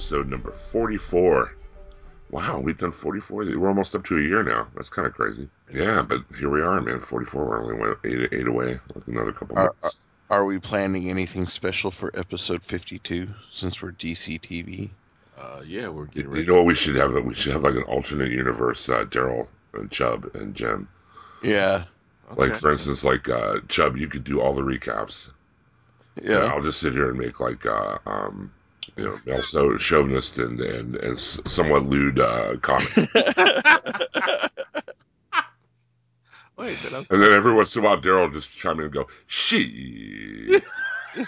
Episode number 44. Wow, we've done 44. We're almost up to a year now. That's kind of crazy. Yeah, but here we are, man. 44. We're only eight away. Like another couple Are- months. Are we planning anything special for episode 52 since we're DC TV? Uh, yeah, we're You, getting you know what we should have? We should have like an alternate universe, uh, Daryl and Chubb and Jim. Yeah, Like, for instance, like uh, Chubb, you could do all the recaps. yeah. I'll just sit here and make like, uh, um, you know, male so chauvinist and, and, and somewhat lewd uh, comment. Wait, And then every once in a while, Daryl just chime in and go, "She."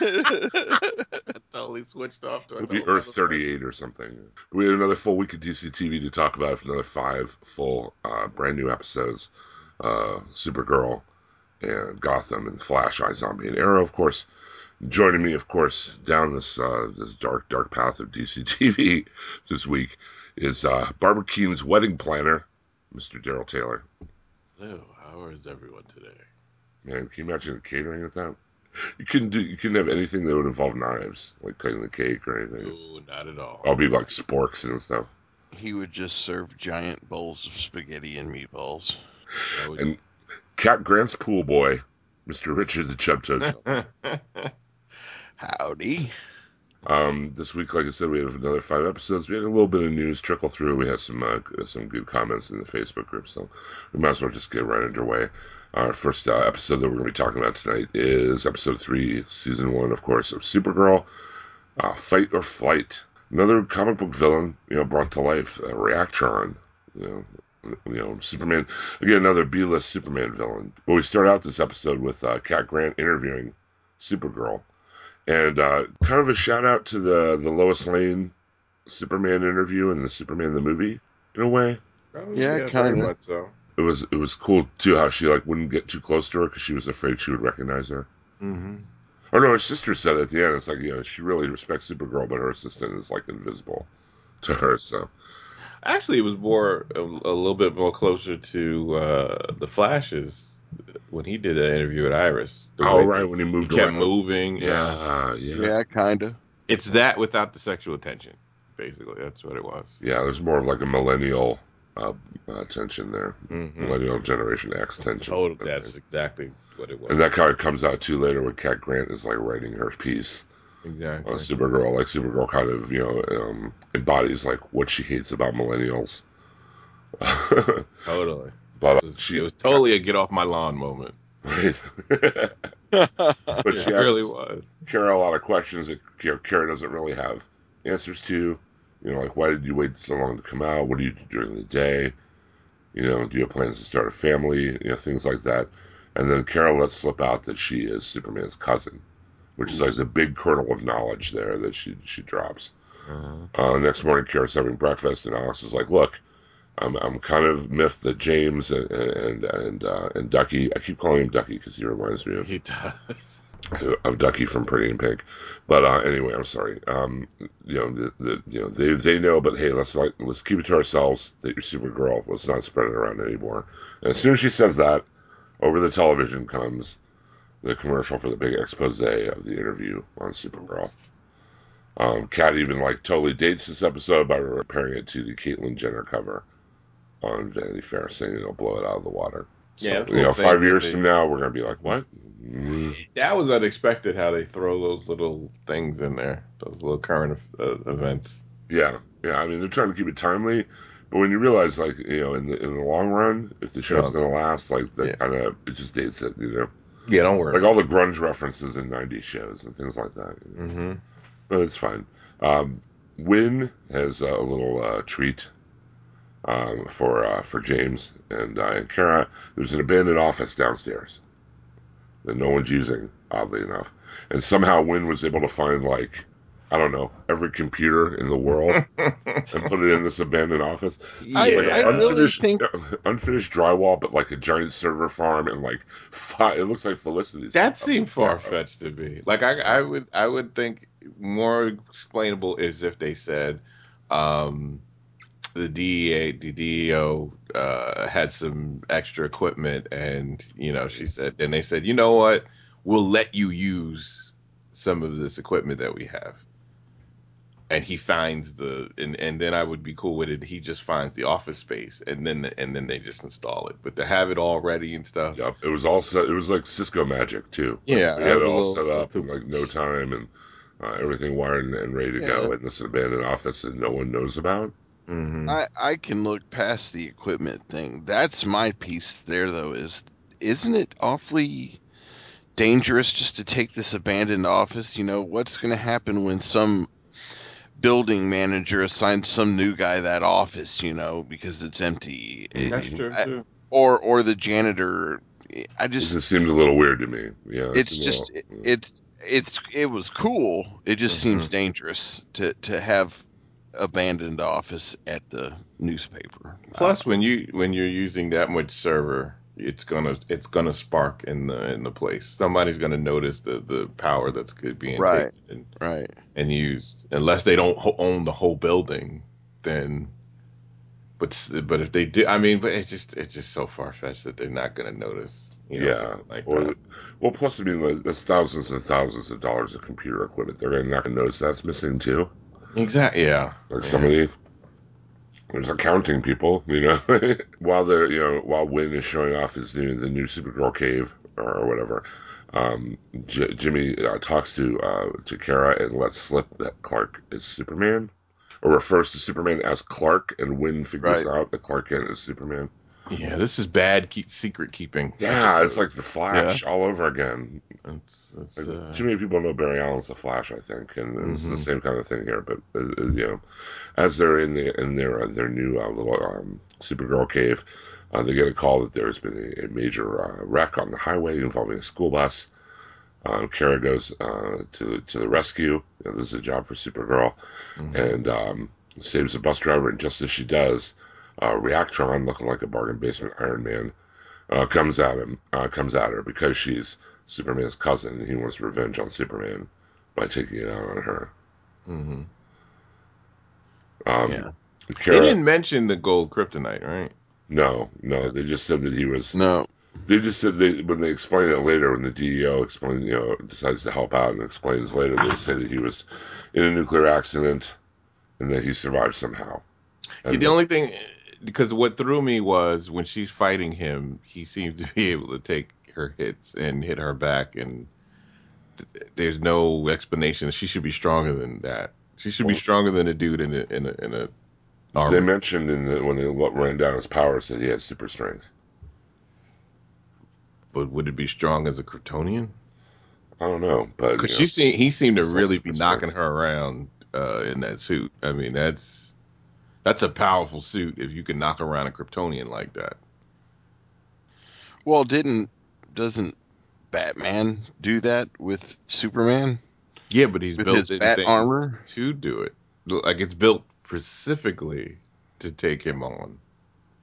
totally switched off to It'll be Earth 38 or something. We have another full week of DC TV to talk about another five full, uh, brand new episodes. Uh, Supergirl and Gotham and Flash, iZombie and Arrow, of course. Joining me, of course, down this uh, this dark, dark path of DC TV this week is uh, Barbara Kean's wedding planner, Mr. Daryl Taylor. Hello, how is everyone today? Man, can you imagine catering at that? You couldn't do. You couldn't have anything that would involve knives, like cutting the cake or anything. No, not at all. I'll be like sporks and stuff. he would just serve giant bowls of spaghetti and meatballs. Would- And Cat Grant's pool boy, Mr. Richard the Chub Toad. Howdy. um, this week, like I said, we have another five episodes. We had a little bit of news trickle through. We had some uh, some good comments in the Facebook group, so we might as well just get right underway. Our first uh, episode that we're going to be talking about tonight is episode three, season one, of course, of Supergirl, uh, Fight or Flight. Another comic book villain, you know, brought to life, uh, Reactron, you know, you know, Superman. Again, another B-list Superman villain. But we start out this episode with uh, Cat Grant interviewing Supergirl, and uh, kind of a shout out to the the Lois Lane Superman interview and the Superman the movie in a way. Yeah, very kinda. so. It was it was cool too how she like wouldn't get too close to her because she was afraid she would recognize her. Mm-hmm. Or no, her sister said at the end, it's like you know she really respects Supergirl, but her assistant is like invisible to her. So Actually, it was more a, a little bit more closer to uh, the Flashes when he did an interview at Iris. The oh way right, when he he moved kept around. moving. Yeah. Yeah, yeah, Yeah, kinda. it's that without the sexual attention. Basically, that's what it was. Yeah, There's more of like a millennial uh, uh, tension there, Mm-hmm. millennial Generation X tension. Total, that's exactly what it was. and that kind of comes out too later when Cat Grant is like writing her piece exactly. on Supergirl. Like Supergirl kind of you know um, embodies like what she hates about millennials. Totally. But It uh, she it was totally a get off my lawn moment. right. but It she really asks was. Kara a lot of questions that Kara Kara doesn't really have answers to. You know, like why did you wait so long to come out? What do you do during the day? You know, do you have plans to start a family? You know, things like that. And then Kara lets slip out that she is Superman's cousin, which is like the big kernel of knowledge there that she she drops. Uh, next morning, Kara's having breakfast, and Alex is like, "Look, I'm I'm kind of miffed that James and and and uh, and Ducky. I keep calling him Ducky because he reminds me of He does. of Ducky from Pretty in Pink. But uh, anyway, I'm sorry. Um, you know, the, the, you know, they they know, but hey, let's like let's keep it to ourselves that you're Supergirl. Let's not spread it around anymore. And as soon as she says that, over the television comes the commercial for the big expose of the interview on Supergirl. Um, Cat even like totally dates this episode by comparing it to the Caitlyn Jenner cover on Vanity Fair, saying it'll blow it out of the water. So, Yeah, you know, five years from now, we're gonna be like, what? Mm. That was unexpected how they throw those little things in there, those little current uh, events. Yeah, yeah. I mean, they're trying to keep it timely, but when you realize, like, you know, in the in the long run, if the show's Yeah. going to last, like, that Yeah. kind of it just dates it, you know, Yeah, don't worry. like all the grunge references in '90s shows and things like that. you know. hmm But it's fine. Um, Winn has a little uh, treat um, for uh, for James and uh, and Kara. There's an abandoned office downstairs that no one's using, oddly enough, and somehow Winn was able to find like I don't know every computer in the world and put it in this abandoned office. I- like I an really unfinished, think- unfinished drywall, but like a giant server farm and like fi it looks like Felicity's. That up seemed far fetched to me. Like I, I would, I would think more explainable is if they said, um, the DEA, the DEO, uh, had some extra equipment, and you know, she said, then they said, you know what, we'll let you use some of this equipment that we have. And he finds the, and, and then I would be cool with it. He just finds the office space, and then and then they just install it. But to have it all ready and stuff, Yep, it was all set. It was like Cisco magic too. Yeah, they had was it all little- set up in like no time, and uh, everything wired and, and ready to go Yeah. in this abandoned office that no one knows about. Hmm I, I can look past the equipment thing. That's my piece there, though. Is isn't it awfully dangerous just to take this abandoned office? You know, what's going to happen when some building manager assigns some new guy that office? You know, because it's empty, that's true I- too. or or the janitor. I It just just seemed a little weird to me. Yeah, it it's just little- it, it's it's it was cool. It just seems Mhm. dangerous to to have abandoned office at the newspaper. Plus, when you when you're using that much server, it's gonna it's gonna spark in the in the place. Somebody's gonna notice the the power that's good being Right. taken right. and, and used. Unless they don't ho- own the whole building, then. But but if they do, I mean, but it's just it's just so far fetched that they're not gonna notice. You know, yeah, like or that. well, plus I mean, like, that's thousands and thousands of dollars of computer equipment. They're not going to notice that's missing too. Exactly. Yeah. Like somebody, there's accounting people, you know, while they're you know while Winn is showing off his new the new Supergirl cave or, whatever. Um, J- Jimmy uh, talks to uh, to Kara and lets slip that Clark is Superman, or refers to Superman as Clark, and Winn figures Right. out that Clark Kent is Superman. Yeah. This is bad keep, secret keeping. Yeah, it's like the Flash all over again. It's, it's, Like, uh, too many people know Barry Allen's the Flash, I think, and it's the Mhm. same kind of thing here. But uh, uh, you know, as they're in the in their uh, their new uh, little um, Supergirl cave, uh, they get a call that there's been a, a major uh, wreck on the highway involving a school bus. Um, Kara goes uh, to to the rescue. You know, this is a job for Supergirl, mhm. and um, saves the bus driver. And just as she does, uh, Reactron, looking like a bargain basement Iron Man, uh, comes at him. Uh, comes at her because she's Superman's cousin, and he wants revenge on Superman by taking it out on her. Mhm. Um, Yeah. They didn't mention the gold kryptonite, right? no, no, they just said that he was. No. They just said they when they explain it later, when the DEO explain, you know, decides to help out and explains later, they say that he was in a nuclear accident and that he survived somehow. And Yeah, the only thing, because what threw me was when she's fighting him, he seemed to be able to take her hits and hit her back, and th- there's no explanation. She should be stronger than that. She should be stronger than a dude in a in a, in a they mentioned in the, when they ran down his powers that he had super strength. but would it be strong as a Kryptonian? I don't know, but Because she seemed he seemed to really be knocking strength. her around uh, in that suit. I mean, that's that's a powerful suit if you can knock around a Kryptonian like that. Well, didn't doesn't Batman do that with Superman Yeah, but he's with built his in fat armor? to do it. Like it's built specifically to take him on.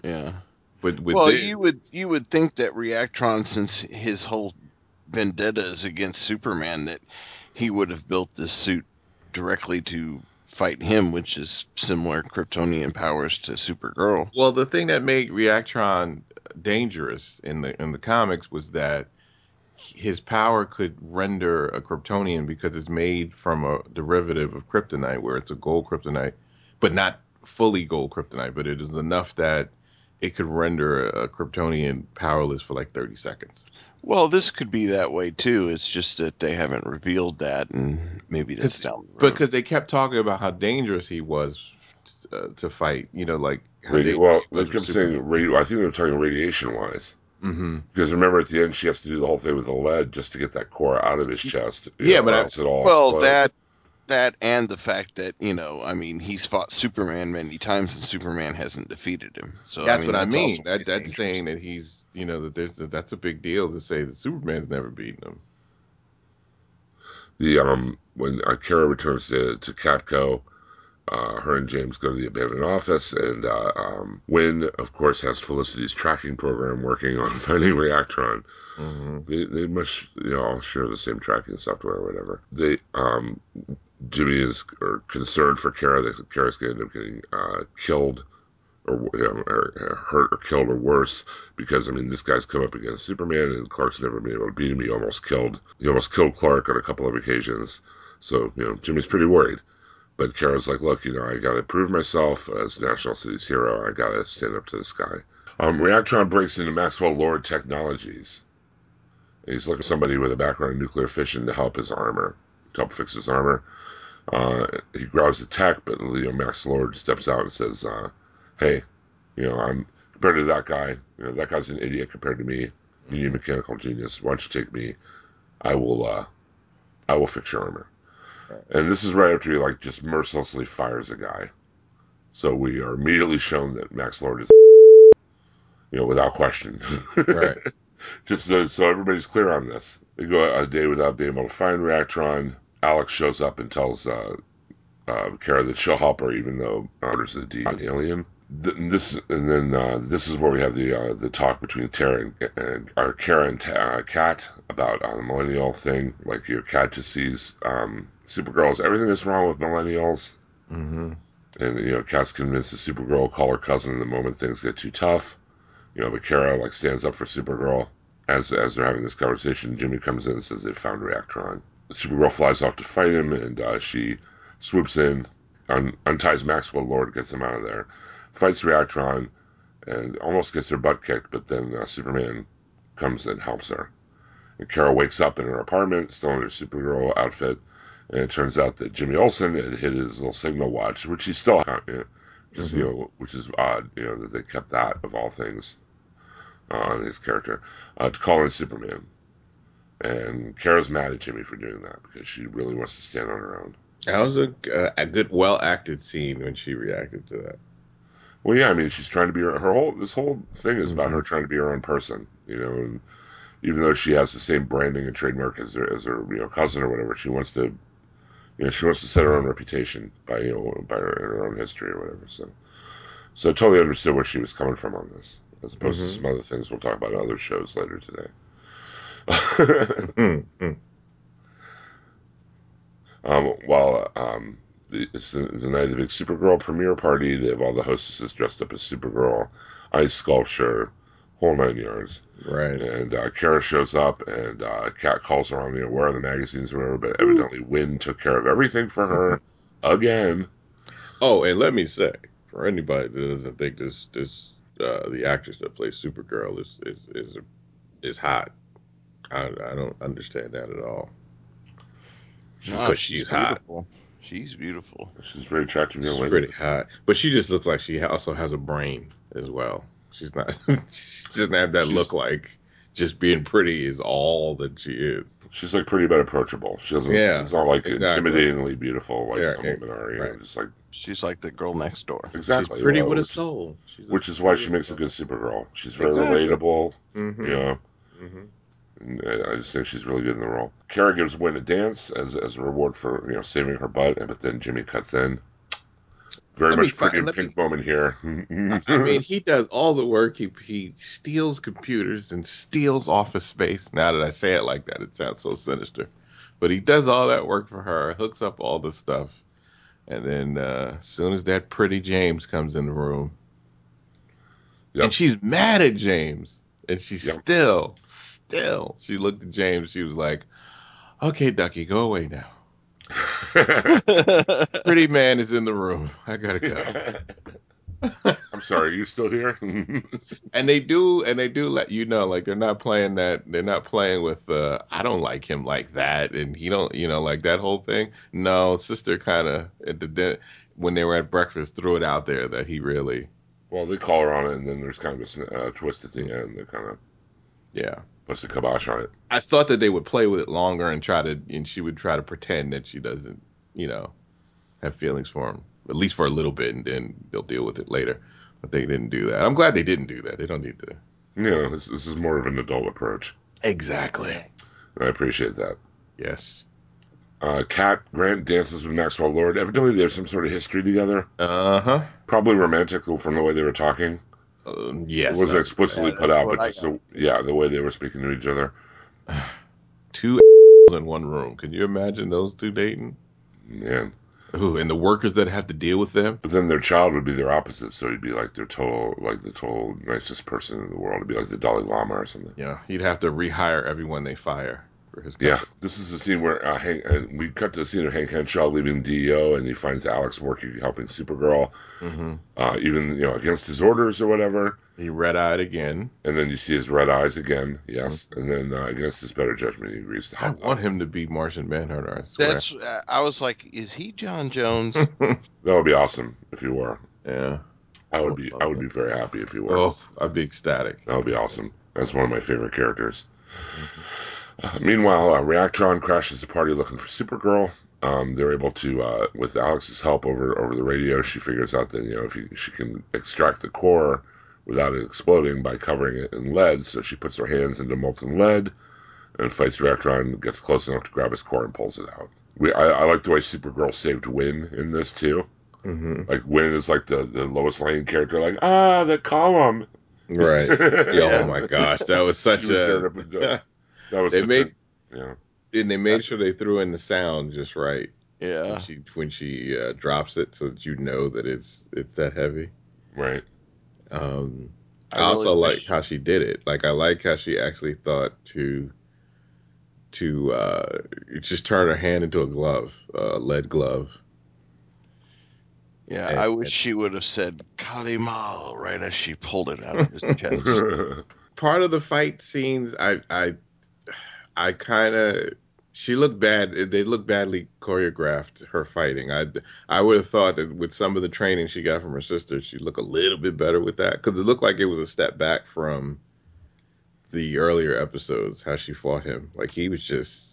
Yeah. But with well, this, you would you would think that Reactron, since his whole vendetta is against Superman, that he would have built this suit directly to fight him, which is similar Kryptonian powers to Supergirl. well, the thing that made Reactron dangerous in the in the comics was that his power could render a Kryptonian because it's made from a derivative of kryptonite, where it's a gold kryptonite, but not fully gold kryptonite, but it is enough that it could render a Kryptonian powerless for like thirty seconds. Well, this could be that way too. It's just that they haven't revealed that, and maybe that's 'Cause- down the road. because they kept talking about how dangerous he was uh, to fight. You know, like how Radi- well, they kept saying radio. I think they were talking radiation wise. hmm Because remember, at the end, she has to do the whole thing with the lead just to get that core out of his chest. Yeah, know, but or I- it all well, explodes. that that and the fact that you know, I mean, he's fought Superman many times, and Superman hasn't defeated him. So That's I mean, what I mean. That that's dangerous. saying that he's you know that there's that's a big deal to say that Superman's never beaten him. the um when uh, Kara returns to to CatCo, uh, her and James go to the abandoned office, and uh, um, Winn, of course, has Felicity's tracking program working on finding Reactron. hmm They, they must you know all share the same tracking software or whatever. They um Jimmy is or concerned for Kara that Kara's going to end up getting uh, killed. Or, or, or hurt or killed or worse because I mean this guy's come up against Superman and Clark's never been able to beat him. He almost killed he almost killed Clark on a couple of occasions. So you know Jimmy's pretty worried. But Kara's like, look, you know, I got to prove myself as National City's hero. I got to stand up to this guy. Um, Reactron breaks into Maxwell Lord Technologies. He's looking for somebody with a background in nuclear fission to help his armor, to help fix his armor. Uh, he grabs the tech, but know, Max Lord steps out and says, uh, "Hey, you know, I'm compared to that guy. You know, that guy's an idiot compared to me. You need a mechanical genius. Why don't you take me? I will, uh, I will fix your armor." And this is right after he like just mercilessly fires a guy. So we are immediately shown that Max Lord is, you know, without question. Right. just so, so everybody's clear on this. They go a day without being able to find Reactron. Alex shows up and tells uh, uh, Kara that she'll help her, even though orders the D alien. Th- This and then uh, this is where we have the uh, the talk between Tara and, and or Kara and uh, Cat about uh, the millennial thing. Like your cat just sees um, Supergirl as everything that's wrong with millennials, hmm and you know Cat's convinced the Supergirl will call her cousin the moment things get too tough. You know, but Kara like stands up for Supergirl as as they're having this conversation. Jimmy comes in and says they found Reactron. Supergirl flies off to fight him, and uh, she swoops in, un- unties Maxwell Lord, gets him out of there, fights Reactron, and almost gets her butt kicked. But then uh, Superman comes and helps her. And Kara wakes up in her apartment, still in her Supergirl outfit, and it turns out that Jimmy Olsen had hit his little signal watch, which he still, uh, you know, just you know, which is odd, you know, that they kept that of all things uh, on his character uh, to call in Superman. And Kara's mad at Jimmy for doing that because she really wants to stand on her own. That was a a good, well acted scene when she reacted to that. Well, yeah, I mean, she's trying to be her, her whole. This whole thing is about Mhm. her trying to be her own person, you know. And even though she has the same branding and trademark as her as her you know cousin or whatever, she wants to, you know, she wants to set her own reputation by you know by her, her own history or whatever. So, so I totally understood where she was coming from on this, as opposed Mhm. to some other things we'll talk about in other shows later today. Mm-hmm. um, while um, it's the, the night of the big Supergirl premiere party, they have all the hostesses dressed up as Supergirl, ice sculpture, whole nine yards. Right. And uh, Kara shows up, and uh, Cat calls her on the where are the magazines or whatever. But evidently, Winn took care of everything for her again. Oh, and let me say, for anybody that doesn't think this this uh, the actress that plays Supergirl is is is is hot, I I don't understand that at all. Because she's hot. beautiful. She's beautiful. She's very attractive young She's lady. pretty hot, but she just looks like she also has a brain as well. She's not. she doesn't have that She's- look like just being pretty is all that she is. She's like pretty but approachable. She doesn't. Yeah, it's not like exactly. intimidatingly beautiful like Yeah, some yeah, women are. You know, just like She's like the girl next door. exactly. She's pretty well, with a soul. She's which is why she makes a good Supergirl. She's very Exactly. relatable. Mm-hmm. You know. hmm And I just think she's really good in the role. Kara gives Winn a dance as as a reward for you know saving her butt, but then Jimmy cuts in. Very much pretty in let me- pink moment here. I mean, he does all the work. He he steals computers and steals office space. Now that I say it like that, it sounds so sinister. But he does all that work for her, hooks up all the stuff, and then uh, as soon as that pretty James comes in the room, Yep. and she's mad at James, and she still, still, she looked at James. She was like, "Okay, Ducky, go away now. Pretty man is in the room. I gotta go." I'm sorry, are you still here? and they do and they do let you know like they're not playing that they're not playing with uh i don't like him like that and he don't you know like that whole thing no sister kind of at the when they were at breakfast threw it out there that he really well, they call her on it, and then there's kind of a sn- uh, twist at the end that kind of yeah. puts the kibosh on it. i thought that they would play with it longer and try to and she would try to pretend that she doesn't you know have feelings for him at least for a little bit and then they'll deal with it later. But they didn't do that. I'm glad they didn't do that. They don't need to. You know, this, this is more of an adult approach, exactly. And I appreciate that. yes Uh, Cat Grant dances with Maxwell Lord. Evidently, there's some sort of history together. uh-huh Probably romantic from the way they were talking. um, yes it wasn't I- explicitly put out, but I just the, yeah, the way they were speaking to each other. two in one room. Can you imagine those two dating? Man, Ooh, and the workers that have to deal with them. but then their child would be their opposite, so he'd be like their total, like the total nicest person in the world. It'd be like the Dalai Lama or something. Yeah, he'd have to rehire everyone they fire. Yeah, company. this is the scene where uh, Hank, and we cut to the scene of Hank Henshaw leaving DEO, and he finds Alex working helping Supergirl, hmm uh, even you know against his orders or whatever. He red eyed again. And then you see his red eyes again, yes. And then uh, against his better judgment, he agrees to I help. want him to be Martian Manhunter. I swear. That's. Uh, I was like, is he J'onn J'onzz? That would be awesome if you were. yeah. I would be. I would be very happy if you were. Oh, I'd be ecstatic. That would be awesome. That's one of my favorite characters. Uh, meanwhile, uh, Reactron crashes the party looking for Supergirl. Um, they're able to, uh, with Alex's help over over the radio, she figures out that you know if you, she can extract the core without it exploding by covering it in lead. So she puts her hands into molten lead and fights Reactron. Gets close enough to grab his core and pulls it out. We, I, I like the way Supergirl saved Winn in this too. hmm Like Winn is like the the Lois Lane character. Like ah, the column. Right. yeah. Oh my gosh, that was such She was there a. to put the- That was They such made- a, yeah. and they made sure they threw in the sound just right Yeah. when she when she uh, drops it, so that you know that it's it's that heavy. Right. Um, I, I also really- like how she did it. Like I like how she actually thought to to uh, just turn her hand into a glove, a lead glove. Yeah, And- I wish she would have said Kali Ma right as she pulled it out of his chest. Part of the fight scenes, I I I kind of she looked bad. They looked badly choreographed. Her fighting. I I would have thought that with some of the training she got from her sister, she'd look a little bit better with that because it looked like it was a step back from the earlier episodes. How she fought him, like he was just.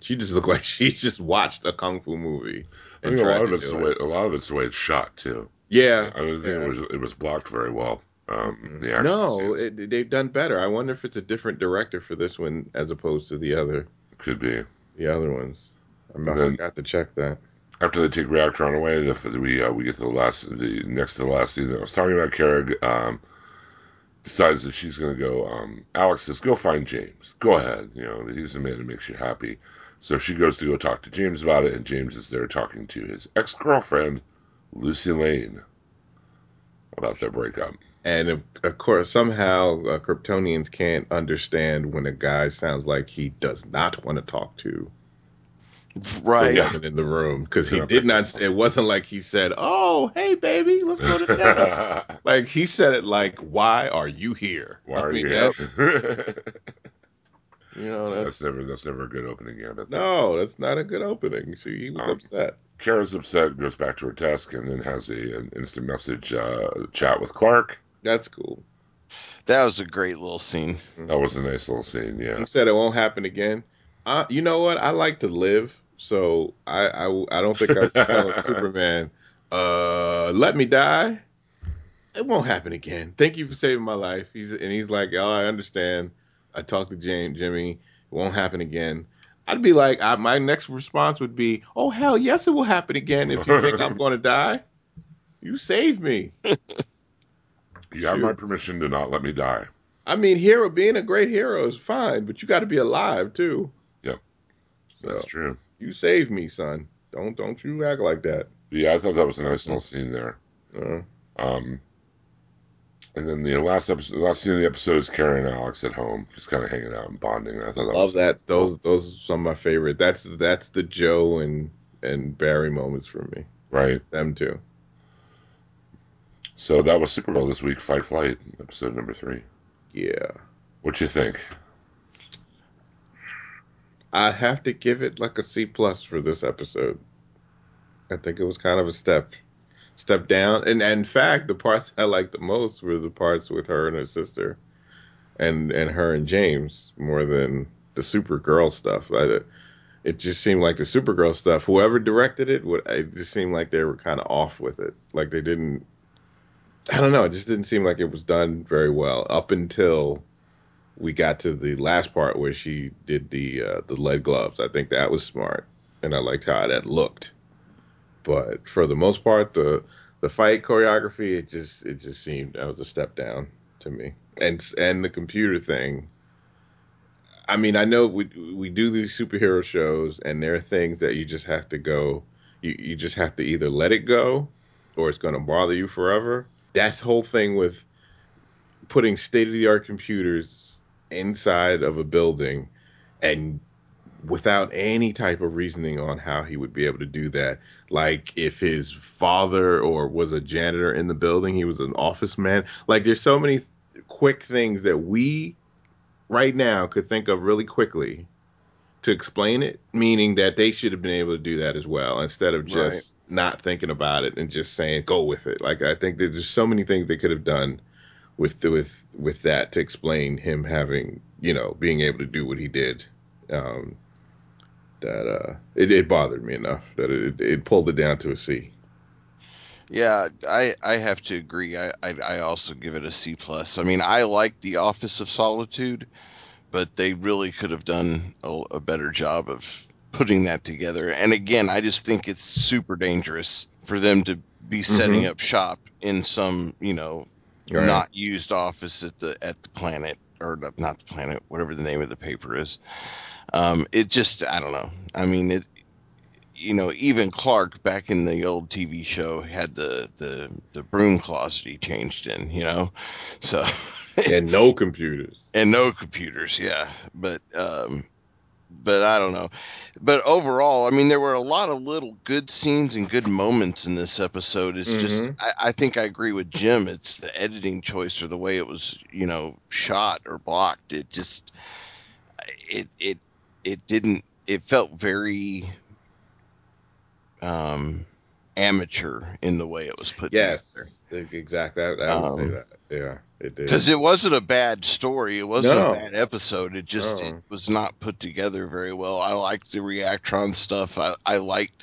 She just looked like she just watched a kung fu movie. I think a lot of it's do the it. way a lot of it's the way it's shot too. Yeah, I don't think yeah. it was it was blocked very well. Um, the action no, it, they've done better. I wonder if it's a different director for this one as opposed to the other could be the other ones. I And then- forgot to check that. after they take Reactron away. The, we uh, we get to the last the next to the last scene that I was talking about. Kerrig um, decides that she's going to go. Um, Alex says, "Go find James. Go ahead. You know he's the man who makes you happy." So she goes to go talk to James about it, and James is there talking to his ex girlfriend, Lucy Lane, about their breakup. And of, of course, somehow uh, Kryptonians can't understand when a guy sounds like he does not want to talk to right. Yeah. woman in the room because he did not. It wasn't like he said, "Oh, hey, baby, let's go to dinner." like he said it like, "Why are you here?" Why I are mean, you here? You know, that's that's, never that's never a good opening gambit. No, that's not a good opening. She he was Um, upset. Kara's upset, goes back to her desk, and then has a an instant message uh, chat with Clark. That's cool. That was a great little scene. That was a nice little scene. Yeah, He said it won't happen again. Uh, you know what? I like to live, so I I, I don't think I'm telling Superman, uh, let me die. It won't happen again. Thank you for saving my life. He's and he's like, oh, I understand. I talked to James, Jimmy. It won't happen again. I'd be like, I, my next response would be, oh hell yes, it will happen again. If you think I'm going to die, you saved me. you have my permission to not let me die. I mean, hero being a great hero is fine, but you got to be alive too. Yep, that's So. true. You saved me, son. Don't don't you act like that. Yeah, I thought that was a nice little scene there. Uh, Um, and then the last episode, the last scene of the episode is Kara and Alex at home, just kind of hanging out and bonding. I thought that love was, that. Those those are some of my favorite. That's that's the Joe and and Barry moments for me. right. Them too. So that was Supergirl this week, Fight Flight, episode number three. Yeah. What you think? I have to give it like a C plus for this episode. I think it was kind of a step step down. And, and in fact, the parts I liked the most were the parts with her and her sister, and and her and James more than the Supergirl stuff. I, it just seemed like the Supergirl stuff. Whoever directed it, would it just seemed like they were kind of off with it. Like they didn't. I don't know. It just didn't seem like it was done very well up until we got to the last part where she did the uh, the lead gloves. I think that was smart, and I liked how that looked. But for the most part, the the fight choreography, it just it just seemed that was a step down to me. And and the computer thing. I mean, I know we we do these superhero shows, and there are things that you just have to go. You you just have to either let it go, or it's going to bother you forever. That's the whole thing with putting state of the art computers inside of a building and without any type of reasoning on how he would be able to do that. Like if his father or was a janitor in the building, he was an office man. Like there's so many th- quick things that we right now could think of really quickly to explain it, meaning that they should have been able to do that as well instead of just. Not thinking about it and just saying go with it. Like I think there's so many things they could have done with with with that to explain him having you know being able to do what he did. Um, that uh, it, it bothered me enough that it, it pulled it down to a C. Yeah, I I have to agree. I I, I also give it a C plus. I mean, I like the Office of Solitude, but they really could have done a, a better job of putting that together. And again, I just think it's super dangerous for them to be setting Mhm. up shop in some you know Right. not used office at the at the planet or not- not the planet, whatever the name of the paper is. Um, it just I don't know. I mean it. You know, even Clark back in the old TV show had the the the broom closet he changed in. You know, so and no computers. and no computers. Yeah, but um, but I don't know. But overall, I mean, there were a lot of little good scenes and good moments in this episode. It's just, Mhm. I, I think I agree with Jim. It's the editing choice or the way it was, you know, shot or blocked. It just, it, it, it didn't. It felt very um, amateur in the way it was put Yes, together. exactly. I, I would say Um, that. Yeah, it did. Because it wasn't a bad story. It wasn't No. a bad episode. It just No. it was not put together very well. I liked the Reactron stuff. I, I liked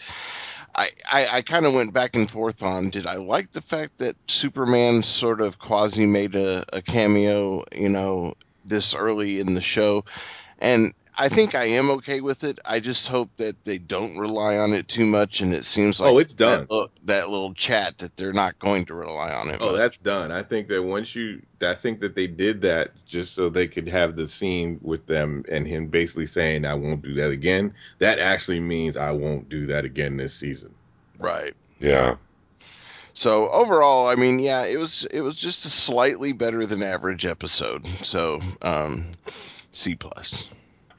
I, I, I kind of went back and forth on did I like the fact that Superman sort of quasi made a, a cameo, you know, this early in the show. And I think I am okay with it. I just hope that they don't rely on it too much and it seems like oh, it's done. that, little- that little chat that they're not going to rely on it. Oh, much. that's done. I think that once you, I think that they did that just so they could have the scene with them and him basically saying, "I won't do that again." That actually means I won't do that again this season. right. Yeah. So overall, I mean, yeah, it was it was just a slightly better than average episode. So um, C plus.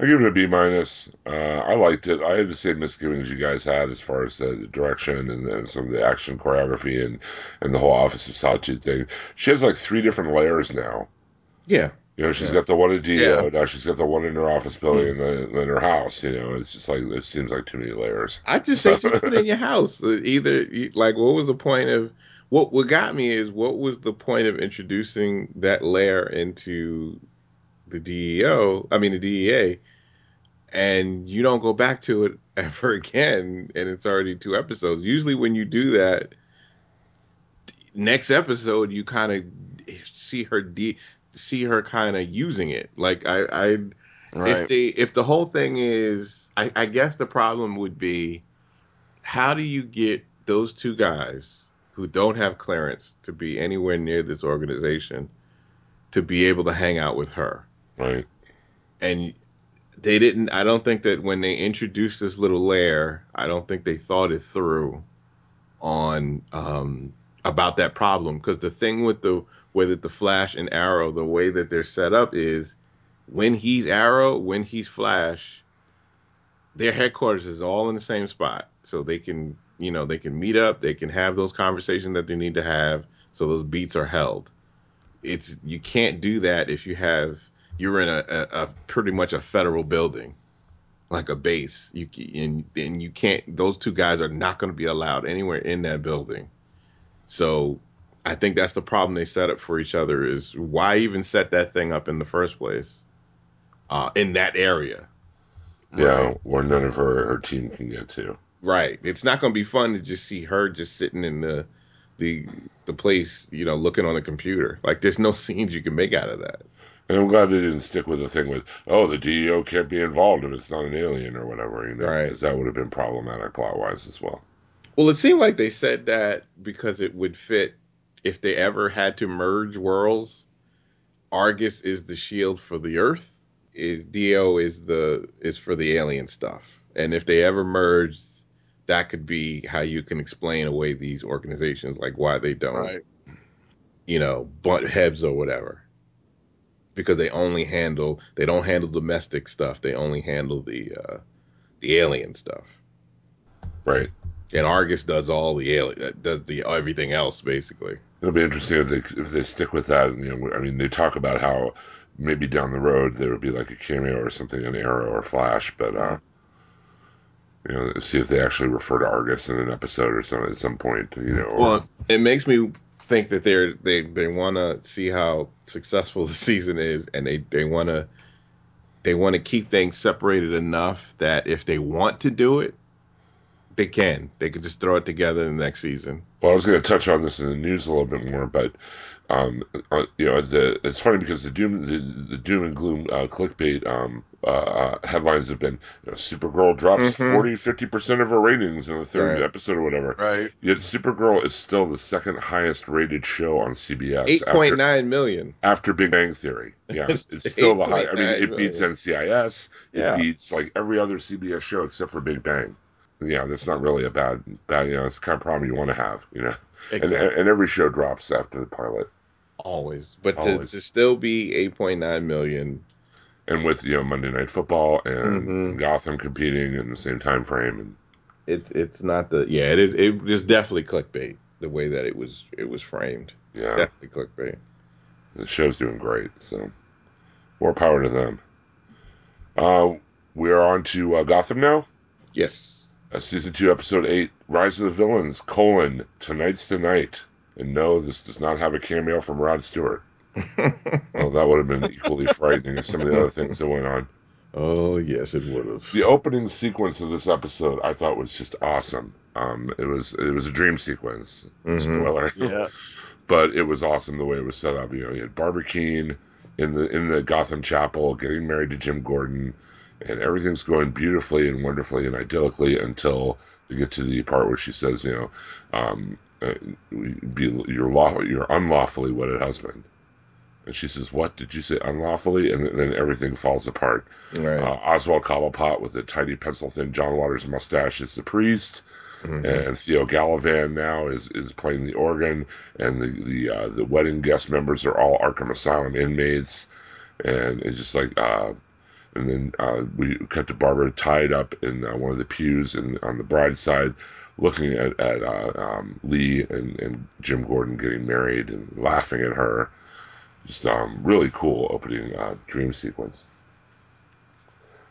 I give it a B minus. Uh, I liked it. I had the same misgivings you guys had as far as the direction and then some of the action choreography and, and the whole Office of Solitude thing. She has like three different layers now. Yeah, You know, she's Yeah. got the one in DEO, Yeah. now she's got the one in her office building and in her house. You know, it's just like, it seems like too many layers. I just say just put it in your house. Uh, Either like, what was the point of what? What got me is what was the point of introducing that layer into the DEO? I mean the DEA, and you don't go back to it ever again, and it's already two episodes. Usually, when you do that, next episode you kind of see her de- see her kind of using it. Like I, I if Right. they if the whole thing is I, I guess the problem would be how do you get those two guys who don't have clearance to be anywhere near this organization to be able to hang out with her Right. and they didn't i don't think that when they introduced this little layer i don't think they thought it through on um about that problem because the thing with the way that the flash and arrow the way that they're set up is when he's arrow when he's flash their headquarters is all in the same spot so they can you know they can meet up they can have those conversations that they need to have so those beats are held. It's you can't do that if you have you're in a, a, a pretty much a federal building, like a base. You and and you can't. Those two guys are not going to be allowed anywhere in that building. So I think that's the problem they set up for each other. Is why even set that thing up in the first place? Uh, in that area. Yeah, Right. where none of her, her team can get to. Right. It's not going to be fun to just see her just sitting in the the the place, you know, looking on the computer. Like there's no scenes you can make out of that. And I'm glad they didn't stick with the thing with, oh, the DEO can't be involved if it's not an alien or whatever, you know, Right. because that would have been problematic plot wise as well. Well, it seemed like they said that because it would fit if they ever had to merge worlds. Argus is the shield for the Earth. It, DEO is the is for the alien stuff. And if they ever merge, that could be how you can explain away these organizations, like why they don't, Right. you know, butt heads or whatever. Because they only handle they don't handle domestic stuff. They only handle the uh, the alien stuff. Right. And Argus does all the alien does the everything else basically. It'll be interesting if they if they stick with that. You know, I mean, they talk about how maybe down the road there would be like a cameo or something in Arrow or Flash, but uh, you know, see if they actually refer to Argus in an episode or something at some point. You know, or, Well, it makes me think that they're they they want to see how successful the season is, and they they want to they want to keep things separated enough that if they want to do it, they can. They could just throw it together in the next season. Well, I was going to touch on this in the news a little bit more, but um, uh, you know, the it's funny because the doom the, the doom and gloom uh, clickbait um, uh, uh, headlines have been you know, Supergirl drops Mhm. 40 50 percent of her ratings in the third Right. episode or whatever. Right. Yet Supergirl is still the second highest rated show on CBS Eight point nine million after, point nine million. after Big Bang Theory. Yeah, it's, still the high. I mean, it beats NCIS. It Yeah. beats like every other CBS show except for Big Bang. Yeah, that's not really a bad bad. You know, it's the kind of problem you want to have. You know, and, Exactly. and every show drops after the pilot. Always, but Always. To, to still be eight point nine million. and with you know Monday Night Football and Mhm. Gotham competing in the same time frame, and It's it's not the yeah. It is it is definitely clickbait the way that it was it was framed. yeah, Definitely clickbait. the show's doing great. So more power to them. Uh, we are on to uh, Gotham now. Yes. Uh, season two, episode eight, Rise of the Villains: colon Tonight's the night. And no, this does not have a cameo from Rod Stewart. Well, that would have been equally frightening as some of the other things that went on. Oh yes, it would have. The opening sequence of this episode, I thought, was just awesome. Um, it was it was a dream sequence. Mhm. Spoiler. Yeah. but it was awesome the way it was set up. You know, you had Barbara Kean in the in the Gotham Chapel getting married to Jim Gordon, and everything's going beautifully and wonderfully and idyllically until you get to the part where she says, you know, um, uh, be your law your unlawfully wedded husband. And she says, "What did you say? Unlawfully?" And then everything falls apart. Right. Uh, Oswald Cobblepot with a tiny pencil-thin John Waters mustache is the priest Mhm. and Theo Galavan now is is playing the organ, and the the uh, the wedding guest members are all Arkham Asylum inmates, and it's just like uh, and then uh, we cut to Barbara tied up in uh, one of the pews and on the bride's side, looking at at uh, um, Lee and, and Jim Gordon getting married and laughing at her. Just um, really cool opening uh, dream sequence.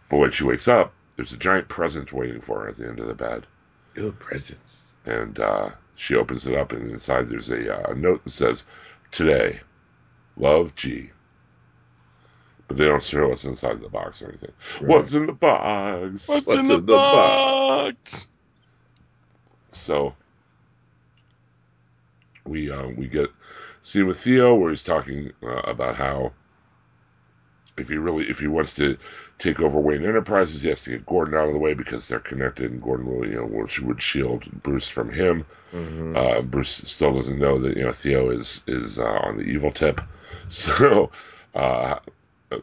But when she wakes up, there's a giant present waiting for her at the end of the bed Good presents. and uh, she opens it up, and inside there's a, uh, a note that says, "Today, love G." But they don't show what's inside the box or anything. What's in the box? What's, What's in the the box? box? So we uh, we get scene with Theo where he's talking uh, about how if he really if he wants to take over Wayne Enterprises, he has to get Gordon out of the way because they're connected, and Gordon will you know would, would shield Bruce from him. Mhm. Uh, Bruce still doesn't know that you know Theo is is uh, on the evil tip, so uh,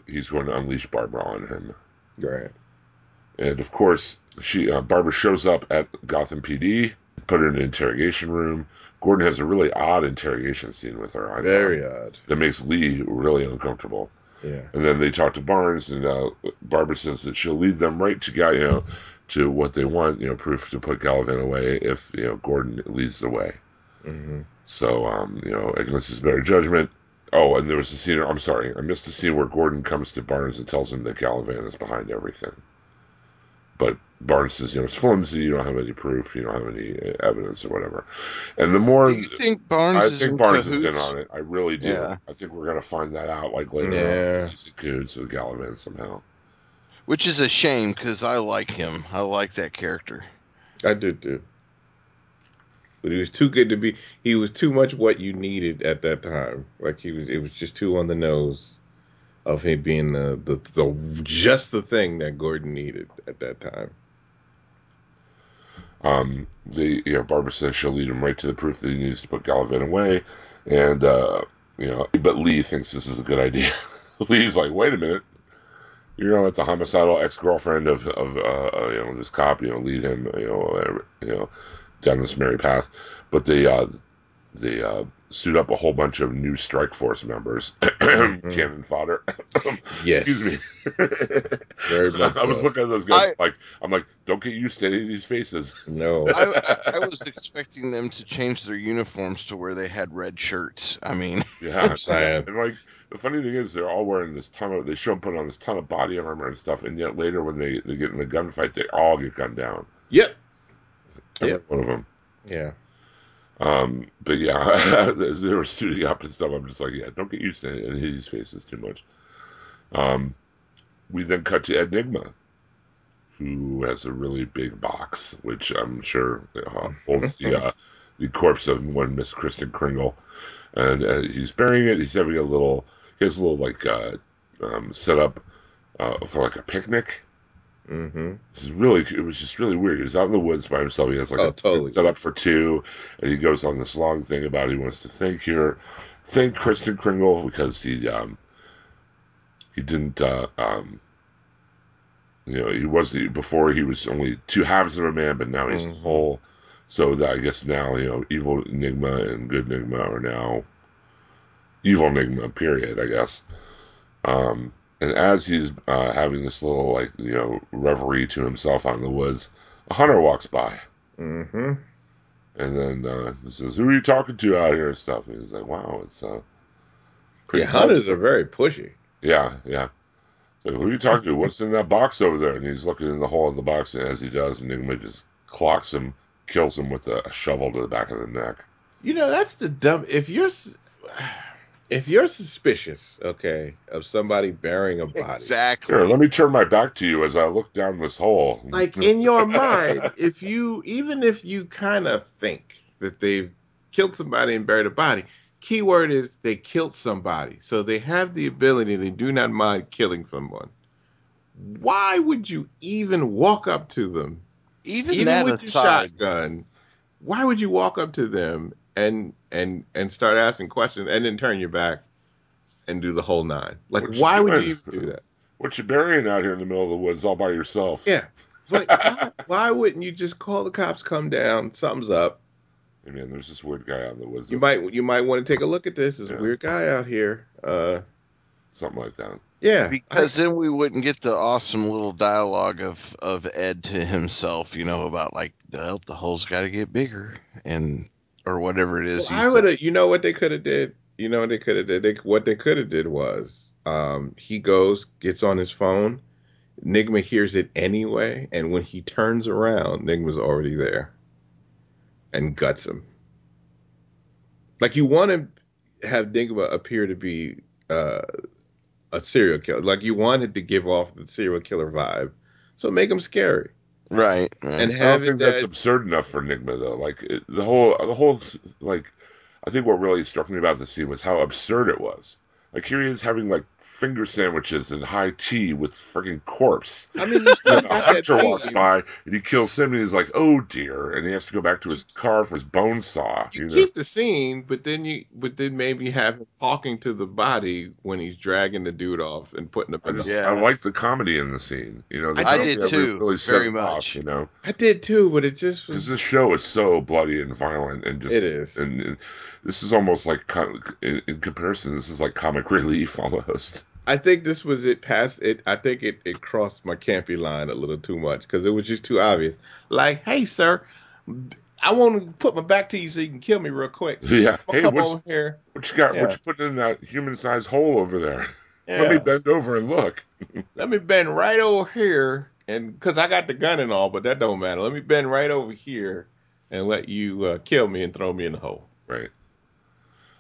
he's going to unleash Barbara on him. Right. And of course, she uh, Barbara shows up at Gotham PD, put her in an interrogation room. Gordon has a really odd interrogation scene with her. I Very thought, odd. that makes Lee really uncomfortable. Yeah. And then they talk to Barnes, and uh, Barbara says that she'll lead them right to Gal- you know to what they want, you know, proof to put Galavan away if you know Gordon leads the way. hmm So, um, you know, against his better judgment. Oh, and there was a scene. I'm sorry, I missed the scene where Gordon comes to Barnes and tells him that Galavan is behind everything. But Barnes says, you know, it's flimsy. You don't have any proof. You don't have any uh, evidence or whatever. And the more you think Barnes I is think in Barnes is in on it, I really do. Yeah. I think we're gonna find that out like later Yeah. on. He's in cahoots with Galavan somehow. Which is a shame because I like him. I like that character. I did too. But he was too good to be. He was too much what you needed at that time. Like he was. It was just too on the nose of him being the the, the just the thing that Gordon needed at that time. Um, the you know, Barbara says she'll lead him right to the proof that he needs to put Galavan away, and uh, you know, but Lee thinks this is a good idea. Lee's like, wait a minute, you're gonna let the homicidal ex girlfriend of of uh, uh, you know this cop, you know, lead him, you know, you know, down this merry path. But they uh, they uh, suit up a whole bunch of new strike force members, mm-hmm. cannon fodder. Yes. Excuse me. Very much I was so. looking at those guys I- like I'm like, don't get used to any of these faces. No. I, I, I was expecting them to change their uniforms to where they had red shirts. I mean, Yeah, I'm saying. and like the funny thing is, they're all wearing this ton of. They show them putting on this ton of body armor and stuff, and yet later when they, they get in the gunfight, they all get gunned down. Yep. Every Yep. one of them. Yeah. Um, but yeah, they were suiting up and stuff, I'm just like, yeah, don't get used to any of these faces too much. Um, we then cut to Enigma, who has a really big box, which I'm sure uh, holds the uh, the corpse of one Miss Kristen Kringle, and uh, he's burying it. He's having a little, he has a little like uh, um, set up uh, for like a picnic. Mm-hmm. Is really, it was just really weird. He was out in the woods by himself. He has like Oh, a totally. set up for two, and he goes on this long thing about he wants to thank here, thank Kristen Kringle because he um he didn't uh, um you know he wasn't before he was only two halves of a man, but now he's Mhm. whole. So that I guess now you know evil Enigma and good Enigma are now evil Enigma. Period. I guess. Um, and as he's uh, having this little like you know reverie to himself out in the woods, a hunter walks by, Mm-hmm. and then uh, he says, "Who are you talking to out here?" and stuff. And he's like, "Wow, it's uh, pretty Yeah, hunters are very pushy. Yeah, yeah. So who are you talking to? What's in that box over there? And he's looking in the hole of the box, and as he does, Enigma just clocks him, kills him with a, a shovel to the back of the neck. You know, that's the dumb. If you're if you're suspicious, okay, of somebody burying a body, exactly. Here, let me turn my back to you as I look down this hole. like in your mind, if you even if you kind of think that they've killed somebody and buried a body, keyword is they killed somebody, so they have the ability. They do not mind killing someone. Why would you even walk up to them even, even that with your shotgun, why would you walk up to them and and and start asking questions and then turn your back and do the whole nine? Like, What you why would you even do that? What you burying out here in the middle of the woods all by yourself? Yeah, but why, why wouldn't you just call the cops? Come down, something's up. Hey, man, there's this weird guy out in the woods. You might you might want to take a look at this. There's Yeah. a weird guy out here. Uh, Something like that. yeah, because then we wouldn't get the awesome little dialogue of of Ed to himself, you know, about like the the hole's got to get bigger and or whatever it is. Well, I would have. You know what they could have did. You know what they could have did. They, what they could have did was, um, he goes, gets on his phone. Nygma hears it anyway, and when he turns around, Nygma's already there, and guts him. Like you want to have Nygma appear to be uh, a serial killer. Like you wanted to give off the serial killer vibe, so make him scary right, right. and I don't have it think that's absurd enough for Enigma though. Like it, the whole, the whole, like, I think what really struck me about the scene was how absurd it was. Like here he is having like finger sandwiches and high tea with freaking corpse. I mean, you still Then a got that hunter walks scene. by and he kills him and he's like, "Oh dear," and he has to go back to his car for his bone saw. you You know, keep the scene, but then you, but then maybe have him talking to the body when he's dragging the dude off and putting him I just Yeah. I like the comedy in the scene. You know, I did too, really very sets it off, much. you know, I did too, but it just because was. this show is so bloody and violent and just It is. and, and this is almost like in, in comparison, this is like comic relief almost. I think this was it. Past it, I think it, it crossed my campy line a little too much because it was just too obvious. Like, hey, sir, I want to put my back to you so you can kill me real quick. Yeah. I'll Hey, come what's, over here. what you got? Yeah. What you putting in that human-sized hole over there? Yeah. Let me bend over and look. Let me bend right over here, and because I got the gun and all, but that don't matter. Let me bend right over here and let you uh, kill me and throw me in the hole. Right.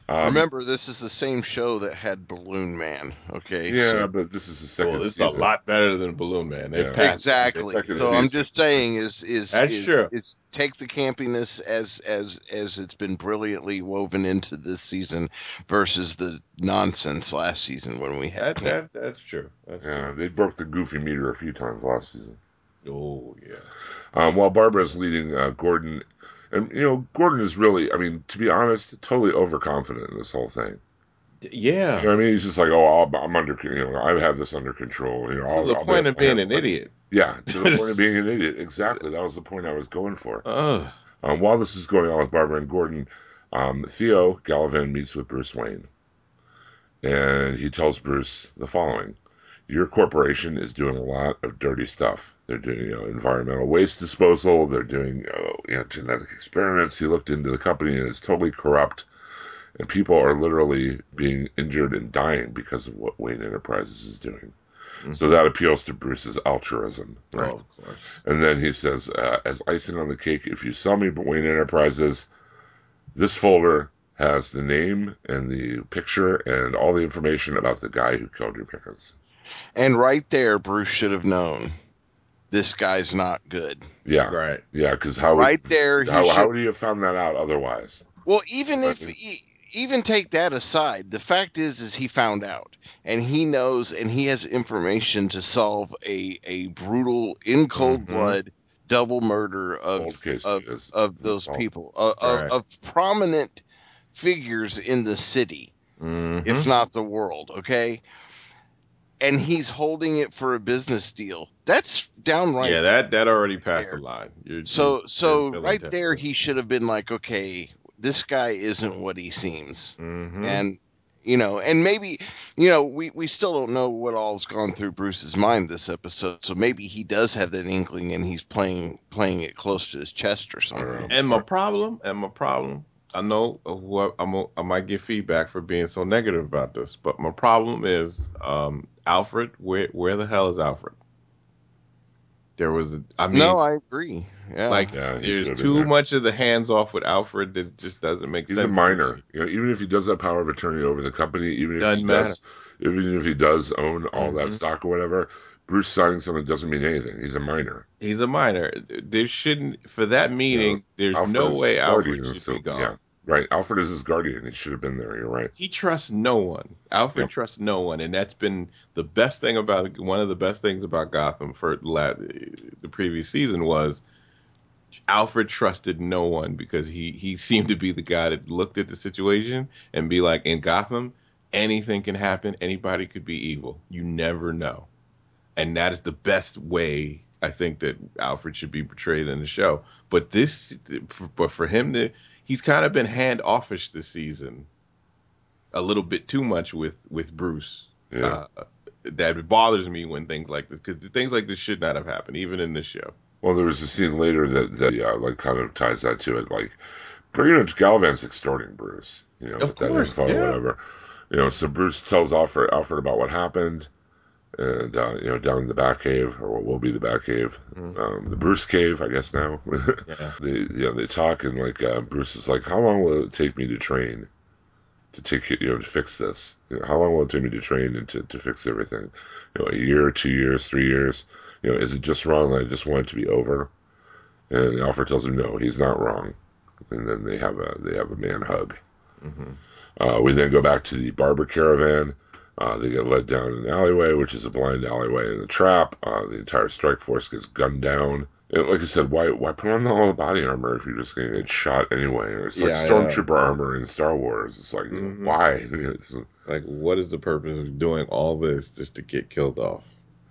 Um, Remember, this is the same show that had Balloon Man. Okay. Yeah, So- but this is the second Well, it's season. a lot better than Balloon Man. They Yeah. exactly. second So I'm just saying is is That's is, true. is take the campiness as as as it's been brilliantly woven into this season versus the nonsense last season when we had That, that that's true. That's Yeah, they broke the goofy meter a few times last season. Oh yeah. Um, while Barbara's leading uh, Gordon, and you know, Gordon is really, I mean, to be honest, totally overconfident in this whole thing. D- You Yeah. know what I mean? He's just like, oh, I'll, I'm under, you know, I have this under control. You know, To I'll, the I'll point of being I an have- idiot. Yeah, to the point of being an idiot. Exactly. That was the point I was going for. Ugh. Um, while this is going on with Barbara and Gordon, um, Theo Galavan meets with Bruce Wayne, and he tells Bruce the following: "Your corporation is doing a lot of dirty stuff. They're doing, you know, environmental waste disposal. They're doing, uh, you know, genetic experiments. He looked into the company, and it's totally corrupt." And people are literally being injured and dying because of what Wayne Enterprises is doing. So that appeals to Bruce's altruism, right? Oh, of course. And then he says, uh, as icing on the cake, if you sell me Wayne Enterprises, this folder has the name and the picture and all the information about the guy who killed your parents. And right there, Bruce should have known this guy's not good. Yeah, Right. yeah, because how would, Right there, he how, how should- would he have found that out otherwise? Well, even if Right. e- even take that aside, the fact is is he found out and he knows and he has information to solve a a brutal in cold Mhm. blood double murder of case of, is of those solved. people uh, Right. of, of prominent figures in the city, Mhm. if not the world, okay? And he's holding it for a business deal. That's downright Yeah, that that already passed There. the line. You're, so you're- so you're right there he should have been like, okay, this guy isn't what he seems. Mhm. and you know and maybe you know we we still don't know what all's gone through bruce's mind this episode so maybe he does have that inkling and he's playing playing it close to his chest or something. And my problem, and my problem, I know what I'm, a- I might get feedback for being so negative about this, but my problem is um, Alfred. Where where the hell is Alfred? There was, a, I mean, no i agree yeah like Yeah, he should have there's been too there. much of the hands off with Alfred that just doesn't make He's sense. a minor. You know, even if he does have power of attorney over the company, even if Doesn't he matter. does, even if he does own all that Mhm. stock or whatever, Bruce signing something doesn't mean anything. He's a minor. He's a minor. There shouldn't for that meeting. there's Alfred no way his Alfred guardian, should so- be gone. Yeah, right. Alfred is his guardian. He should have been there. You're right. he trusts no one. Alfred Yep. trusts no one, and that's been the best thing about one of the best things about Gotham for la- the previous season was Alfred trusted no one because he he seemed to be the guy that looked at the situation and be like, in Gotham, anything can happen. Anybody could be evil. You never know, and that is the best way I think that Alfred should be portrayed in the show. But this, but for him to, he's kind of been hand offish this season a little bit too much with with Bruce. Yeah. Uh, that bothers me when things like this because things like this should not have happened, even in this show. Well, there was a scene later that that yeah, like kind of ties that to it. Like pretty much Galavan's extorting Bruce. You know, Of with that info yeah. or whatever. You know, so Bruce tells Alfred Alfred about what happened. And uh, you know, down in the Batcave, or what will be the Batcave, Mhm. um, the Bruce Cave, I guess now. Yeah, they you know they talk and like uh, Bruce is like, how long will it take me to train to take you know, to fix this? You know, how long will it take me to train and to, to fix everything? You know, a year, two years, three years. You know, is it just wrong that I just want it to be over? And Alfred tells him no, he's not wrong. And then they have a they have a man hug. hmm Uh, we then go back to the barber caravan. Uh, they get led down an alleyway, which is a blind alleyway in the trap. Uh, the entire strike force gets gunned down. And like I said, why why put on all the body armor if you're just going to get shot anyway? Or it's like Yeah, stormtrooper armor in Star Wars. It's like Mhm. why? It's- like what is the purpose of doing all this just to get killed off?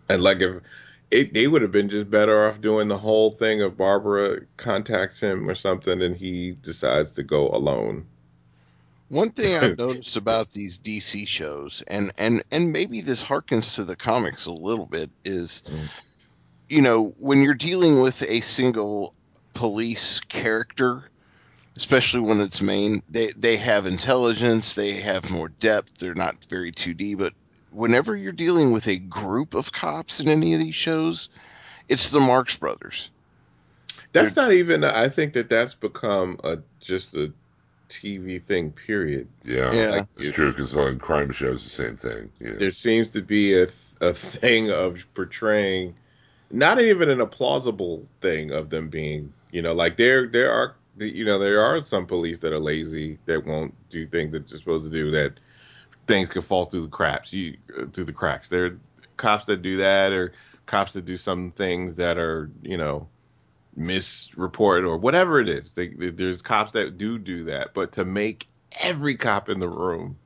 And like if it, they would have been just better off doing the whole thing of Barbara contacts him or something, and he decides to go alone. One thing I've noticed about these DC shows, and and and maybe this harkens to the comics a little bit, is Mm. you know when you're dealing with a single police character, especially when it's main. They they have intelligence, they have more depth. They're not very 2D, but whenever you're dealing with a group of cops in any of these shows, it's the Marx Brothers. That's not even. I think that that's become a just a TV thing. Period. Yeah, Yeah. Like, it's true because on crime shows the same thing. You know? there seems to be a a thing of portraying, not even in a plausible thing of them being, you know, like there there are you know there are some police that are lazy that won't do things that you're supposed to do that things can fall through the cracks you uh, through the cracks. There are cops that do that or cops that do some things that are you know misreported or whatever it is. They, they- there's cops that do do that, but to make every cop in the room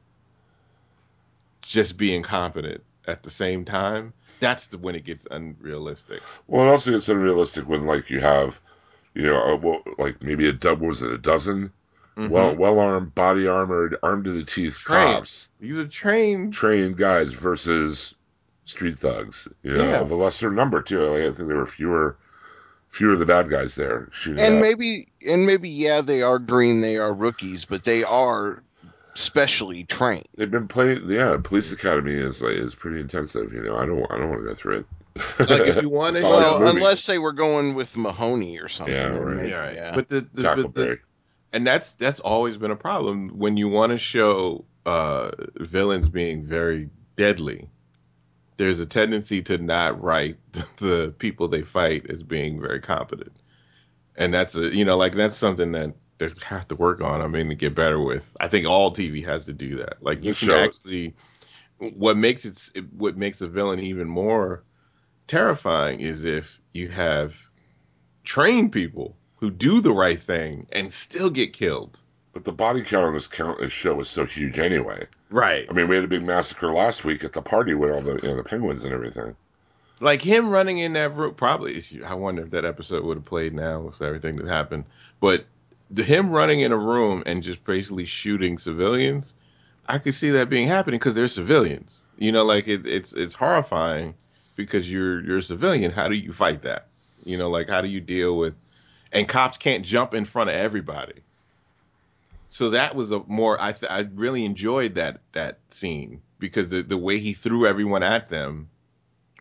just be incompetent at the same time, that's the when it gets unrealistic. Well, it also gets unrealistic when like you have, you know, a, well, like maybe a do- what was it a dozen Mhm. well well armed, body armored, armed to the teeth Trained. cops, these are trained. trained guys versus street thugs. You know, Yeah. of a lesser number too. Like, I think there were fewer fewer of the bad guys there shooting. And up. maybe and maybe yeah, they are green, they are rookies, but they are specially trained. They've been playing. Yeah, police academy is like, is pretty intensive. You know, I don't I don't want to go through it. Like, if you wanna It's not like show- Well, movie. unless they were going with Mahoney or something. Yeah, right. maybe, Yeah, right. yeah. But the, the, the, the and that's that's always been a problem when you want to show uh, villains being very deadly. There's a tendency to not write the people they fight as being very competent, and that's a you know like that's something that they have to work on. I mean, to get better with. I think all TV has to do that. Like you Just can actually, what makes it what makes a villain even more terrifying is if you have trained people who do the right thing and still get killed. But the body count on this count this show is so huge anyway. Right. I mean, we had a big massacre last week at the party with all the you know the penguins and everything. Like him running in that room, probably. I wonder if that episode would have played now with everything that happened. But the, him running in a room and just basically shooting civilians, I could see that being happening because they're civilians. You know, like it, it's it's horrifying because you're you're a civilian. How do you fight that? You know, like how do you deal with? And cops can't jump in front of everybody. So that was a more I th- I really enjoyed that that scene because the the way he threw everyone at them,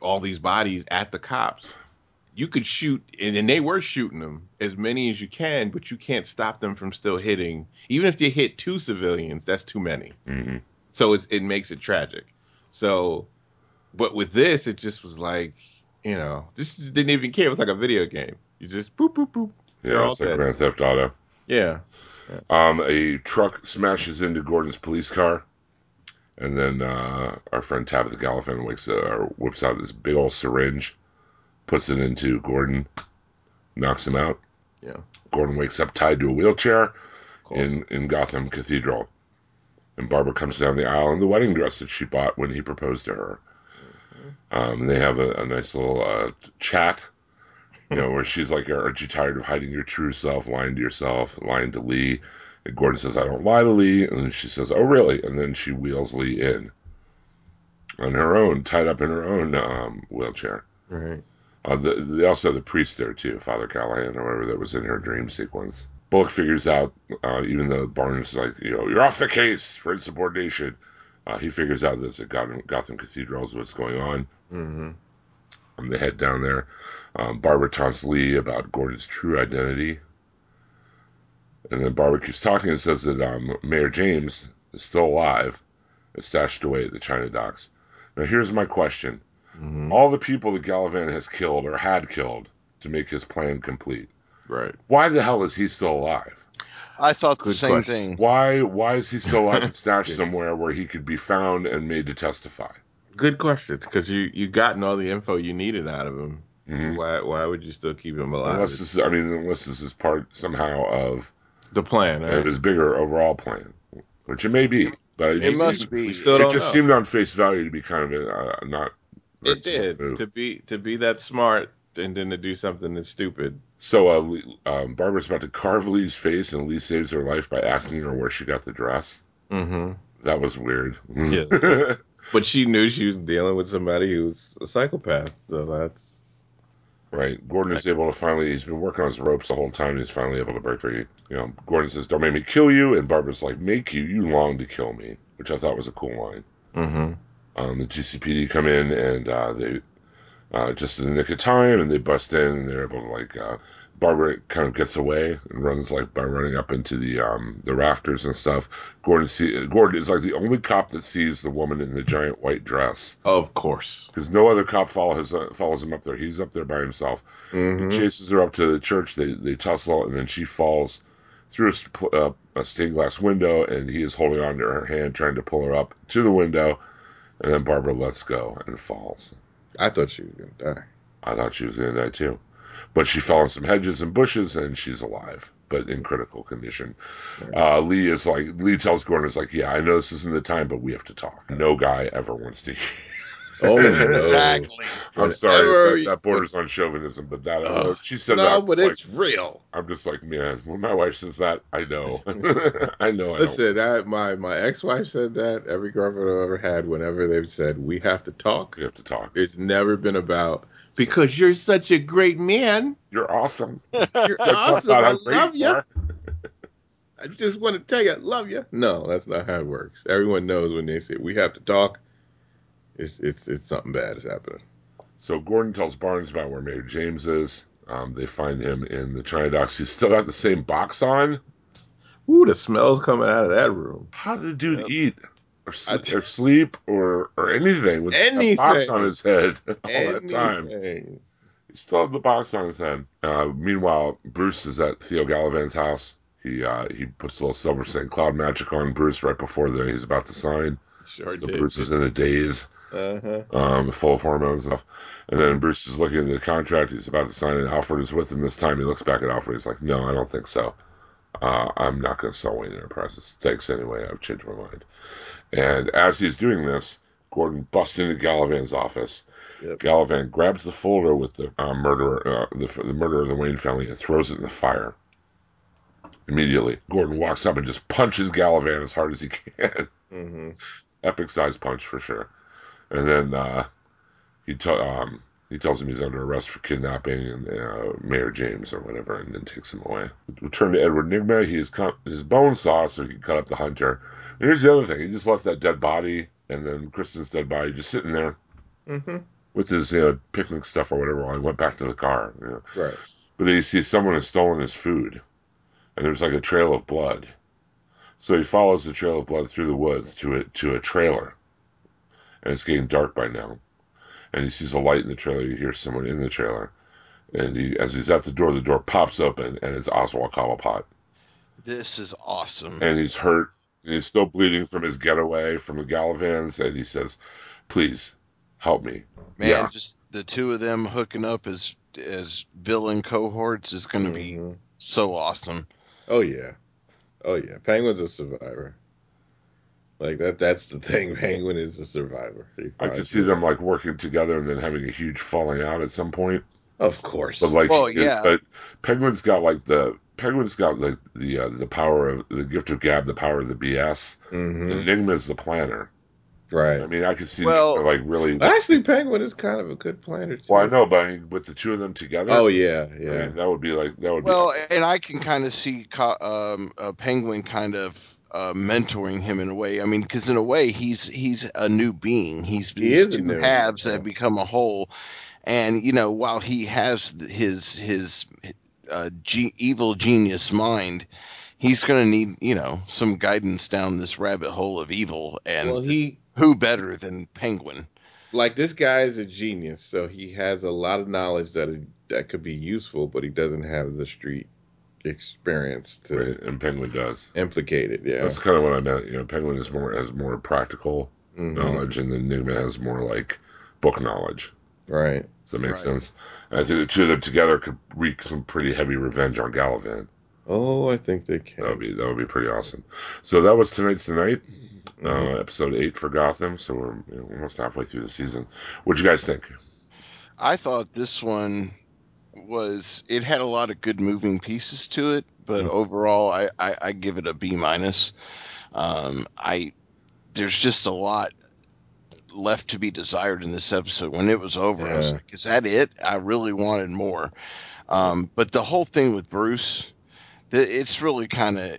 all these bodies at the cops. You could shoot, and, and they were shooting them as many as you can, but you can't stop them from still hitting. Even if they hit two civilians, that's too many. hmm So it's, it makes it tragic. So, but with this, it just was like, you know, this didn't even care. It was like a video game. You just boop boop boop. Yeah, it's like dead. Grand Theft Auto. Yeah. Um, a truck smashes into Gordon's police car, and then uh, our friend Tabitha Galavan wakes uh, whips out this big old syringe, puts it into Gordon, knocks him out. Yeah. Gordon wakes up tied to a wheelchair in in Gotham Cathedral, and Barbara comes down the aisle in the wedding dress that she bought when he proposed to her. Um, they have a, a nice little uh, chat, you know, where she's like, "Aren't you tired of hiding your true self, lying to yourself, lying to Lee?" And Gordon says, "I don't lie to Lee," and then she says, "Oh, really?" And then she wheels Lee in on her own, tied up in her own um, wheelchair. right. Uh, the, they also have the priest there too, Father Callahan or whatever that was in her dream sequence. Bullock figures out, uh, even though Barnes is like, you know, you're off the case for insubordination. Uh, he figures out that it's at Gotham, Gotham Cathedral is what's going on. Mm-hmm. Um, they head down there. Um, Barbara taunts Lee about Gordon's true identity. And then Barbara keeps talking and says that um, Mayor James is still alive and stashed away at the China docks. Now, here's my question Mm-hmm. all the people that Galavan has killed or had killed to make his plan complete. Right. Why the hell is he still alive? I thought the same question. thing. Why why is he still alive and stashed somewhere where he could be found and made to testify? Good question, because you you gotten all the info you needed out of him. Mhm. Why why would you still keep him alive? Unless this, I mean, unless this is part somehow of, the plan, of right? his bigger overall plan, which it may be, but it, It just must seemed- be. It just know. seemed on face value to be kind of a, uh, not. it did move. to be to be that smart and then to do something that's stupid. So uh, um, Barbara's about to carve Lee's face, and Lee saves her life by asking her where she got the dress. Mm-hmm. That was weird. Yeah. But she knew she was dealing with somebody who's a psychopath, so that's right? Gordon is able to finally, he's been working on his ropes the whole time. And he's finally able to break free. You know, Gordon says, Don't make me kill you. And Barbara's like, Make you, you long to kill me, which I thought was a cool line. Mm-hmm. Um, the GCPD come in and uh, they, uh, just in the nick of time, and they bust in and they're able to, like, uh, Barbara kind of gets away and runs like by running up into the um, the rafters and stuff. Gordon see Gordon is like the only cop that sees the woman in the giant white dress Of course. because no other cop follows uh, follows him up there. He's up there by himself. Mm-hmm. He chases her up to the church. They they tussle, and then she falls through a, uh, a stained glass window, and he is holding on to her hand, trying to pull her up to the window. And then Barbara lets go and falls. I thought she was gonna die. I thought she was going to die too, but she fell in some hedges and bushes, and she's alive, but in critical condition. Uh, Lee is like Lee tells Gordon, "Is like, yeah, I know this isn't the time, but we have to talk. No guy ever wants to." Oh no. Exactly. I'm sorry, that, that borders on chauvinism, but that Ugh. she said no, that. but it's like- real. I'm just like, man, when my wife says that, I know. I know. I don't. Listen, I, my my ex-wife said that. Every girlfriend I've ever had, whenever they've said we have to talk, We have to talk. it's never been about because you're such a great man. You're awesome. You're Talk awesome. I love you you. are. I just want to tell you, I love you. No, that's not how it works. Everyone knows when they say we have to talk, it's it's it's something bad is happening. So Gordon tells Barnes about where Mayor James is. Um, they find him in the China docks. He's still got the same box on. Ooh, the smells coming out of that room. How did the dude Yep. eat? Or, I sleep, t- or sleep or or anything with a box on his head all that time. He still had the box on his head. Uh, meanwhile, Bruce is at Theo Galavan's house. He uh, he puts a little silver St. Cloud magic on Bruce right before the, he's about to sign. Sure So did. Bruce is in a daze, Uh-huh. um, full of hormones and stuff. And then Bruce is looking at the contract. He's about to sign it. Alfred is with him this time. He looks back at Alfred. He's like, "No, I don't think so. Uh, I'm not going to sell Wayne Enterprises. Thanks anyway. I've changed my mind." And as he's doing this, Gordon busts into Galavan's office. Yep. Galavan grabs the folder with the uh, murderer, uh, the, the murder of the Wayne family, and throws it in the fire. Immediately, Gordon walks up and just punches Galavan as hard as he can. hmm Epic size punch for sure. And then uh, he t- um, he tells him he's under arrest for kidnapping and uh, Mayor James or whatever, and then takes him away. Return to Edward Nygma. He has cut his bone saw so he can cut up the hunter. And here's the other thing: he just left that dead body and then Kristen's dead body just sitting there hmm with his you know, picnic stuff or whatever while he went back to the car. You know. Right. But then you see someone has stolen his food, and there's like a trail of blood. So he follows the trail of blood through the woods to a to a trailer, and it's getting dark by now. And he sees a light in the trailer. You hear someone in the trailer, and he, as he's at the door, the door pops open, and it's Oswald Cobblepot, This is awesome. and he's hurt. And he's still bleeding from his getaway from the Galavans, and he says, "Please, help me." Man, yeah. just the two of them hooking up as as villain cohorts is going to be Mhm. so awesome. Oh yeah. Oh yeah. Penguin's a survivor. Like that that's the thing. Penguin is a survivor. I can see them like working together and then having a huge falling out at some point. Of course. But like, Well, yeah. but Penguin's got like the Penguin's got like the uh, the power of the gift of gab, the power of the BS. hmm Enigma's the planner. Right. I mean, I can see Well- like really. Actually, Penguin is kind of a good planner too. Well, I know, but I mean, with the two of them together, Oh yeah, I yeah. mean, that would be like that would Well, be. and I can kind of see co- um, a penguin kind of uh, mentoring him in a way. I mean, because in a way, he's he's a new being. He's He these two halves that have become a whole. And you know, while he has his his uh, ge- evil genius mind, he's going to need you know some guidance down this rabbit hole of evil. And Well, he who better than Penguin? like this guy is a genius, so he has a lot of knowledge that that could be useful, but he doesn't have the street experience to Right, and Penguin does. implicate it. Yeah. That's kind of what I meant. You know, Penguin is more has more practical Mhm. knowledge, and then Enigma has more like book knowledge. Right. Does that make Right. sense? And I think the two of them together could wreak some pretty heavy revenge on Galavan. Oh, I think they can. That would be that would be pretty awesome. So that was tonight's tonight, Mhm. uh, episode eight for Gotham. So we're you know, almost halfway through the season. What'd you guys think? I thought this one was it had a lot of good moving pieces to it, but Mhm. overall I, I, I give it a B minus. Um, I there's just a lot left to be desired in this episode. When it was over, I was like, "Is that it?" I really wanted more. Um, but the whole thing with Bruce, the, it's really kind of,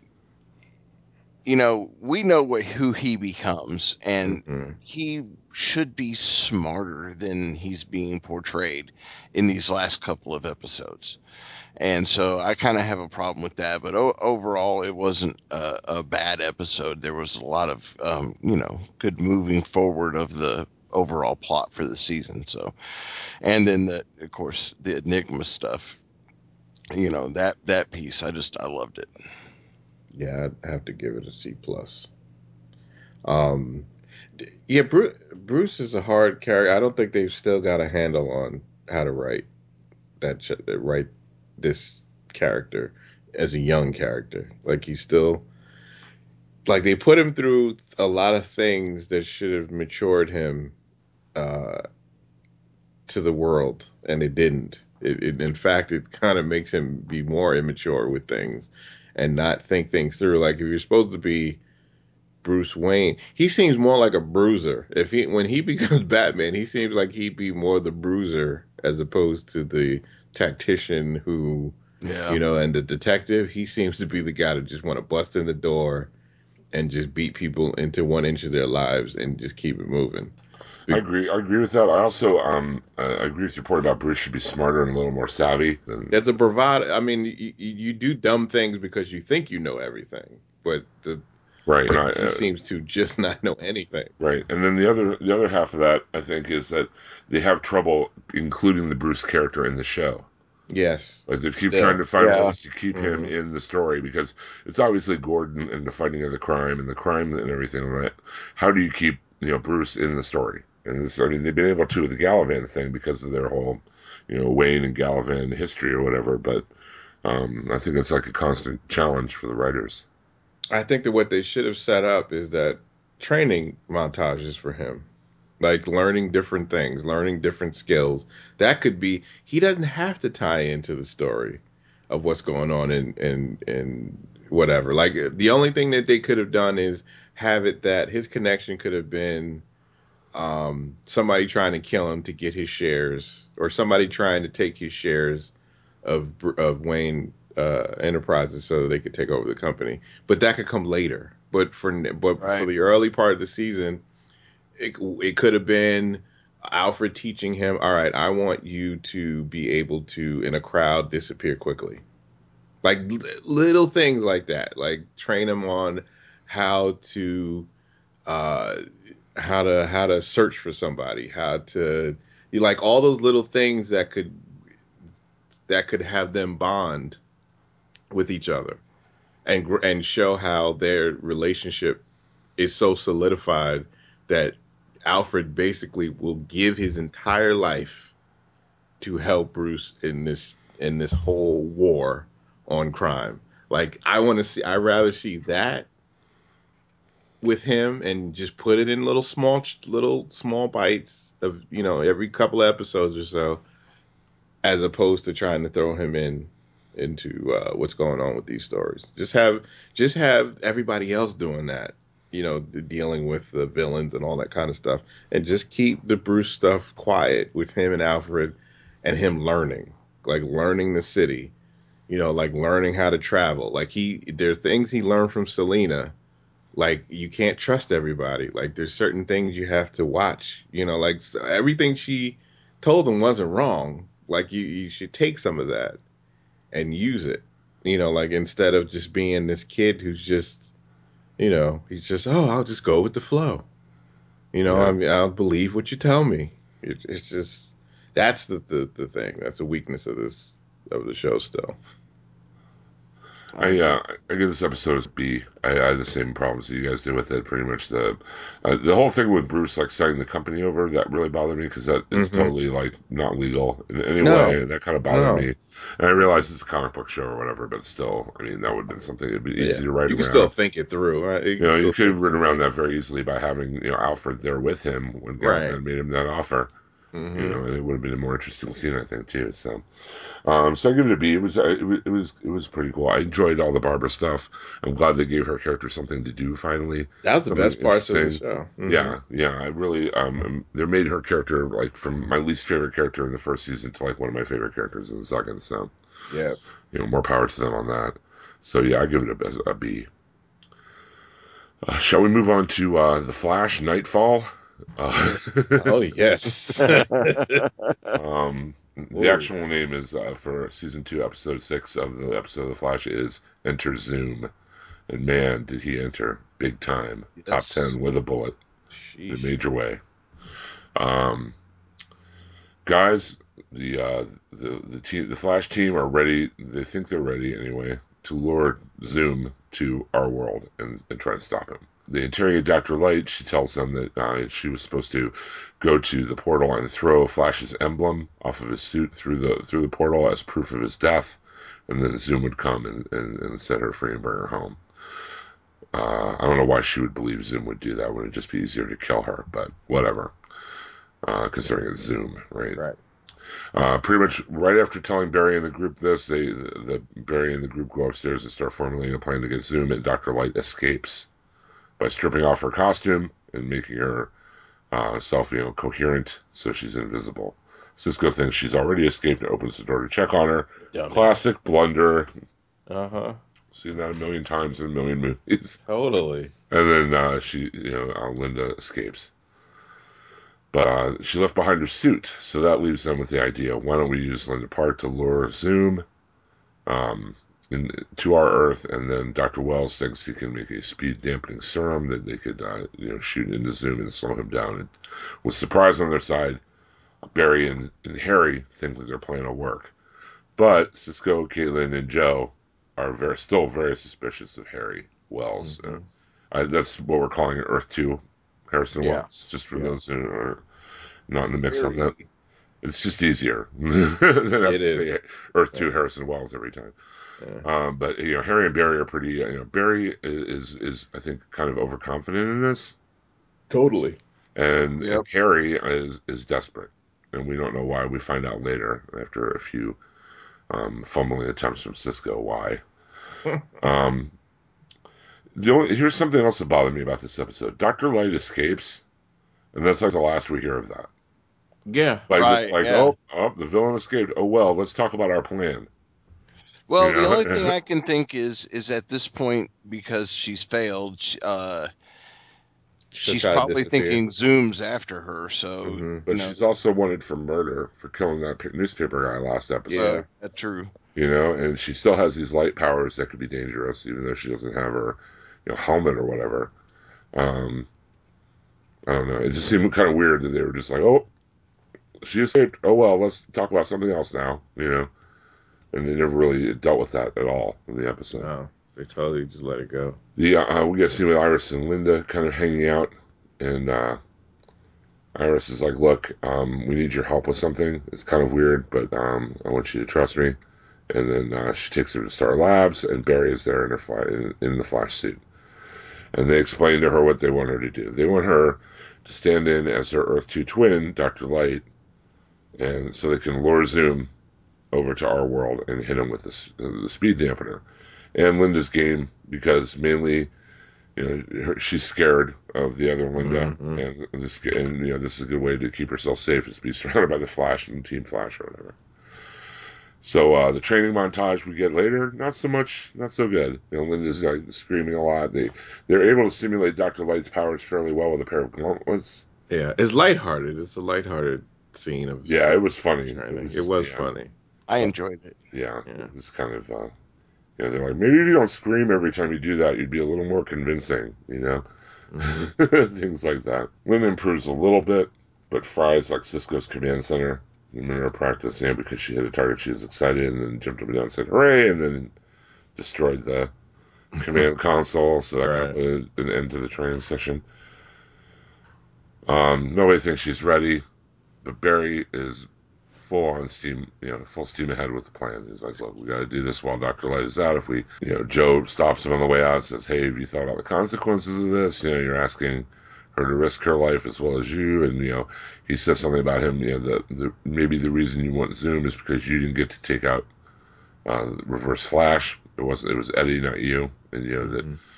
you know, we know what who he becomes, and Mhm. he should be smarter than he's being portrayed in these last couple of episodes. And so I kind of have a problem with that. But o- overall, it wasn't a, a bad episode. There was a lot of, um, you know, good moving forward of the overall plot for the season. So, and then the, of course, the Enigma stuff. You know that that piece, I just I loved it. Yeah, I'd have to give it a C plus. Um, yeah, Bruce, Bruce is a hard character. I don't think they've still got a handle on how to write that write this character as a young character. Like he's still like they put him through a lot of things that should have matured him uh, to the world, and it didn't. It, it, in fact, it kind of makes him be more immature with things and not think things through. Like if you're supposed to be Bruce Wayne, he seems more like a bruiser. If he when he becomes Batman, he seems like he'd be more the bruiser as opposed to the tactician who Yeah, you know, and the detective, he seems to be the guy that just want to bust in the door and just beat people into one inch of their lives and just keep it moving. I agree. I agree with that. I also um uh, agree with your point about Bruce should be smarter and a little more savvy. Than, That's a bravado. I mean, you, you do dumb things because you think you know everything, but the, right. He uh, seems to just not know anything. Right, and then the other the other half of that I think is that they have trouble including the Bruce character in the show. Yes. Like they keep Still, trying to find yeah. ways to keep him Mhm. in the story because it's obviously Gordon and the fighting of the crime and the crime and everything. Right? How do you keep you know Bruce in the story? And this, I mean, they've been able to with the Galavan thing because of their whole you know Wayne and Galavan history or whatever. But um, I think it's like a constant challenge for the writers. I think that what they should have set up is that training montages for him, like learning different things, learning different skills. That could be. He doesn't have to tie into the story of what's going on in in in whatever. Like the only thing that they could have done is have it that his connection could have been um, somebody trying to kill him to get his shares, or somebody trying to take his shares of of Wayne uh, Enterprises so that they could take over the company. But that could come later. But for but for the early part of the season, it it could have been Alfred teaching him, "All right, I want you to be able to in a crowd disappear quickly." Like l- little things like that. Like train him on how to uh how to how to search for somebody, how to you like all those little things that could that could have them bond with each other and and show how their relationship is so solidified that Alfred basically will give his entire life to help Bruce in this in this whole war on crime. Like I want to see I rather see that with him and just put it in little small little small bites of you know every couple of episodes or so as opposed to trying to throw him in into uh, what's going on with these stories. Just have just have everybody else doing that, you know, dealing with the villains and all that kind of stuff, and just keep the Bruce stuff quiet with him and Alfred, and him learning, like learning the city, you know, like learning how to travel. Like he, there are things he learned from Selina. Like you can't trust everybody. Like there's certain things you have to watch. You know, like s- everything she told him wasn't wrong. Like you, you should take some of that and use it. You know, like instead of just being this kid who's just, you know, he's just, oh, I'll just go with the flow. You know, Yeah. I mean, I'll believe what you tell me. It, it's just that's the, the the thing. That's a weakness of this of the show still. I uh, I give this episode a B. I, I had the same problems that you guys did with it. Pretty much the uh, the whole thing with Bruce like signing the company over that really bothered me because that is Mhm. totally like not legal in any No. way. That kind of bothered No. me. And I realize it's a comic book show or whatever, but still, I mean, that would have been something that'd be easy Yeah. to write you can around. still think it through. Right? you know, you could have written around that very easily by having you know Alfred there with him when Right. Made him that offer. Mhm. you know, and it would have been a more interesting scene, I think, too. So, um, so I give it a B. It was, uh, it was, it was, it was pretty cool. I enjoyed all the Barbara stuff. I'm glad they gave her character something to do finally. That was the best part of the show. Mhm. Yeah, yeah. I really, um, they made her character like from my least favorite character in the first season to like one of my favorite characters in the second. So, Yeah. you know, more power to them on that. So yeah, I give it a, a B. Uh, shall we move on to uh, the Flash Nightfall? Uh, Oh yes. um, the Whoa. actual name is uh, for season two, episode six of the episode of the Flash is Enter Zoom, and man, did he enter big time, Yes. top ten with a bullet in a major way. Um, guys, the uh, the the team, the Flash team are ready. They think they're ready anyway to lure Zoom to our world and, and try to stop him. They interrogate Dr. Light. She tells them that uh, she was supposed to go to the portal and throw Flash's emblem off of his suit through the through the portal as proof of his death, and then Zoom would come and, and, and set her free and bring her home. Uh, I don't know why she would believe Zoom would do that. Would it just be easier to kill her? But whatever. Uh, considering it's Zoom, right? Right. Uh, pretty much right after telling Barry and the group this, they the Barry and the group go upstairs and start formulating a plan to get Zoom, and Doctor Light escapes by stripping off her costume and making her uh, self, you know, coherent so she's invisible. Cisco thinks she's already escaped and opens the door to check on her. Classic blunder. Uh huh. Seen that a million times in a million movies. Totally. And then uh, she, you know, uh, Linda escapes. But uh, she left behind her suit, so that leaves them with the idea: why don't we use Linda Park to lure Zoom um, in, to our Earth, and then Doctor Wells thinks he can make a speed dampening serum that they could, uh, you know, shoot into Zoom and slow him down. And with surprise on their side, Barry and, and Harry think that their plan will work, but Cisco, Caitlin, and Joe are very still very suspicious of Harry Wells. Mhm. Uh, that's what we're calling Earth Two, Harrison Yeah. Wells. Just for Yeah. those who are not in the mix on Very- that, it's just easier than It say. Earth Two Yeah. Harrison Wells every time. Yeah. Um, but you know, Harry and Barry are pretty. You know, Barry is is I think kind of overconfident in this, Totally. and, Yep. and Harry is is desperate, and we don't know why. We find out later after a few um, fumbling attempts from Cisco why. um, the only, here's something else that bothered me about this episode. Doctor Light escapes, and that's like the last we hear of that. Yeah. Like right. it's like, yeah. oh, oh, the villain escaped. Oh well, let's talk about our plan. Well, You the know? only thing I can think is is at this point because she's failed, uh, she's probably thinking Zoom's after her. So Mhm. But you know, she's also wanted for murder for killing that newspaper guy last episode. Yeah. that's true. You know, and she still has these light powers that could be dangerous, even though she doesn't have her, you know, helmet or whatever. Um, I don't know. It just seemed kind of weird that they were just like, "Oh, she escaped. Oh well, let's talk about something else now." You know, and they never really dealt with that at all in the episode. No, they totally just let it go. The uh, we get seen with Iris and Linda kind of hanging out, and uh, Iris is like, "Look, um, we need your help with something. It's kind of weird, but um, I want you to trust me." And then uh, she takes her to Star Labs, and Barry is there in her fly, in, in the Flash suit, and they explain to her what they want her to do. They want her to stand in as her Earth Two twin, Doctor Light, and so they can lure Zoom over to our world and hit him with the, the speed dampener. And Linda's game because mainly you know, her, she's scared of the other Linda, Mhm. and this and you know this is a good way to keep herself safe is to be surrounded by the Flash and Team Flash or whatever. So uh, the training montage we get later, not so much, not so good. You know, Linda's like screaming a lot. They they're able to simulate Doctor Light's powers fairly well with a pair of gauntlets. Yeah, it's lighthearted. It's a lighthearted scene of Yeah, it was funny. training. It was yeah, funny. I enjoyed it. Yeah, Yeah. it was kind of. Uh, you know, they're like maybe if you don't scream every time you do that, you'd be a little more convincing. You know. Mhm. things like that. Lynn improves a little bit, but Fry's like Cisco's command center in the middle of practice, yeah, because she hit a target, she was excited, and then jumped up and down and said, hooray, and then destroyed the command console, so that Right. kind of an end to the training session. Um, nobody thinks she's ready, but Barry is full on steam, you know, full steam ahead with the plan. He's like, look, we got to do this while Dr. Light is out. If we, you know, Joe stops him on the way out and says, hey, have you thought about the consequences of this? You know, you're asking her to risk her life as well as you. And you know, he says something about him. You know, the, the maybe the reason you want Zoom is because you didn't get to take out uh, Reverse Flash. It wasn't. It was Eddie, not you. And you know that Mm-hmm.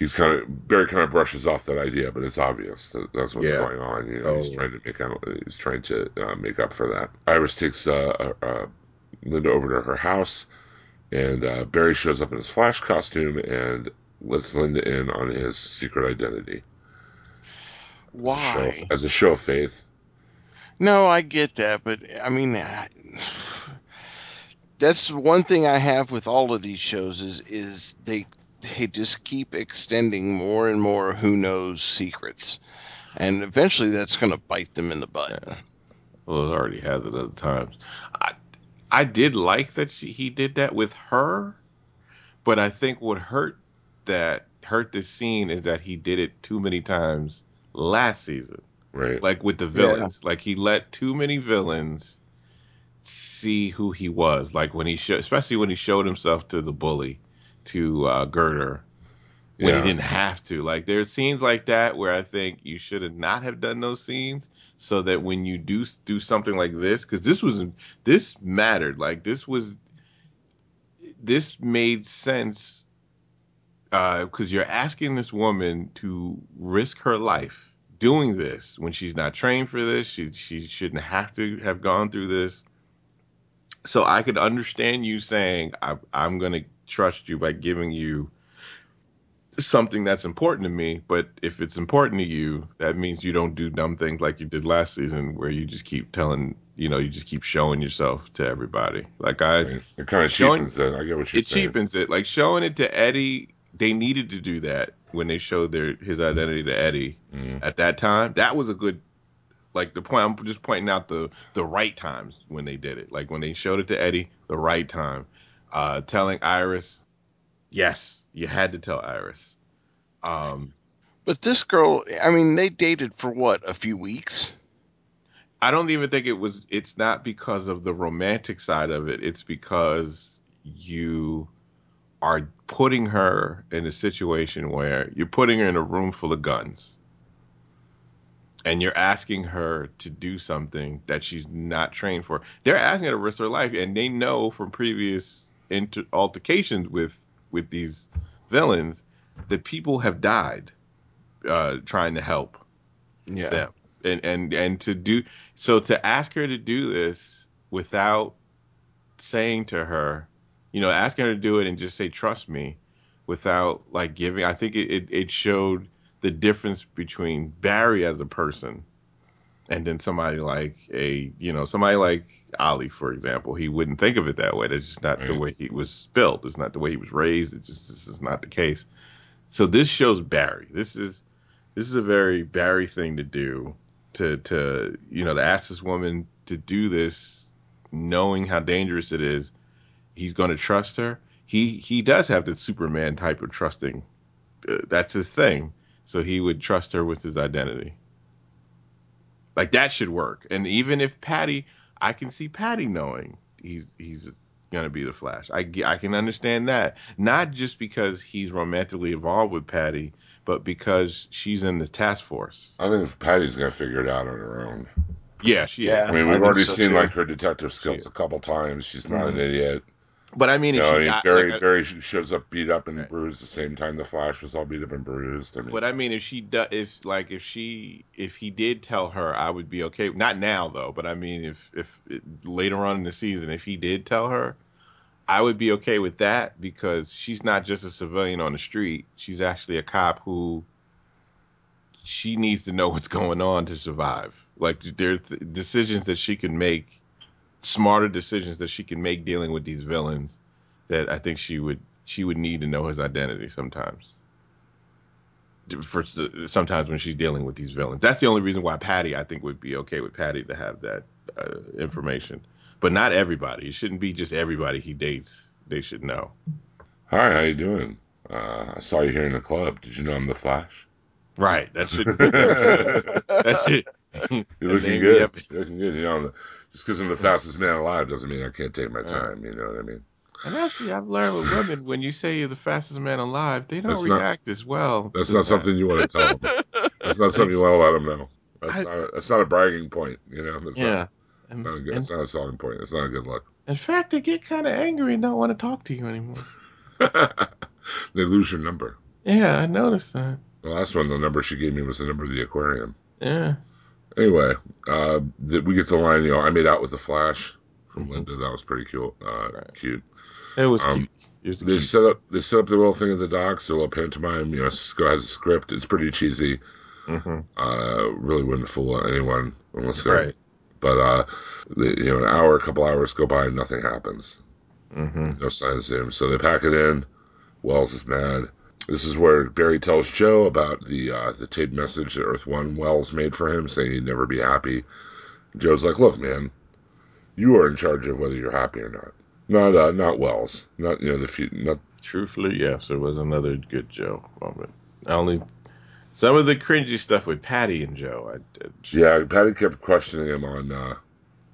He's kind of Barry kind of brushes off that idea, but it's obvious that that's what's Yeah. going on. You know, he's trying to make out, he's trying to uh, make up for that. Iris takes uh, uh, uh, Linda over to her house, and uh, Barry shows up in his Flash costume and lets Linda in on his secret identity. As a show Why? of- as a show of faith. No, I get that, but I mean, I- that's one thing I have with all of these shows is is they they just keep extending more and more who knows secrets, and eventually that's going to bite them in the butt. Well, it already has at other times. I I did like that she, he did that with her, but I think what hurt that hurt the scene is that he did it too many times last season. Right. Like with the villains, like he let too many villains see who he was. Like when he showed, especially when he showed himself to the bully, to uh, Girder, when Yeah. he didn't have to. Like there's scenes like that where I think you should have not have done those scenes, so that when you do do something like this, because this was this mattered. Like this was this made sense because you're asking this woman to risk her life doing this when she's not trained for this. She she shouldn't have to have gone through this. So I could understand you saying I, I'm going to trust you by giving you something that's important to me. But if it's important to you, that means you don't do dumb things like you did last season, where you just keep telling, you know, you just keep showing yourself to everybody. Like I, Right. It kind of Showing- cheapens it. I get what you're it saying. It cheapens it. Like showing it to Eddie, they needed to do that when they showed their his identity to Eddie Mm. at that time. That was a good, like the point. I'm just pointing out the the right times when they did it. Like when they showed it to Eddie, the right time. Uh, telling Iris, yes, you had to tell Iris. Um, But this girl, I mean, they dated for what a few weeks. I don't even think it was. It's not because of the romantic side of it. It's because you are putting her in a situation where you're putting her in a room full of guns, and you're asking her to do something that she's not trained for. They're asking her to risk her life, and they know from previous inter- altercations with with these villains that people have died uh, trying to help Yeah. them and and and to do so to ask her to do this without saying to her you know asking her to do it and just say trust me without like giving i think it, it, it showed the difference between barry as a person and then somebody like a you know somebody like ali for example he wouldn't think of it that way. That's just not the way he was built. It's not the way he was raised. It's just this is not the case. So this shows barry. This is this is a very Barry thing to do to to you know to ask this woman to do this knowing how dangerous it is. He's going to trust her. He he does have the superman type of trusting. Uh, that's his thing. So he would trust her with his identity. Like that should work. And even if patty i can see patty knowing he's he's going to be the flash I, I can understand that not just because he's romantically involved with patty but because she's in the task force. I think Patty's gonna figure it out on her own. Yeah, she Yeah. is. I mean, we've think already so, seen too. like her detective skills a couple times. She's not Mhm. an idiot. But I mean, if she got Barry, like a- Barry shows up beat up and bruised the same time the Flash was all beat up and bruised. I mean, But I mean, if she does, if like if she, if he did tell her, I would be okay. Not now though, but I mean, if if it, later on in the season, if he did tell her, I would be okay with that because she's not just a civilian on the street. She's actually a cop who she needs to know what's going on to survive. Like there are th- decisions that she can make, smarter decisions that she can make dealing with these villains. That I think she would she would need to know his identity sometimes. For sometimes when she's dealing with these villains, that's the only reason why Patty I think would be okay with Patty to have that uh, information, but not everybody. It shouldn't be just everybody he dates. They should know. hi, how you doing? Uh, I saw you here in the club. Did you know I'm the Flash? Right. That shouldn't be the episode. That should. You're looking good. You're looking good. You know, just because I'm the fastest man alive doesn't mean I can't take my time. You know what I mean? And actually, I've learned with women, when you say you're the fastest man alive, they don't That's not- react as well. That's not that. something you want to tell them. That's not something you want about him, though. That's I- not. A, that's not a bragging point. You know. That's yeah. Not, And, not a good, and- it's not a selling point. It's not a good look. in fact, they get kind of angry and don't want to talk to you anymore. they lose your number. Yeah, I noticed that. The last one, the number she gave me was the number of the aquarium. Yeah. Anyway, uh, th- we get the line. You know, I made out with the Flash from Mhm. Linda. That was pretty cool. Uh, Right. Cute. It was Um, cute. It was They cute. set up. They set up the little thing at the docks. A little pantomime. You know, Cisco has a script. It's pretty cheesy. Mhm. Uh, really wouldn't fool anyone unless they're. Right. But uh, the, you know, an hour, a couple hours go by, and nothing happens. hmm No signs of him. So they pack it in. Wells is mad. This is where Barry tells Joe about the uh, the taped message that Earth One Wells made for him, saying he'd never be happy. Joe's like, "Look, man, you are in charge of whether you're happy or not. Not uh, not Wells. Not you know the few, not Truthfully, yes, it was another good Joe moment. Only some of the cringy stuff with Patty and Joe. I did. yeah." Patty kept questioning him on uh,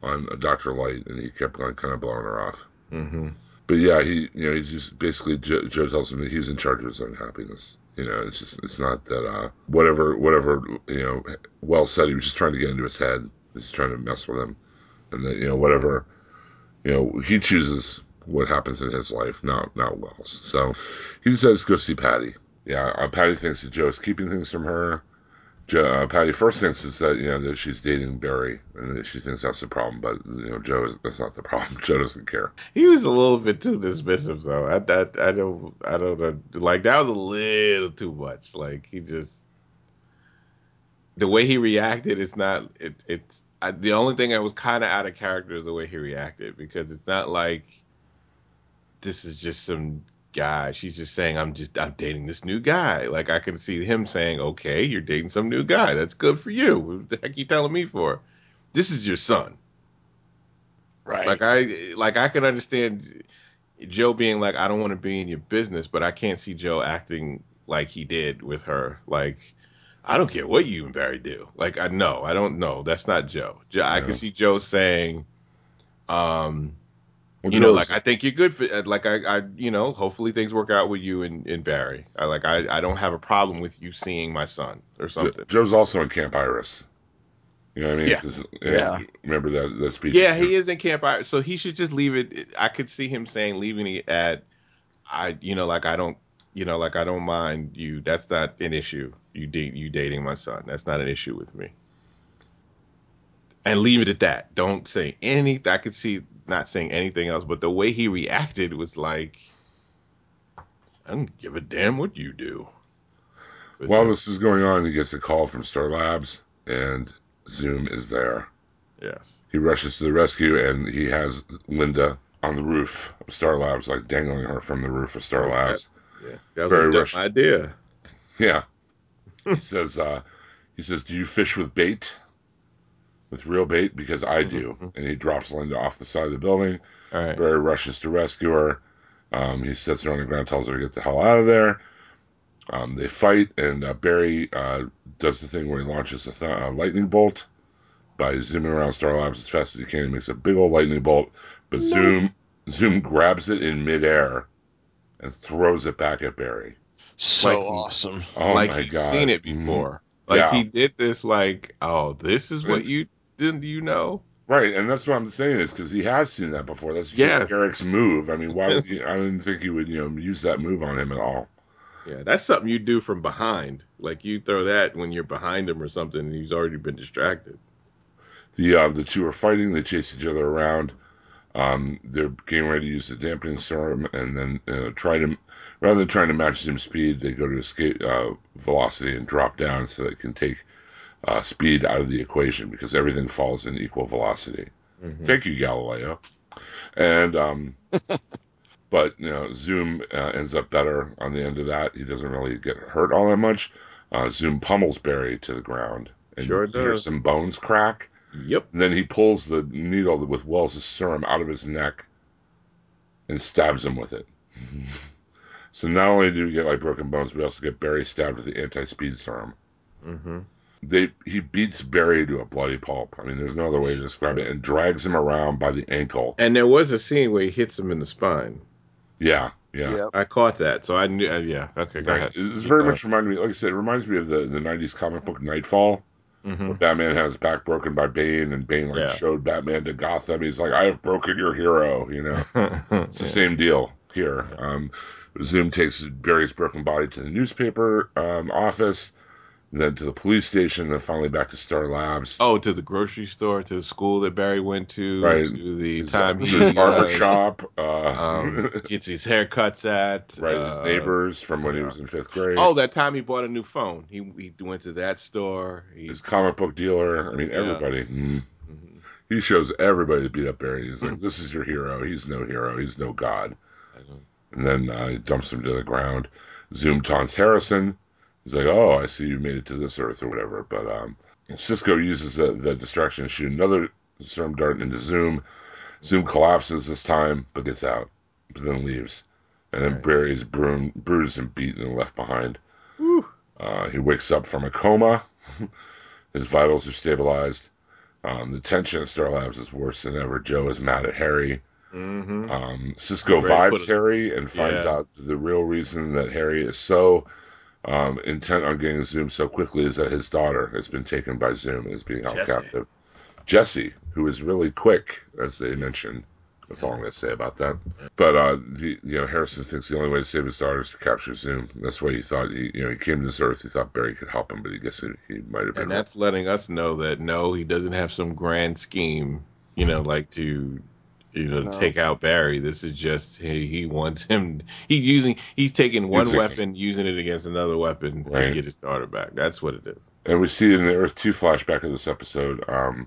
on Doctor Light, and he kept like kind of blowing her off. hmm But yeah, he you know he just basically Joe, Joe tells him that he's in charge of his own happiness. You know, it's just it's not that uh whatever whatever you know Wells said he was just trying to get into his head. He's trying to mess with him, and that you know whatever you know he chooses what happens in his life, not not Wells. So he decides to go see Patty. Yeah, uh, Patty thinks that Joe's keeping things from her. Joe, uh, Patty first thinks that you know that she's dating Barry, and she thinks that's the problem. But you know, Joe is that's not the problem. Joe doesn't care. He was a little bit too dismissive, though. I, I, I don't, I don't know. Like that was a little too much. Like he just, the way he reacted, it's not. It, it's I, the only thing that was kind of out of character is the way he reacted because it's not like this is just some guy. She's just saying, "I'm just, I'm dating this new guy." Like I can see him saying, "Okay, you're dating some new guy. That's good for you. What the heck are you telling me for? This is your son." Right. Like I like I can understand Joe being like, I don't want to be in your business, but I can't see Joe acting like he did with her. Like, I don't care what you and Barry do. Like, I know, I don't know. That's not Joe. Joe I can see Joe saying, um, Well, you know, like I think you're good for uh, like I, I you know, hopefully things work out with you and, and Barry. I like I, I don't have a problem with you seeing my son or something. Joe's also in Camp Iris. You know what I mean? Yeah. 'Cause, Yeah. Remember that that speech? Yeah, he is in camp. Iris, So he should just leave it. I could see him saying leaving it at, I, you know, like I don't, you know, like I don't mind you. That's not an issue. You date you dating my son. That's not an issue with me. And leave it at that. Don't say any. I could see not saying anything else. But the way he reacted was like, I don't give a damn what you do. While this is going on, he gets a call from Star Labs, and Zoom is there. yes. He rushes to the rescue, and he has Linda on the roof of Star Labs, like dangling her from the roof of Star. Labs. Yeah. That was Very a dumb rushed. idea. Yeah. he says, uh, he says, "Do you fish with bait? With real bait? Because I do." Mhm. And he drops Linda off the side of the building. All right. Barry rushes to rescue her. Um, he sits her on the ground, tells her to get the hell out of there. Um, they fight, and uh, Barry uh, does the thing where he launches a th- uh, lightning bolt by zooming around Star Labs as fast as he can. He makes a big old lightning bolt, but No. Zoom Zoom grabs it in midair and throws it back at Barry. so like awesome. Oh like my he's god! seen it Mhm. before. Like Yeah. he did this. Like, oh, this is what you didn't you know? Right, and that's what I'm saying is because he has seen that before. That's Yes. Eric's move. I mean, why would Yes. you, I didn't think he would, you know, use that move on him at all. Yeah, that's something you do from behind. Like you throw that when you're behind him or something, and he's already been distracted. The uh, the two are fighting. They chase each other around. Um, they're getting ready to use the dampening serum, and then uh, try to rather than trying to match Zoom's speed, they go to escape uh, velocity and drop down so they can take uh, speed out of the equation because everything falls in equal velocity. Thank you, Galileo. And um, but you know, Zoom uh, ends up better on the end of that. He doesn't really get hurt all that much. Uh, Zoom pummels Barry to the ground, and Sure you hear some bones crack. Yep. And then he pulls the needle with Wells' serum out of his neck and stabs him with it. so not only do we get like broken bones, we also get Barry stabbed with the anti-speed serum. hmm They he beats Barry to a bloody pulp. I mean, there's no other way to describe it, and drags him around by the ankle. And there was a scene where he hits him in the spine. Yeah, Yeah. Yep. I caught that, so I knew. Uh, yeah, okay, go Right. ahead. It's very much reminded me, like I said, it reminds me of the, the 90s comic book Knightfall, hmm where Batman has his back broken by Bane, and Bane like Yeah. showed Batman to Gotham. He's like, I have broken your hero, you know? It's the same deal here. Um, Zoom takes Barry's broken body to the newspaper um, office, then to the police station, and finally back to Star Labs. Oh, to the grocery store, to the school that Barry went to, Right. to the His- time his he barber uh, shop, uh, um, gets his haircuts at. right? His uh, neighbors from when he was in fifth grade. Oh, that time he bought a new phone. He he went to that store. He, his comic book dealer. I mean, Yeah. everybody. Mm. Mhm. He shows everybody to beat up Barry. He's like, "This is your hero. He's no hero. He's no god." And then uh, he dumps him to the ground. Zoom taunts Harrison. He's like, "Oh, I see you made it to this Earth or whatever." But um, Cisco uses the, the distraction to shoot another storm dart into Zoom. Zoom collapses this time, but gets out, but then leaves. And then Right. Barry's bru- bruised and beaten and left behind. Uh, he wakes up from a coma. His vitals are stabilized. Um, the tension at Star Labs is worse than ever. Joe is mad at Harry. Mhm. Um, Cisco vibes Harry and finds Yeah. out the real reason that Harry is so um, intent on getting Zoom so quickly is that his daughter has been taken by Zoom and is being held captive. Jesse, who is really quick, as they mentioned. That's all I'm going to say about that. But uh, the, you know, Harrison thinks the only way to save his daughter is to capture Zoom. That's why he thought he, you know, he came to this Earth. He thought Barry could help him, but he guess he, he might have been And wrong. that's letting us know that no, he doesn't have some grand scheme, you know, like to, you know, No. take out Barry. This is just he, he wants him. He's using. He's taking one Using- weapon, using it against another weapon to get his daughter back. That's what it is. And we see in the Earth 2 flashback of this episode, um,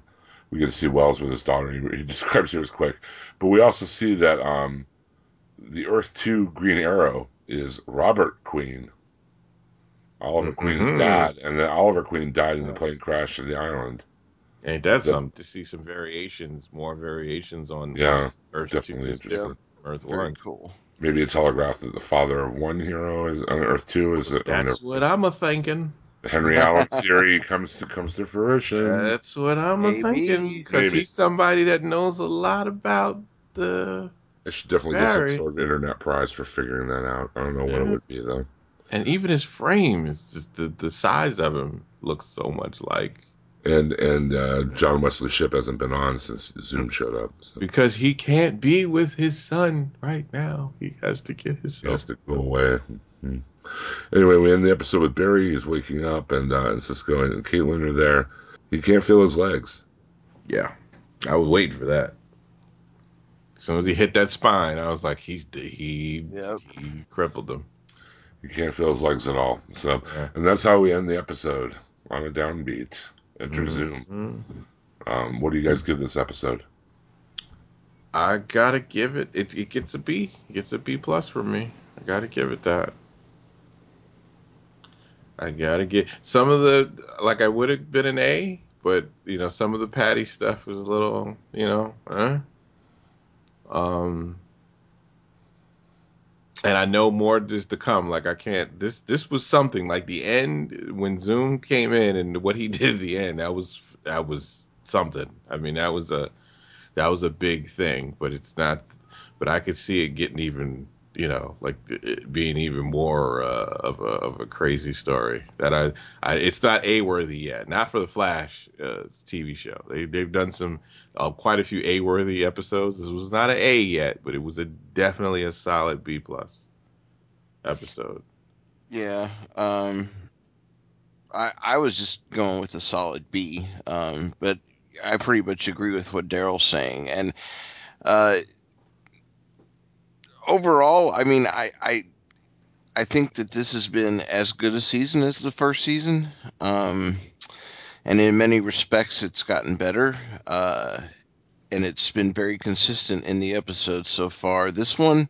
we get to see Wells with his daughter. He, he describes her as quick. But we also see that um, the Earth 2 Green Arrow is Robert Queen, Oliver Queen's Mhm. dad. And then Oliver Queen died in the plane crash of the island. And that's The- some to see some variations, more variations on Yeah, Earth definitely two, interesting. instead Earth Very one. cool. Maybe it's holographed that the father of one hero is on Earth 2 is uh, it That's the what I'm a thinking. Henry Allen theory comes to comes to fruition. That's what I'm a thinking because he's somebody that knows a lot about the It should definitely get some sort of internet prize for figuring that out. I don't know what it would be though. and even his frame is just the the size of him looks so much like and and uh, John Wesley Shipp hasn't been on since Zoom showed up. So because he can't be with his son right now. He has to get he himself. has to go away. Hmm. Anyway, we end the episode with Barry. He's waking up, and, uh, and Cisco and Caitlin are there. He can't feel his legs. Yeah, I was waiting for that. As soon as he hit that spine, I was like, he's he Yep. he crippled him. He can't feel his legs at all. So, Yeah. and that's how we end the episode on a downbeat. Enter Zoom. Mhm. Um, what do you guys give this episode? I gotta give it. It it gets a B. It gets a B plus from me. I gotta give it that. I gotta get some of the like I would have been an A, but you know some of the Patty stuff was a little you know, huh? Um, and I know more is to come. Like I can't. This this was something like the end when Zoom came in and what he did at the end. That was that was something. I mean that was a that was a big thing, but it's not. But I could see it getting even, you know, like being even more uh, of a of a crazy story. That I, I it's not a worthy yet. Not for the Flash uh, TV show. They they've done some uh, quite a few a worthy episodes. This was not an A yet, but it was a definitely a solid B plus episode. Yeah. Um, I I was just going with a solid B. Um, but I pretty much agree with what Daryl's saying, and uh, overall, I mean, I I I think that this has been as good a season as the first season. Um, and in many respects, it's gotten better. Uh, and it's been very consistent in the episodes so far. This one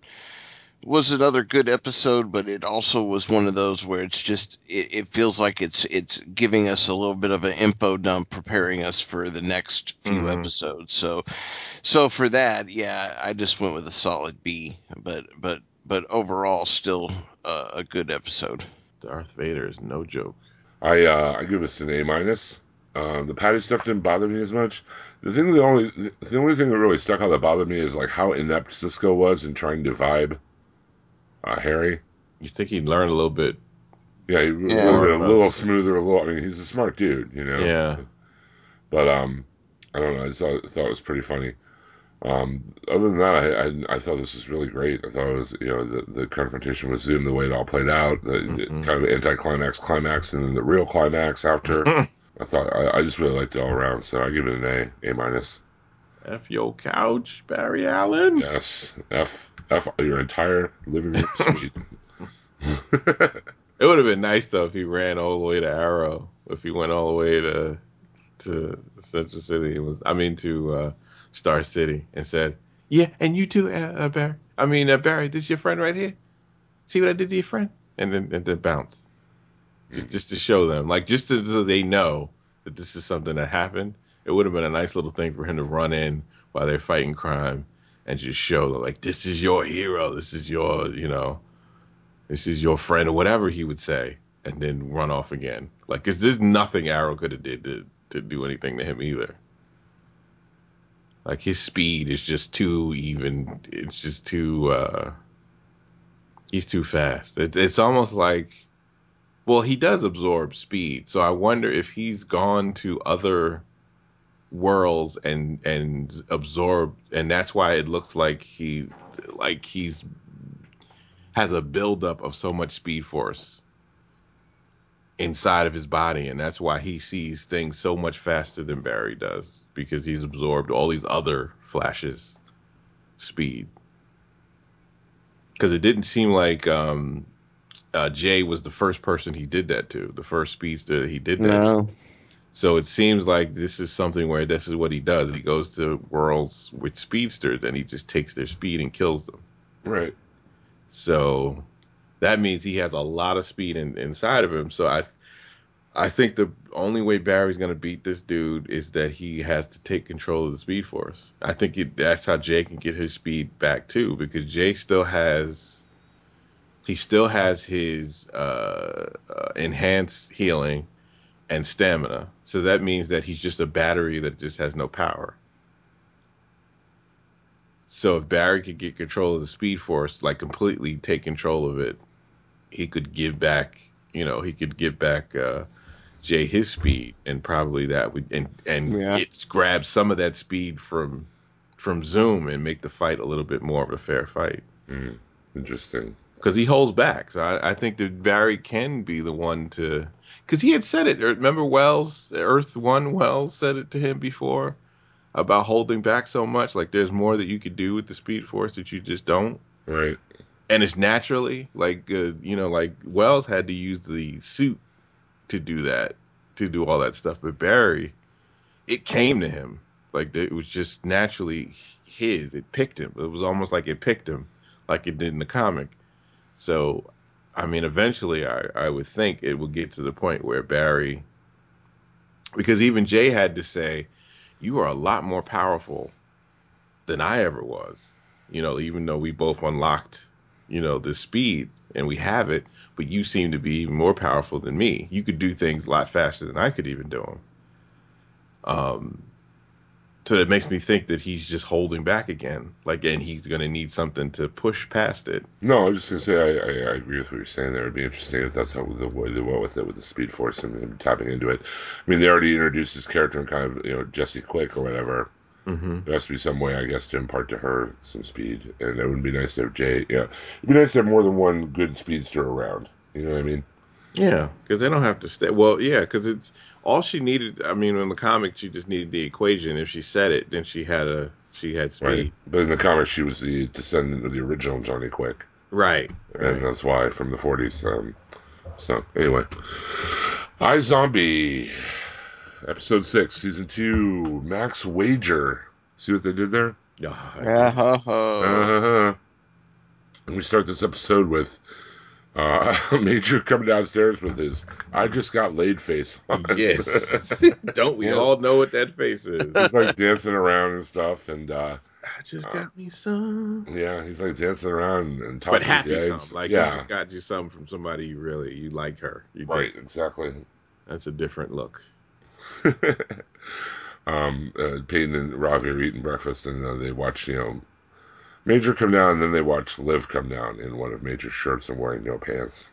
was another good episode, but it also was one of those where it's just it, it feels like it's it's giving us a little bit of an info dump, preparing us for the next few Mhm. episodes. So, so for that, yeah, I just went with a solid B. But but but overall, still uh, a good episode. Darth Vader is no joke. I uh, I give this an A minus. Uh, the Patty stuff didn't bother me as much. The thing, the only the only thing that really stuck out that bothered me is like how inept Cisco was in trying to vibe uh, Harry. You think he'd learn a little bit? Yeah, he Yeah. was a little about- smoother. A little. I mean, he's a smart dude, you know. Yeah. But um, I don't know. I just thought, thought it was pretty funny. Um, other than that, I, I I thought this was really great. I thought it was you know the the confrontation with Zoom, the way it all played out, the, the Mhm. kind of anticlimax, climax, and then the real climax after. I thought I, I just really liked it all around, so I give it an A, A minus. F your couch, Barry Allen. Yes, F F your entire living room suite. It would have been nice though if he ran all the way to Arrow. If he went all the way to to Central City, it was I mean to uh, Star City, and said, "Yeah, and you too, uh, uh, Barry. I mean, uh, Barry, this is your friend right here. See what I did to your friend?" And then and then bounce, just, just to show them, like just to, so they know that this is something that happened. It would have been a nice little thing for him to run in while they're fighting crime and just show them, like, this is your hero. This is your, you know, this is your friend or whatever he would say, and then run off again. Like, 'cause there's nothing Arrow could have did to to do anything to him either. Like his speed is just too even. It's just too. uh He's too fast. It, it's almost like, well, he does absorb speed. So I wonder if he's gone to other worlds and and absorbed, and that's why it looks like he like he's has a buildup of so much speed force inside of his body, and that's why he sees things so much faster than Barry does because he's absorbed all these other flashes speed. Because it didn't seem like um, uh, Jay was the first person he did that to, the first speedster that he did that. to. No. So it seems like this is something where this is what he does. He goes to worlds with speedsters and he just takes their speed and kills them. right. So that means he has a lot of speed in, inside of him. So I I think the only way Barry's going to beat this dude is that he has to take control of the Speed Force. I think it, that's how Jay can get his speed back too, because Jay still has he still has his uh, uh, enhanced healing and stamina. So that means that he's just a battery that just has no power. So if Barry could get control of the Speed Force, like completely take control of it, he could give back. You know, he could give back uh, Jay his speed, and probably that would and and Yeah. get grab some of that speed from from Zoom and make the fight a little bit more of a fair fight Mm, interesting. because he holds back. So I, I think that Barry can be the one to, because he had said it. Remember Wells, Earth One Wells said it to him before about holding back so much. Like there's more that you could do with the Speed Force that you just don't, Right. and it's naturally like uh, you know like Wells had to use the suit to do that, to do all that stuff. But Barry, it came to him like it was just naturally his. It picked him. It was almost like it picked him, like it did in the comic. So, I mean, eventually, I, I would think it would get to the point where Barry, because even Jay had to say, "You are a lot more powerful than I ever was." You know, even though we both unlocked, you know, the speed and we have it, but you seem to be even more powerful than me. You could do things a lot faster than I could even do them. Um, so it makes me think that he's just holding back again, like, and he's going to need something to push past it. No, I was just gonna say I, I, I agree with what you're saying. There, it'd be interesting if that's how the way they went with it with the Speed Force and him tapping into it. I mean, they already introduced this character in kind of you know Jesse Quick or whatever. Mm-hmm. There has to be some way, I guess, to impart to her some speed, and it would be nice to have Jay. Yeah, it'd be nice to have more than one good speedster around. You know what I mean? Yeah, because they don't have to stay. Well, yeah, because it's all she needed. I mean, in the comic, she just needed the equation. If she said it, then she had a she had speed. Right. But in the comics, she was the descendant of the original Johnny Quick, Right. and right. that's why from the 40s. Um, so anyway, iZombie, episode six, season two, Max Wager. See what they did there? Yeah, I Yeah, do. ho, ho. Uh-huh. And we start this episode with uh, Major coming downstairs with his "I just got laid" face on. Yes. Don't we all know what that face is? he's like dancing around and stuff, and uh, I just got me some. yeah, he's like dancing around and talking But happy to some. gags. Like you yeah, just got you something from somebody you really you like her. You do. right, exactly. That's a different look. um, uh, Peyton and Ravi are eating breakfast, and uh, they watch, you know, Major come down, and then they watch Liv come down in one of Major's shirts and wearing no pants.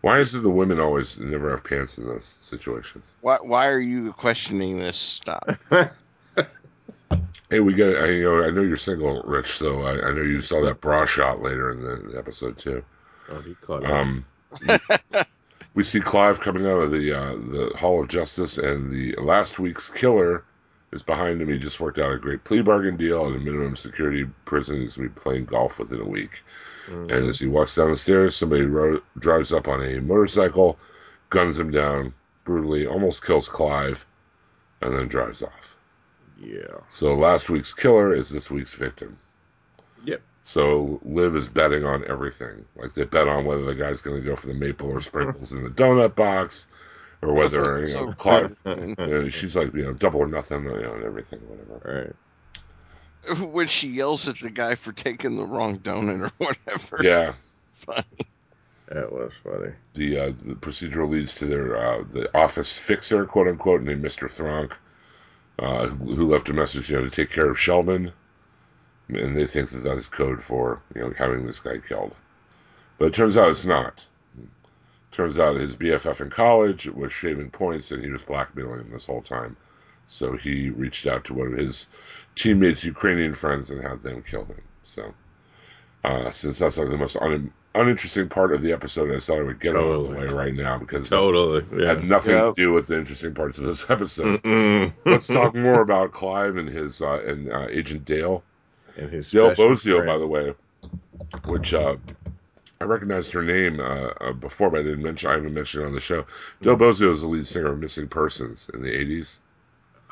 Why is it the women always never have pants in those situations? Why, why are you questioning this? stuff? Hey, we get. I, you know, I know you're single, Rich. So I, I know you saw that bra shot later in the, the episode too. Oh, he caught it. Um, we see Clive coming out of the uh, the Hall of Justice, and the last week's killer is behind him. He just worked out a great plea bargain deal at a minimum security prison. He's going to be playing golf within a week. Mhm. And as he walks down the stairs, somebody ro- drives up on a motorcycle, guns him down brutally, almost kills Clive, and then drives off. yeah. So last week's killer is this week's victim. Yep. So Liv is betting on everything. Like they bet on whether the guy's going to go for the maple or sprinkles in the donut box, or whether you know So Clive. You know, she's like you know double or nothing, you know, and everything, whatever. Right. when she yells at the guy for taking the wrong donut or whatever. Yeah. Funny. That was funny. The uh, the procedural leads to their uh, the office fixer, quote unquote, named Mister Thronk, uh, who who left a message, you know, to take care of Sheldon, and they think that that is code for you know having this guy killed. But it turns out it's not. Turns out his BFF in college was shaving points, and he was blackmailing him this whole time. So he reached out to one of his teammates, Ukrainian friends, and had them kill him. So, uh, since that's like the most un- uninteresting part of the episode, I thought I would get it out of the way right now because Totally. it Yeah. had nothing Yep. to do with the interesting parts of this episode. Mm-mm. Let's talk more about Clive and his uh, and uh, Agent Dale. And his Dale special Bozzio, friend. by the way, which uh, I recognized her name uh, uh, before, but I didn't mention. I haven't mentioned it on the show. Dale Bozzio is the lead singer of Missing Persons in the '80s.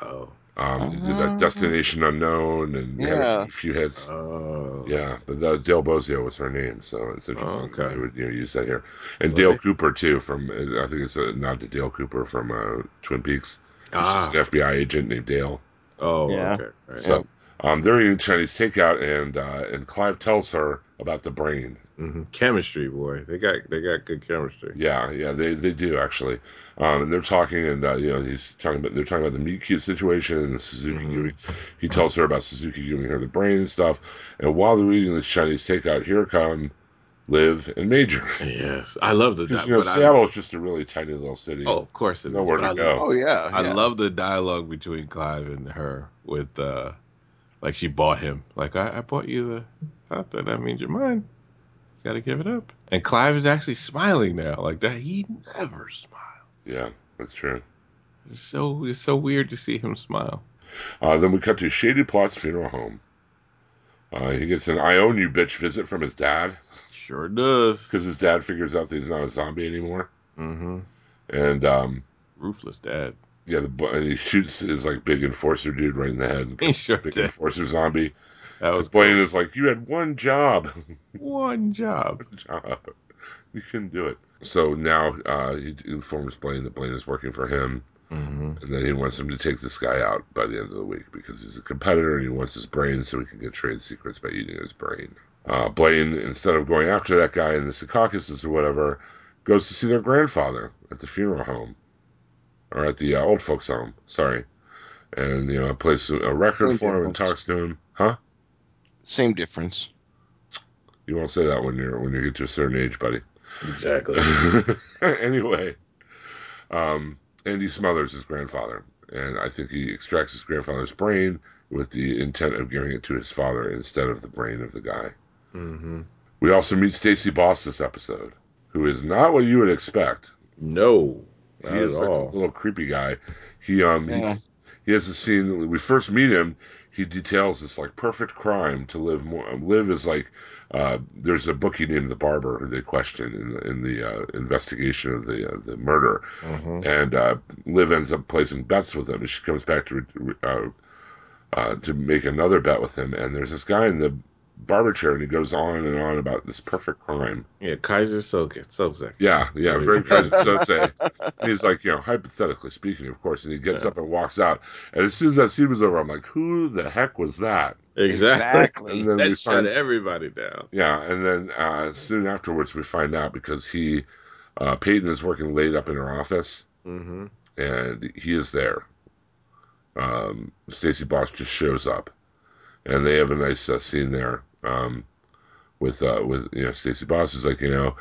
Oh. Um, He did like Destination Unknown and he had Yeah. a few hits. Oh. Yeah, but uh, Dale Bozzio was her name, so it's interesting Oh, okay. they would you know, use that here. And Well, Dale they- Cooper too, from uh, I think it's a nod to Dale Cooper from uh, Twin Peaks. He's Ah. just an FBI agent named Dale. Oh. Yeah. Okay. Right. So um, they're eating Chinese takeout, and uh, and Clive tells her about the brain. hmm Chemistry, boy. They got they got good chemistry. Yeah, yeah, they they do actually. Um, and they're talking, and uh, you know, he's talking about they're talking about the meat cute situation and Suzuki Mhm. giving. He tells her about Suzuki giving her the brain and stuff. And while they're eating this Chinese takeout, here come Liv and Major. Yes, I love the. Because you know, but I- Seattle is just a really tiny little city. oh, of course it is. Nowhere but to I, go. Oh yeah. I yeah. love the dialogue between Clive and her with uh like she bought him. Like I, I bought you the something. That means you're mine. You gotta give it up. And Clive is actually smiling now. Like that he never smiled. Yeah, that's true. It's so it's so weird to see him smile. Uh, then we cut to Shady Plot's funeral home. Uh, he gets an "I own you, bitch" visit from his dad Sure does. because his dad figures out that he's not a zombie anymore, Mm-hmm. and um, Ruthless dad. Yeah, the, and he shoots his like big enforcer dude right in the head. He sure Big did. enforcer zombie. That was Blaine is like, "You had one job, one job. one job. You couldn't do it." So now uh, he informs Blaine that Blaine is working for him, Mm-hmm. and then he wants him to take this guy out by the end of the week because he's a competitor and he wants his brain so he can get trade secrets by eating his brain. Uh, Blaine, instead of going after that guy in the Secaucuses or whatever, goes to see their grandfather at the funeral home or at the uh, old folks' home. Sorry, and you know I plays a record Same for him and talks to him. Huh? Same difference. You won't say that when you're when you get to a certain age, buddy. Exactly. anyway, um, Andy smothers his grandfather, and I think he extracts his grandfather's brain with the intent of giving it to his father instead of the brain of the guy. mm-hmm. We also meet Stacey Boss this episode, who is not what you would expect. No, not he is like all. a little creepy guy. He um Yeah. he, he has a scene when we first meet him. He details this like perfect crime to Liv Moore. Liv is like uh, there's a bookie named the Barber who they question in the, in the uh, investigation of the uh, the murder, Mm-hmm. and uh, Liv ends up placing bets with him, and she comes back to uh, uh, to make another bet with him. And there's this guy in the barber chair, and he goes on and on about this perfect crime. Yeah, Kaiser Soke, Sozek. Yeah, yeah, very kind of so say. He's like, you know, hypothetically speaking, of course, and he gets Yeah. up and walks out. And as soon as that scene was over, I'm like, who the heck was that? Exactly. Exactly. And then we shut find, everybody down. yeah, and then uh, soon afterwards we find out because he, uh, Peyton is working late up in her office, Mm-hmm. and he is there. Um, Stacey Boss just shows up, and they have a nice uh, scene there um, with uh, with you know Stacey Boss is like you know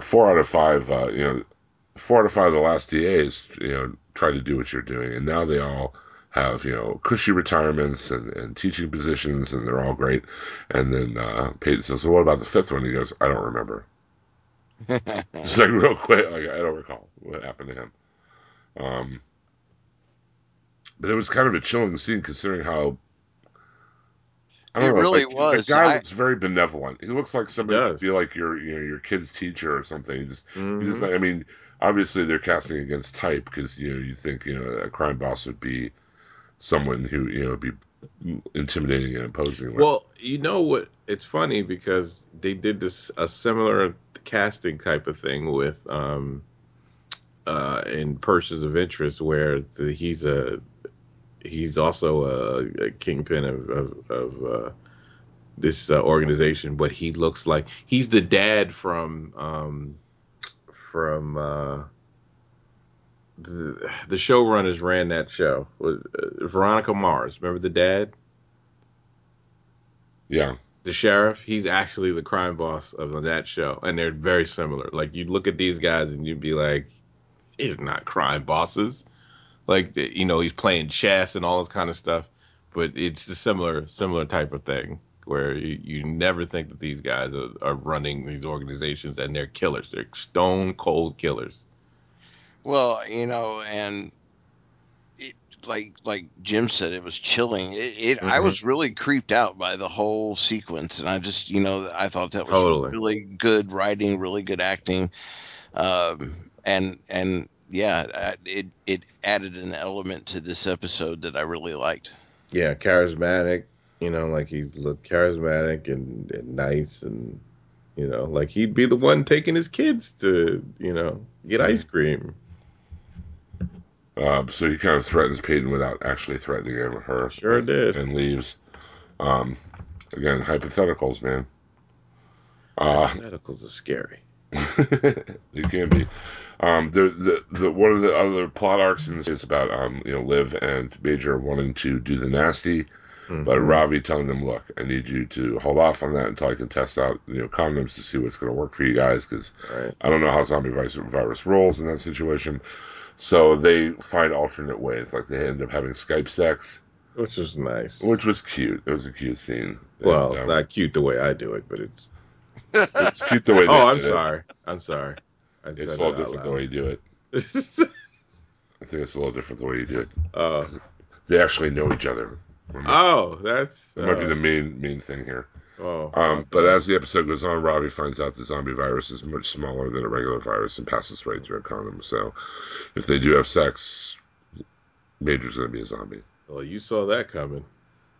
four out of five uh, you know four out of five of the last DAs you know try to do what you're doing, and now they all have you know cushy retirements and, and teaching positions, and they're all great. And then uh, Peyton says, "So what about the fifth one?" He goes, "I don't remember." Just like real quick, like I don't recall what happened to him. Um, but it was kind of a chilling scene considering how. I don't It know, really like, was. The guy I- looks very benevolent. He looks like somebody He who does. feel like your you know your kid's teacher or something. He just, he just Mhm. I mean, obviously they're casting against type because you know you think you know a crime boss would be someone who you know would be intimidating and imposing. Well, you know what? It's funny because they did this a similar casting type of thing with um uh in Persons of Interest where the, he's a he's also a, a kingpin of of, of uh, this uh, organization, but he looks like he's the dad from um from uh the, the showrunners ran that show. Uh, Veronica Mars, remember the dad? yeah, the sheriff, he's actually the crime boss of that show, and they're very similar. Like you'd look at these guys and you'd be like, they're not crime bosses. Like you know, he's playing chess and all this kind of stuff, but it's a similar similar type of thing where you, you never think that these guys are, are running these organizations and they're killers. They're stone cold killers. Well, you know, and it, like like Jim said, it was chilling. It, it I Mhm. was really creeped out by the whole sequence, and I just you know I thought that was Totally. really good writing, really good acting, um, and and yeah, it it added an element to this episode that I really liked. Yeah, charismatic. You know, like he looked charismatic and, and nice, and you know, like he'd be the one taking his kids to you know get ice cream. Um, so he kind of threatens Peyton without actually threatening him or her. Sure and, did. And leaves. Um, again, hypotheticals, man. Uh, Hypotheticals are scary. it can be. Um, the, the the one of the other plot arcs in this is about um, you know Liv and Major wanting to do the nasty, but Mhm. Ravi telling them, "Look, I need you to hold off on that until I can test out you know condoms to see what's going to work for you guys because right. I don't know how zombie virus, virus rolls in that situation." So they find alternate ways, like they end up having Skype sex, Which is nice. which was cute. It was a cute scene. well, And, it's um, not cute the way I do it, but it's. it's cute the way. They Oh, I'm did it. sorry. I'm sorry. I It's a little different the way you do it. I think it's a little different the way you do it. oh, They actually know each other. oh, that's. That might be uh, the main main thing here. Oh, Um, but as the episode goes on, Ravi finds out the zombie virus is much smaller than a regular virus and passes right through a condom. So if they do have sex, Major's going to be a zombie. well, you saw that coming.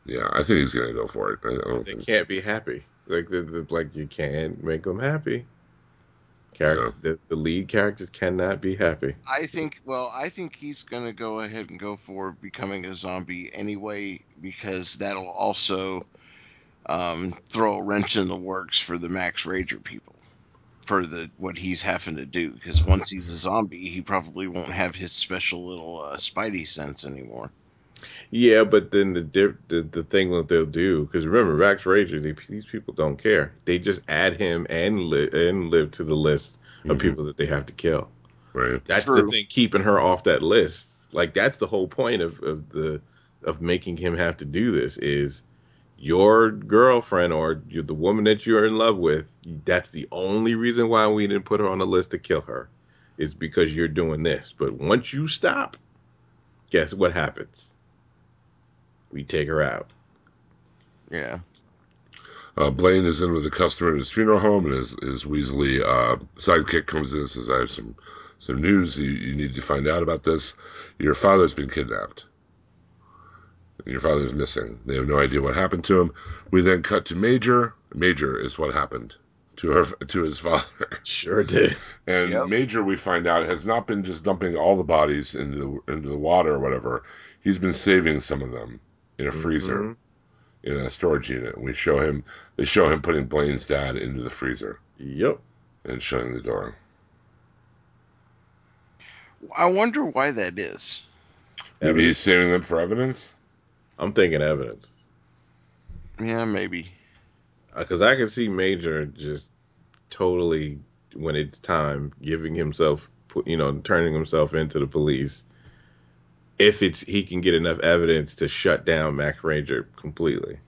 Yeah, I think he's going to go for it. I, don't They think. can't be happy. Like, like you can't make them happy. Character, the, the lead characters cannot be happy. I think, well, I think he's going to go ahead and go for becoming a zombie anyway, because that'll also um, throw a wrench in the works for the Max Rager people for the what he's having to do. Because once he's a zombie, he probably won't have his special little uh, Spidey sense anymore. Yeah, but then the dip, the, the thing that they'll do because remember Max Rager, they, these people don't care. They just add him and li- and Liv to the list of Mhm. people that they have to kill. Right. That's True. the thing keeping her off that list. Like that's the whole point of, of the of making him have to do this is your girlfriend or you the woman that you're in love with. That's the only reason why we didn't put her on the list to kill her, is because you're doing this. But once you stop, guess what happens? We take her out. Yeah. Uh, Blaine is in with a customer at his funeral home, and his, his Weasley uh, sidekick comes in and says, I have some, some news. You, you need to find out about this. Your father's been kidnapped. Your father's missing. They have no idea what happened to him. We then cut to Major. Major is what happened to her to his father. Sure did. And Yep. Major, we find out, has not been just dumping all the bodies into the, into the water or whatever. He's been saving some of them in a freezer Mhm. in a storage unit. We show him. They show him putting Blaine's dad into the freezer Yep. and shutting the door. I wonder why that is. Maybe Evidence. he's saving them for evidence. I'm thinking evidence. Yeah, maybe. because I can see Major just totally when it's time giving himself, you know, turning himself into the police. If it's he can get enough evidence to shut down Max Rager completely,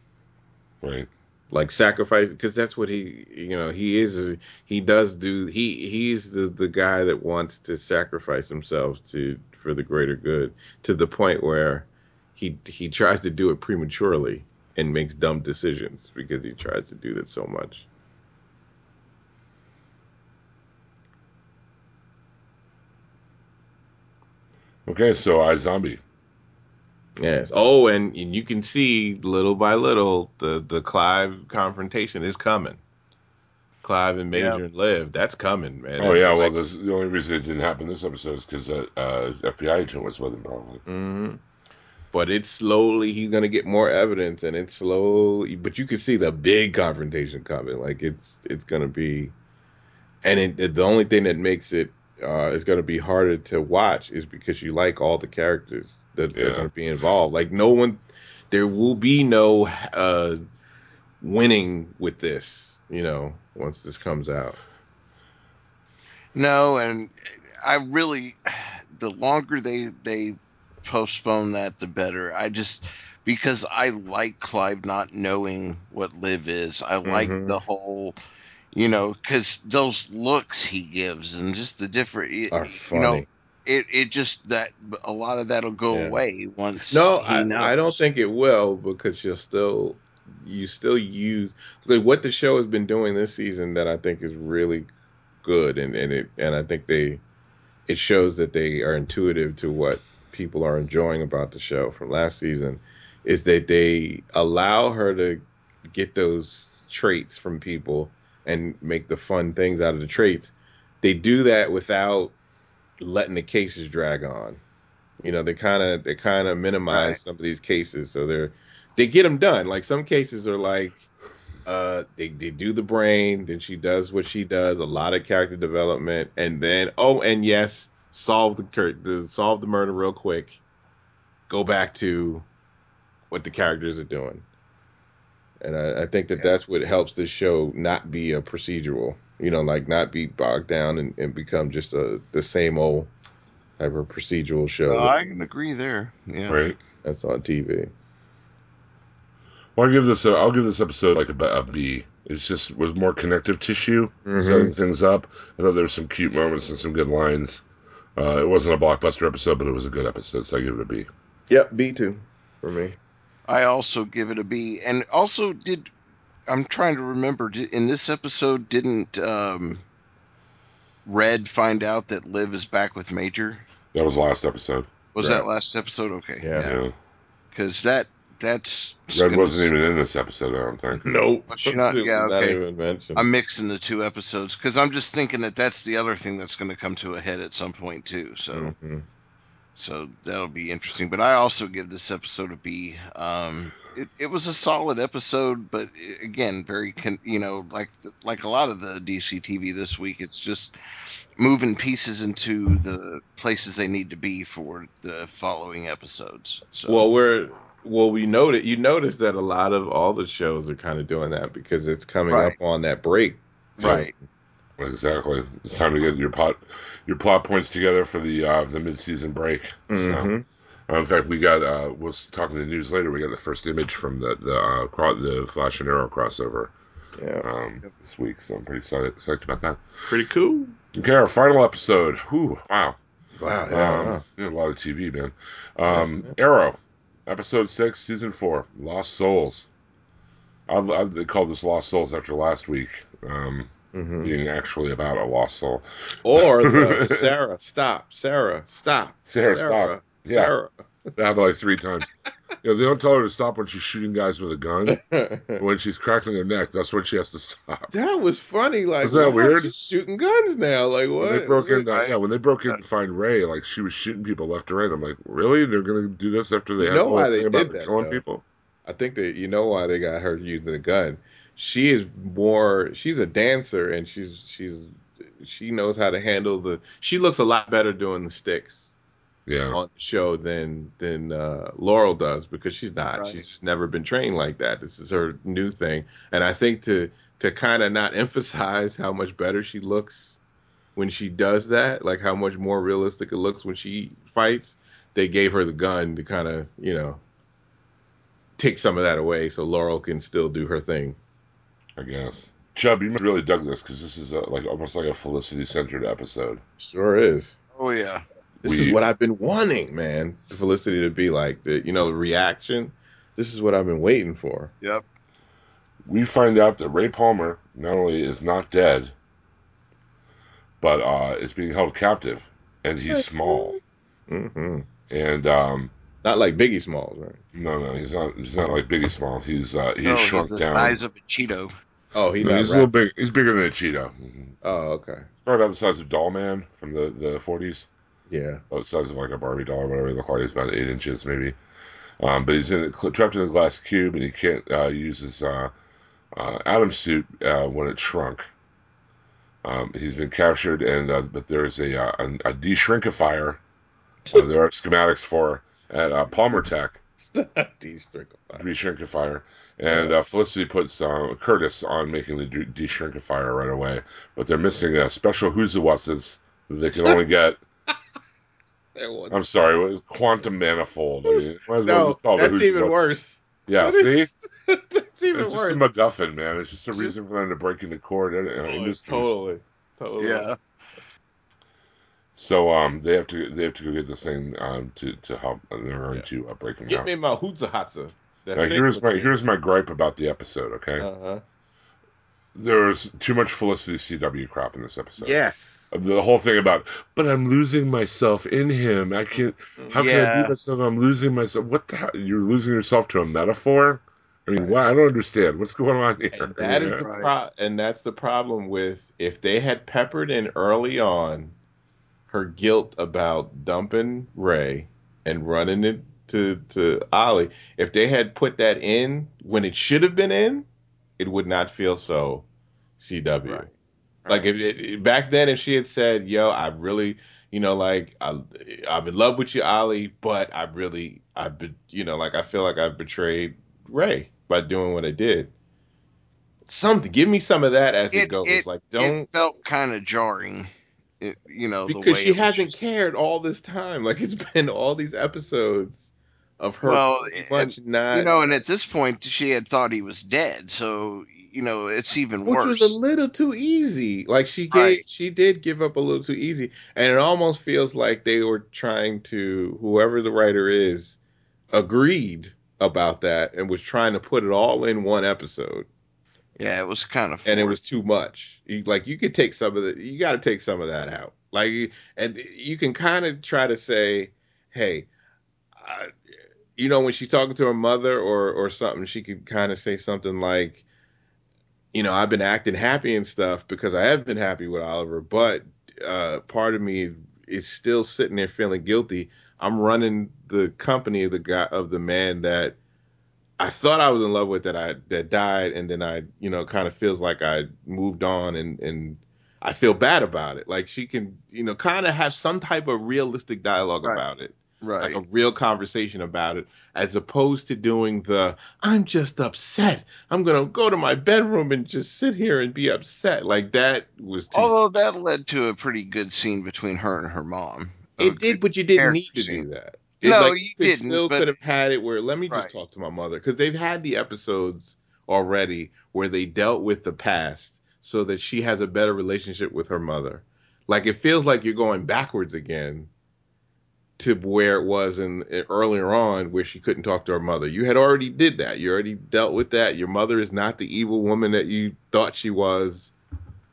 Right. like sacrifice, because that's what he, you know, he is. He does do. He he's the the guy that wants to sacrifice himself to for the greater good to the point where he he tries to do it prematurely and makes dumb decisions because he tries to do that so much. Okay, so iZombie. Yes. Oh, and, and you can see little by little the the Clive confrontation is coming. Clive and Major and Liv, that's coming, man. Oh yeah, well, this, the only reason it didn't happen this episode is because that uh, FBI agent was with him, probably. mhm. But it's slowly he's gonna get more evidence, and it's slowly. But you can see the big confrontation coming. Like it's it's gonna be, and it, the only thing that makes it uh, is gonna be harder to watch is because you like all the characters that are gonna be involved. Like no one, there will be no uh, winning with this. You know, once this comes out. No, and I really, the longer they they postpone that, the better. I just because I like Clive not knowing what Liv is. I like Mhm. the whole, you know, because those looks he gives and just the different, y- Are you know, it it just that a lot of that'll go Yeah. away once. No, he I, knows. I don't think it will because you'll still you still use like what the show has been doing this season that I think is really good and, and it and I think they it shows that they are intuitive to what people are enjoying about the show from last season is that they allow her to get those traits from people and make the fun things out of the traits. They do that without letting the cases drag on. You know, they kind of they kind of minimize Right. some of these cases, so they're they get them done. Like some cases are like, uh, they they do the brain, then she does what she does, a lot of character development, and then oh, and yes, solve the cur- the solve the murder real quick, go back to what the characters are doing, and I, I think that that's what helps this show not be a procedural. You know, like not be bogged down and, and become just a the same old type of procedural show No, I can agree there. Yeah. Right. that's on TV. Well, I'll give this. A, I'll give this episode like a, B- a B. It's just was more connective tissue, Mhm. setting things up. I thought there were some cute moments and some good lines. Uh, it wasn't a blockbuster episode, but it was a good episode, so I give it a B. Yep, B two for me. I also give it a B. And also, did I'm trying to remember in this episode, didn't um, Red find out that Liv is back with Major? That was the last episode. Was Right. that last episode? Okay, Yeah. Yeah. because that that's Red wasn't s- even in this episode. I don't think. Nope, not- It was yeah, not okay. even mentioned. I'm mixing the two episodes because I'm just thinking that that's the other thing that's going to come to a head at some point too. So Mhm. So that'll be interesting. But I also give this episode a B. Um, it, it was a solid episode, but again, very con- you know like the, like a lot of the DC TV this week, it's just moving pieces into the places they need to be for the following episodes. So Well, we're well, we noted you notice that a lot of all the shows are kind of doing that because it's coming Right. up on that break. right, Exactly. It's time to get your pot, your plot points together for the uh, the mid season break. So, Mhm. uh, in fact, we got. Uh, we'll talk in the news later. We got the first image from the the uh, cro- the Flash and Arrow crossover Yeah, um, this week, so I'm pretty excited, psyched about that. pretty cool. Okay, our final episode. Whew, wow. Wow, yeah, Um, wow. yeah, a lot of TV, man. Um, Yeah, Arrow, episode six, season four, Lost Souls. I, I, they called this Lost Souls after last week, um, Mhm. being actually about a lost soul. Or the Sara, stop, Sara, stop, Sara, stop. Yeah. Sara. That happened like three times. You know, they don't tell her to stop when she's shooting guys with a gun. When she's cracking their neck, that's when she has to stop. that was funny. Like, Was that wow, weird? She's shooting guns now. Like, what? When they broke in, yeah, when they broke in to find Ray, like she was shooting people left and right. I'm like, really? They're gonna do this after they You had know why they did that, killing though? people? I think that you know why they got her using the gun. She is more. She's a dancer, and she's she's she knows how to handle the. She looks a lot better doing the sticks. Yeah. on the show than than uh, Laurel does because she's not. Right. She's just never been trained like that. This is her new thing, and I think to to kind of not emphasize how much better she looks when she does that, like how much more realistic it looks when she fights. They gave her the gun to kind of you know take some of that away, so Laurel can still do her thing. I guess. Chubb, you must really dug this because this is a, like almost like a Felicity centered episode. Sure is. Oh yeah. This We- is what I've been wanting, man. Felicity to be like the you know the reaction. This is what I've been waiting for. Yep. We find out that Ray Palmer not only is not dead, but uh, is being held captive, and he's small. Mm-hmm. And um, Not like Biggie Smalls, right? no, no, he's not. He's not like Biggie Smalls. He's uh, he's No, shrunk the down. size of a Cheeto. Oh, he he's a little big. He's bigger than a Cheeto. Mhm. Oh, okay. Probably about the size of Doll Man from the the forties. Yeah. About the size of like a Barbie doll or whatever. He look like he's about eight inches maybe. Um, but he's in a, trapped in a glass cube, and he can't uh, use his uh, uh, atom suit uh, when it shrunk. Um, he's been captured, and uh, but there's a uh, a, a de-shrinkifier. There are schematics for at uh, Palmer Tech De-shrinkified. de-shrinkifier, and uh, Felicity puts uh, Curtis on making the de- de-shrinkifier right away. But they're missing a special who's what's that they can only get. I'm sorry, quantum manifold? I mean, might as well no, just call it that's even what's. worse. Yeah, What see, is- that's even it's just a MacGuffin, man. It's just a Just- reason for them to break into Kord and uh, Oh, industries. totally. Totally. Yeah. So um, they have to they have to go get this thing um to to help. They're going Yeah. to uh, break him Get down. me my Hootza Hotza. That Now here's my here's my gripe about the episode. Okay, Uh-huh. there's too much Felicity CW crap in this episode. Yes. the whole thing about, but I'm losing myself in him. I can't. How can I Yeah. be myself? I'm losing myself. What the hell? You're losing yourself to a metaphor? I mean, why? I don't understand. What's going on here? And that is Yeah. the pro- and that's the problem with if they had peppered in early on her guilt about dumping Ray and running it to to Ollie. If they had put that in when it should have been in, it would not feel so CW. Right. Like if it, back then, if she had said, "Yo, I really, you know, like I, I'm in love with you, Ollie, but I really, I've been, you know, like I feel like I've betrayed Ray by doing what I did." Something, give me some of that as it, It- goes. it- like, don't It felt kind of jarring. It, you know, the because she hasn't just- cared all this time. Like it's been all these episodes of her Well, and- not, You know, and at this point, she had thought he was dead. So you know, it's even which worse. was a little too easy. Like she gave, Right. she did give up a little too easy, and it almost feels like they were trying to, whoever the writer is, agreed about that and was trying to put it all in one episode, yeah, it was kind of. and it was too much. Like you could take some of the, you got to take some of that out. Like, and you can kind of try to say, hey. I, you know when she's talking to her mother or or something she could kind of say something like you know i've been acting happy and stuff because i have been happy with oliver but uh part of me is still sitting there feeling guilty. I'm running the company of the guy of the man that i thought i was in love with that i that died and then i you know kind of feels like i moved on and and i feel bad about it. Like she can you know kind of have some type of realistic dialogue Right. about it right. like a real conversation about it as opposed to doing the i'm just upset i'm gonna go to my bedroom and just sit here and be upset like that was too Although that led to a pretty good scene between her and her mom. it did but you didn't need to do that It, No, like, you didn't, still but- could have had it where let me just Right. talk to my mother because they've had the episodes already where they dealt with the past so that she has a better relationship with her mother like it feels like you're going backwards again to where it was in earlier on where she couldn't talk to her mother. You had already did that. You already dealt with that. Your mother is not the evil woman that you thought she was.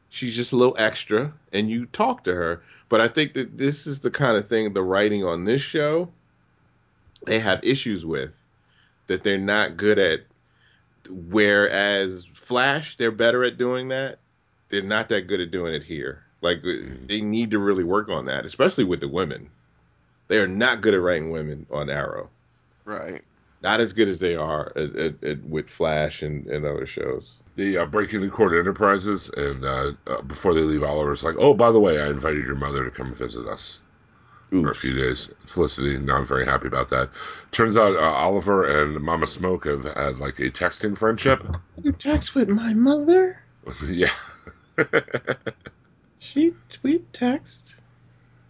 She's just a little extra and you talk to her. But I think that this is the kind of thing the writing on this show they have issues with that they're not good at whereas Flash they're better at doing that. They're not that good at doing it here. Like mm-hmm. they need to really work on that, especially with the women. They are not good at writing women on Arrow. Right. Not as good as they are at, at, at, with Flash and, and other shows. They uh, breaking the Kord Enterprises, and uh, uh, before they leave, Oliver's like, "Oh, by the way, I invited your mother to come visit us." for a few days. Felicity, not very happy about that. Turns out uh, Oliver and Mama Smoak have had like a texting friendship. You text with my mother? yeah. She tweet text.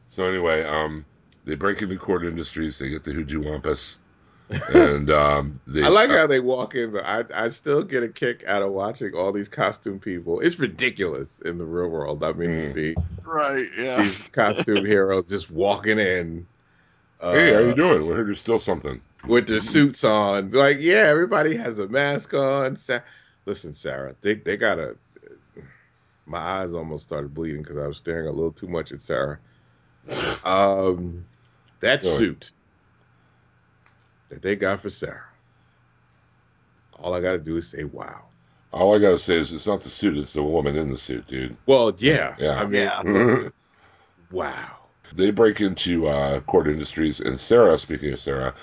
So anyway, um, they break into Kord Industries. They get the Hooju Wampus, and um, they. I like how they walk in. But I I still get a kick out of watching all these costume people. It's ridiculous in the real world. I mean, to Mm. see Right. Yeah. these costume heroes just walking in. Uh, Hey, how you doing? We heard you're still something. with their suits on. Like, yeah, everybody has a mask on. Sa- Listen, Sara, they they gotta. My eyes almost started bleeding because I was staring a little too much at Sara. Um, that Really? suit that they got for Sara. All I gotta do is say, "Wow." All I gotta say is it's not the suit; it's the woman in the suit, dude. Well, yeah, Yeah. I mean, Yeah. wow. They break into uh, Kord Industries, and Sara, speaking of Sara,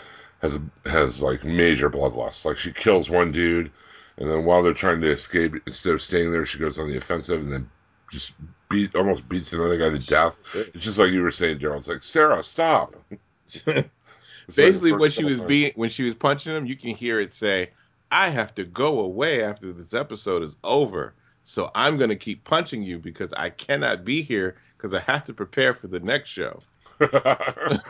has has like major bloodlust. Like she kills one dude, and then while they're trying to escape, instead of staying there, she goes on the offensive, and then just beat almost beats another guy to death. It's just like you were saying, Daryl. It's like Sara, stop. It's like Basically, when she was being when she was punching him, you can hear it say, "I have to go away after this episode is over, so I'm going to keep punching you because I cannot be here because I have to prepare for the next show."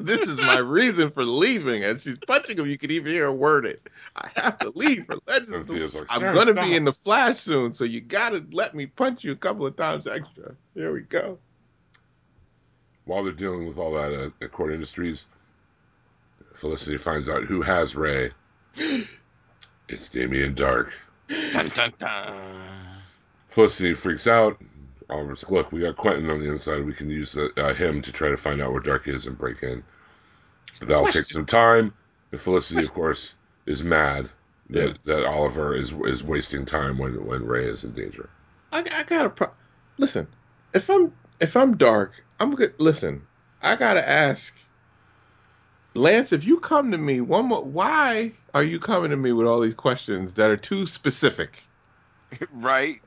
this is my reason for leaving, and she's punching him. You can even hear her word it. I have to leave for Legends. Like, I'm gonna be in the Flash soon, so you gotta let me punch you a couple of times extra. Here we go. While they're dealing with all that at, at Kord Industries, Felicity finds out who has Ray. It's Damien Darhk. Dun, dun, dun. Felicity freaks out. Oliver's like, look, we got Quentin on the inside. We can use uh, uh, him to try to find out where Darhk is and break in. That'll take some time. And Felicity, of course, is mad that, Yeah. that Oliver is is wasting time when, when Ray is in danger. I, I got a pro- listen. If I'm if I'm dark, I'm good. Listen, I gotta ask, Lance. If you come to me one more, why are you coming to me with all these questions that are too specific? Right.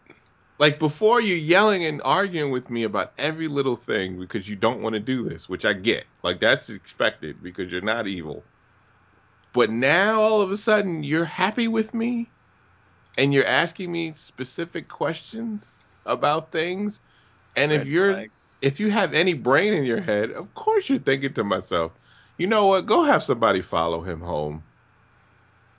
Like before, you're yelling and arguing with me about every little thing because you don't want to do this, which I get. Like that's expected because you're not evil. But now all of a sudden you're happy with me and you're asking me specific questions about things. And if you're flag. if you have any brain in your head, of course you're thinking to myself, you know what? Go have somebody follow him home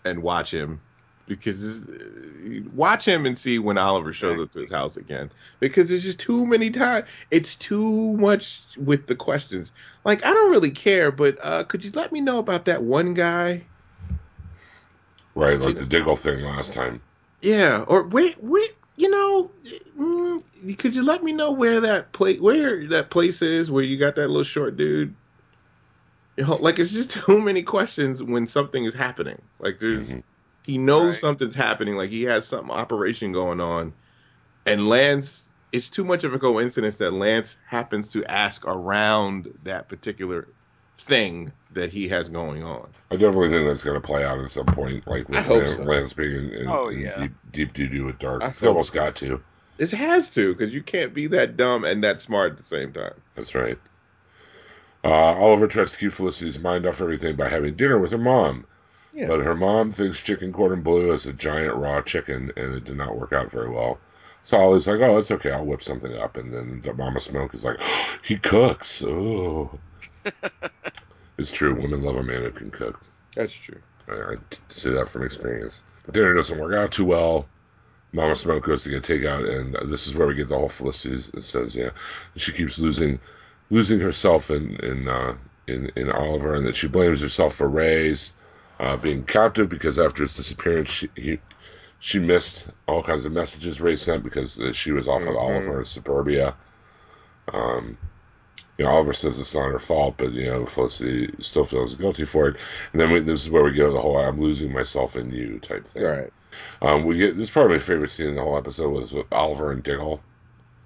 and watch him because uh, watch him and see when Oliver shows up to his house again because there's just too many times. It's too much with the questions. Like I don't really care, but uh, could you let me know about that one guy? Right, like the Diggle thing last time. Yeah, or wait, wait. You know, mm, could you let me know where that place, where that place is, where you got that little short dude? You know, like it's just too many questions when something is happening. Like there's, Mhm. He knows Right. something's happening. Like he has some operation going on, and Lance. It's too much of a coincidence that Lance happens to ask around that particular thing that he has going on. I definitely think that's going to play out at some point, like I with hope Lance, so. Lance being in, in, Oh, in yeah. deep, deep doo doo with Darhk. It's almost so. got to. It has to because you can't be that dumb and that smart at the same time. That's right. Uh, Oliver tries to keep Felicity's mind off everything by having dinner with her mom. Yeah. But her mom thinks chicken cordon bleu is a giant raw chicken, and it did not work out very well. So Ollie's like, oh, it's okay, I'll whip something up. And then the Mama Smoak is like, he cooks. Oh. it's true. Women love a man who can cook. That's true. I, I say that from experience. Dinner doesn't work out too well. Mama Smoak goes to get takeout, and this is where we get the whole Felicity it says, yeah, she keeps losing, losing herself in in uh, in in Oliver, and that she blames herself for Ray's uh, being captive because after his disappearance, she he, she missed all kinds of messages Ray sent because uh, she was off Mhm. with Oliver in suburbia. Um, you know, Oliver says it's not her fault, but you know, Felicity still feels guilty for it. And then we, this is where we get the whole "I'm losing myself in you" type thing. Right. Um, we get this is probably my favorite scene in the whole episode was with Oliver and Diggle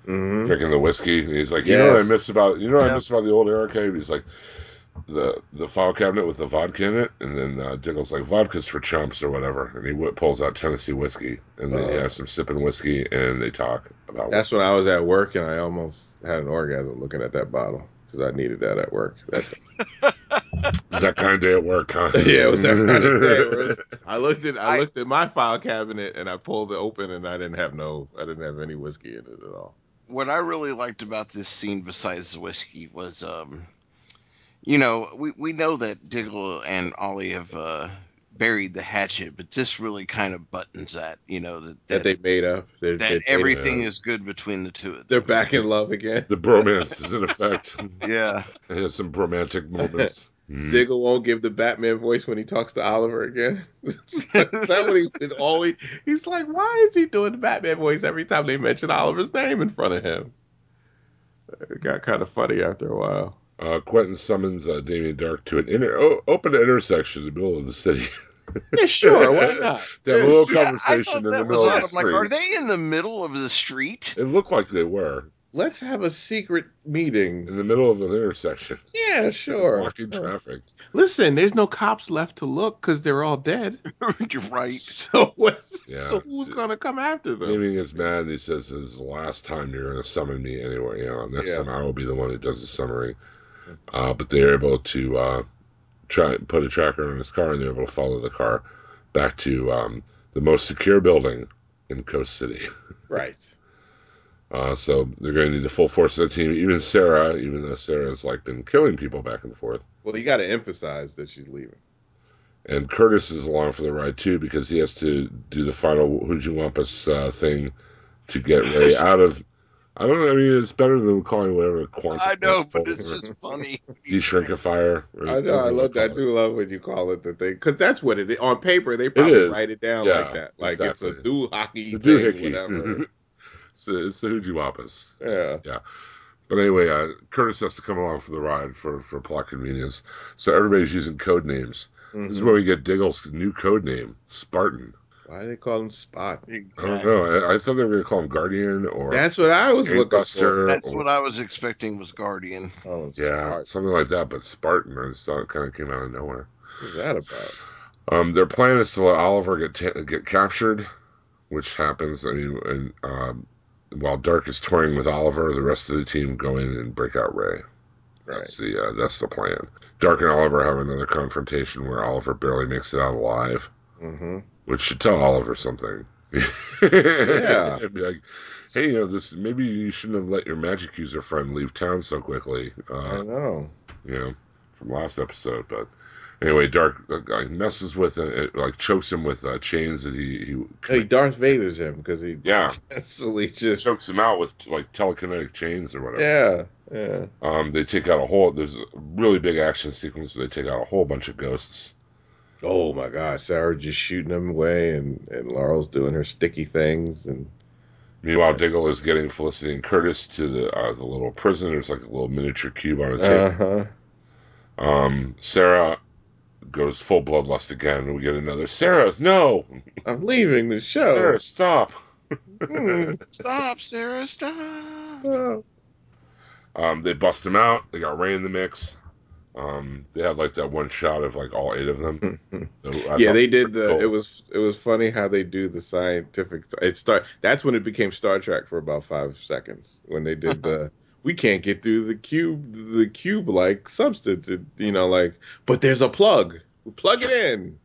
Mm-hmm. drinking the whiskey. And he's like, you know what I miss about you know what I miss about the old arcade? He's like the the file cabinet with the vodka in it, and then uh, Diggle's like vodka's for chumps or whatever, and he wh- pulls out Tennessee whiskey, and they Oh. have some sipping whiskey, and they talk about That's when I was at work and I almost had an orgasm looking at that bottle. because I needed that at work. That's, Was that kind of day at work, huh? yeah, it was that kind of day. Where it- I looked at I looked at my file cabinet and I pulled it open and I didn't have no I didn't have any whiskey in it at all. what I really liked about this scene, besides the whiskey, was um, you know, we we know that Diggle and Ollie have uh, buried the hatchet, but this really kind of buttons that, you know, that That that, they made up. They're, that they're, everything is good between the two of them. they're back in love again. The bromance is in effect. Yeah, It has some romantic moments. Mm. Diggle won't give the Batman voice when he talks to Oliver again. is that what he is always? He's like, why is he doing the Batman voice every time they mention Oliver's name in front of him? It got kind of funny after a while. Uh, Quentin summons uh, Damien Darhk to an inter- open intersection in the middle of the city. Yeah, sure, why not? They have a little Yeah, conversation in the middle of the I'm like, street. are they in the middle of the street? It looked like they were Let's have a secret meeting. in the middle of an intersection, Yeah, sure. blocking traffic. Listen, there's no cops left to look because they're all dead. You're right. So what? Yeah. So who's gonna come after them? Damien gets mad and he says, "This is the last time you're going to summon me anyway. You know, next Yeah. time I will be the one who does the summoning." Uh, but they're able to uh, try put a tracker on his car, and they're able to follow the car back to um, the most secure building in Coast City. Right. Uh, so they're going to need the full force of the team. Even Sara, even though Sara's like been killing people back and forth, Well, you got to emphasize that she's leaving. and Curtis is along for the ride too because he has to do the final Who'd You Wampus uh, thing to get Ray out of. I don't know. I mean, it's better than calling whatever quantum. I know, but or it's just funny. deshrinkifier. or I know. I love that. I do love when you call it the thing because that's what it is. On paper, they probably is. write it down Yeah, like that. Like it's a exactly. do hockey The thing, doohickey. whatever. so it's the Who'd Wampus. Yeah. Yeah. But anyway, uh, Curtis has to come along for the ride for, for plot convenience. So everybody's using code names. This is Mhm. where we get Diggle's new code name, Spartan. Why do they call him Spot? I don't know. I, I thought they were going to call him Guardian or That's what I was looking for. That's or, what I was expecting was Guardian. Oh, yeah, Spot. something like that. But Spartan, I just thought it kind of came out of nowhere. What's that about? Um, their plan is to let Oliver get ta- get captured, which happens. I mean, and, um, while Darhk is touring with Oliver, the rest of the team go in and break out Ray. Right. That's the uh, that's the plan. Darhk and Oliver have another confrontation where Oliver barely makes it out alive, Mm-hmm. Which should tell Oliver something. Yeah. Be like, hey, you know, this maybe you shouldn't have let your magic user friend leave town so quickly. I Uh, know. you know, from last episode. But anyway, Darhk uh, guy messes with it, it, like chokes him with uh, chains that he, he Hey, Darth Vader's him because he yeah constantly just chokes him out with like telekinetic chains or whatever. yeah yeah. Um, they take out a whole. There's a really big action sequence where they take out a whole bunch of ghosts. Oh my God, Sara just shooting them away, and and Laurel's doing her sticky things, and Meanwhile, Diggle is getting Felicity and Curtis to the uh, the little prison. There's like a little miniature cube on a table. uh huh. Um, Sara goes full bloodlust again. and We get another Sara. No, I'm leaving the show. Sara, stop. Hmm. Stop, Sara, stop. Oh. Um, they bust him out. They got Ray in the mix. Um, they had like that one shot of like all eight of them. So yeah, they did the. cool. It was it was funny how they do the scientific. It start. That's when it became Star Trek for about five seconds when they did the. We can't get through the cube, the cube like substance. It, you know, like, but there's a plug. We plug it in,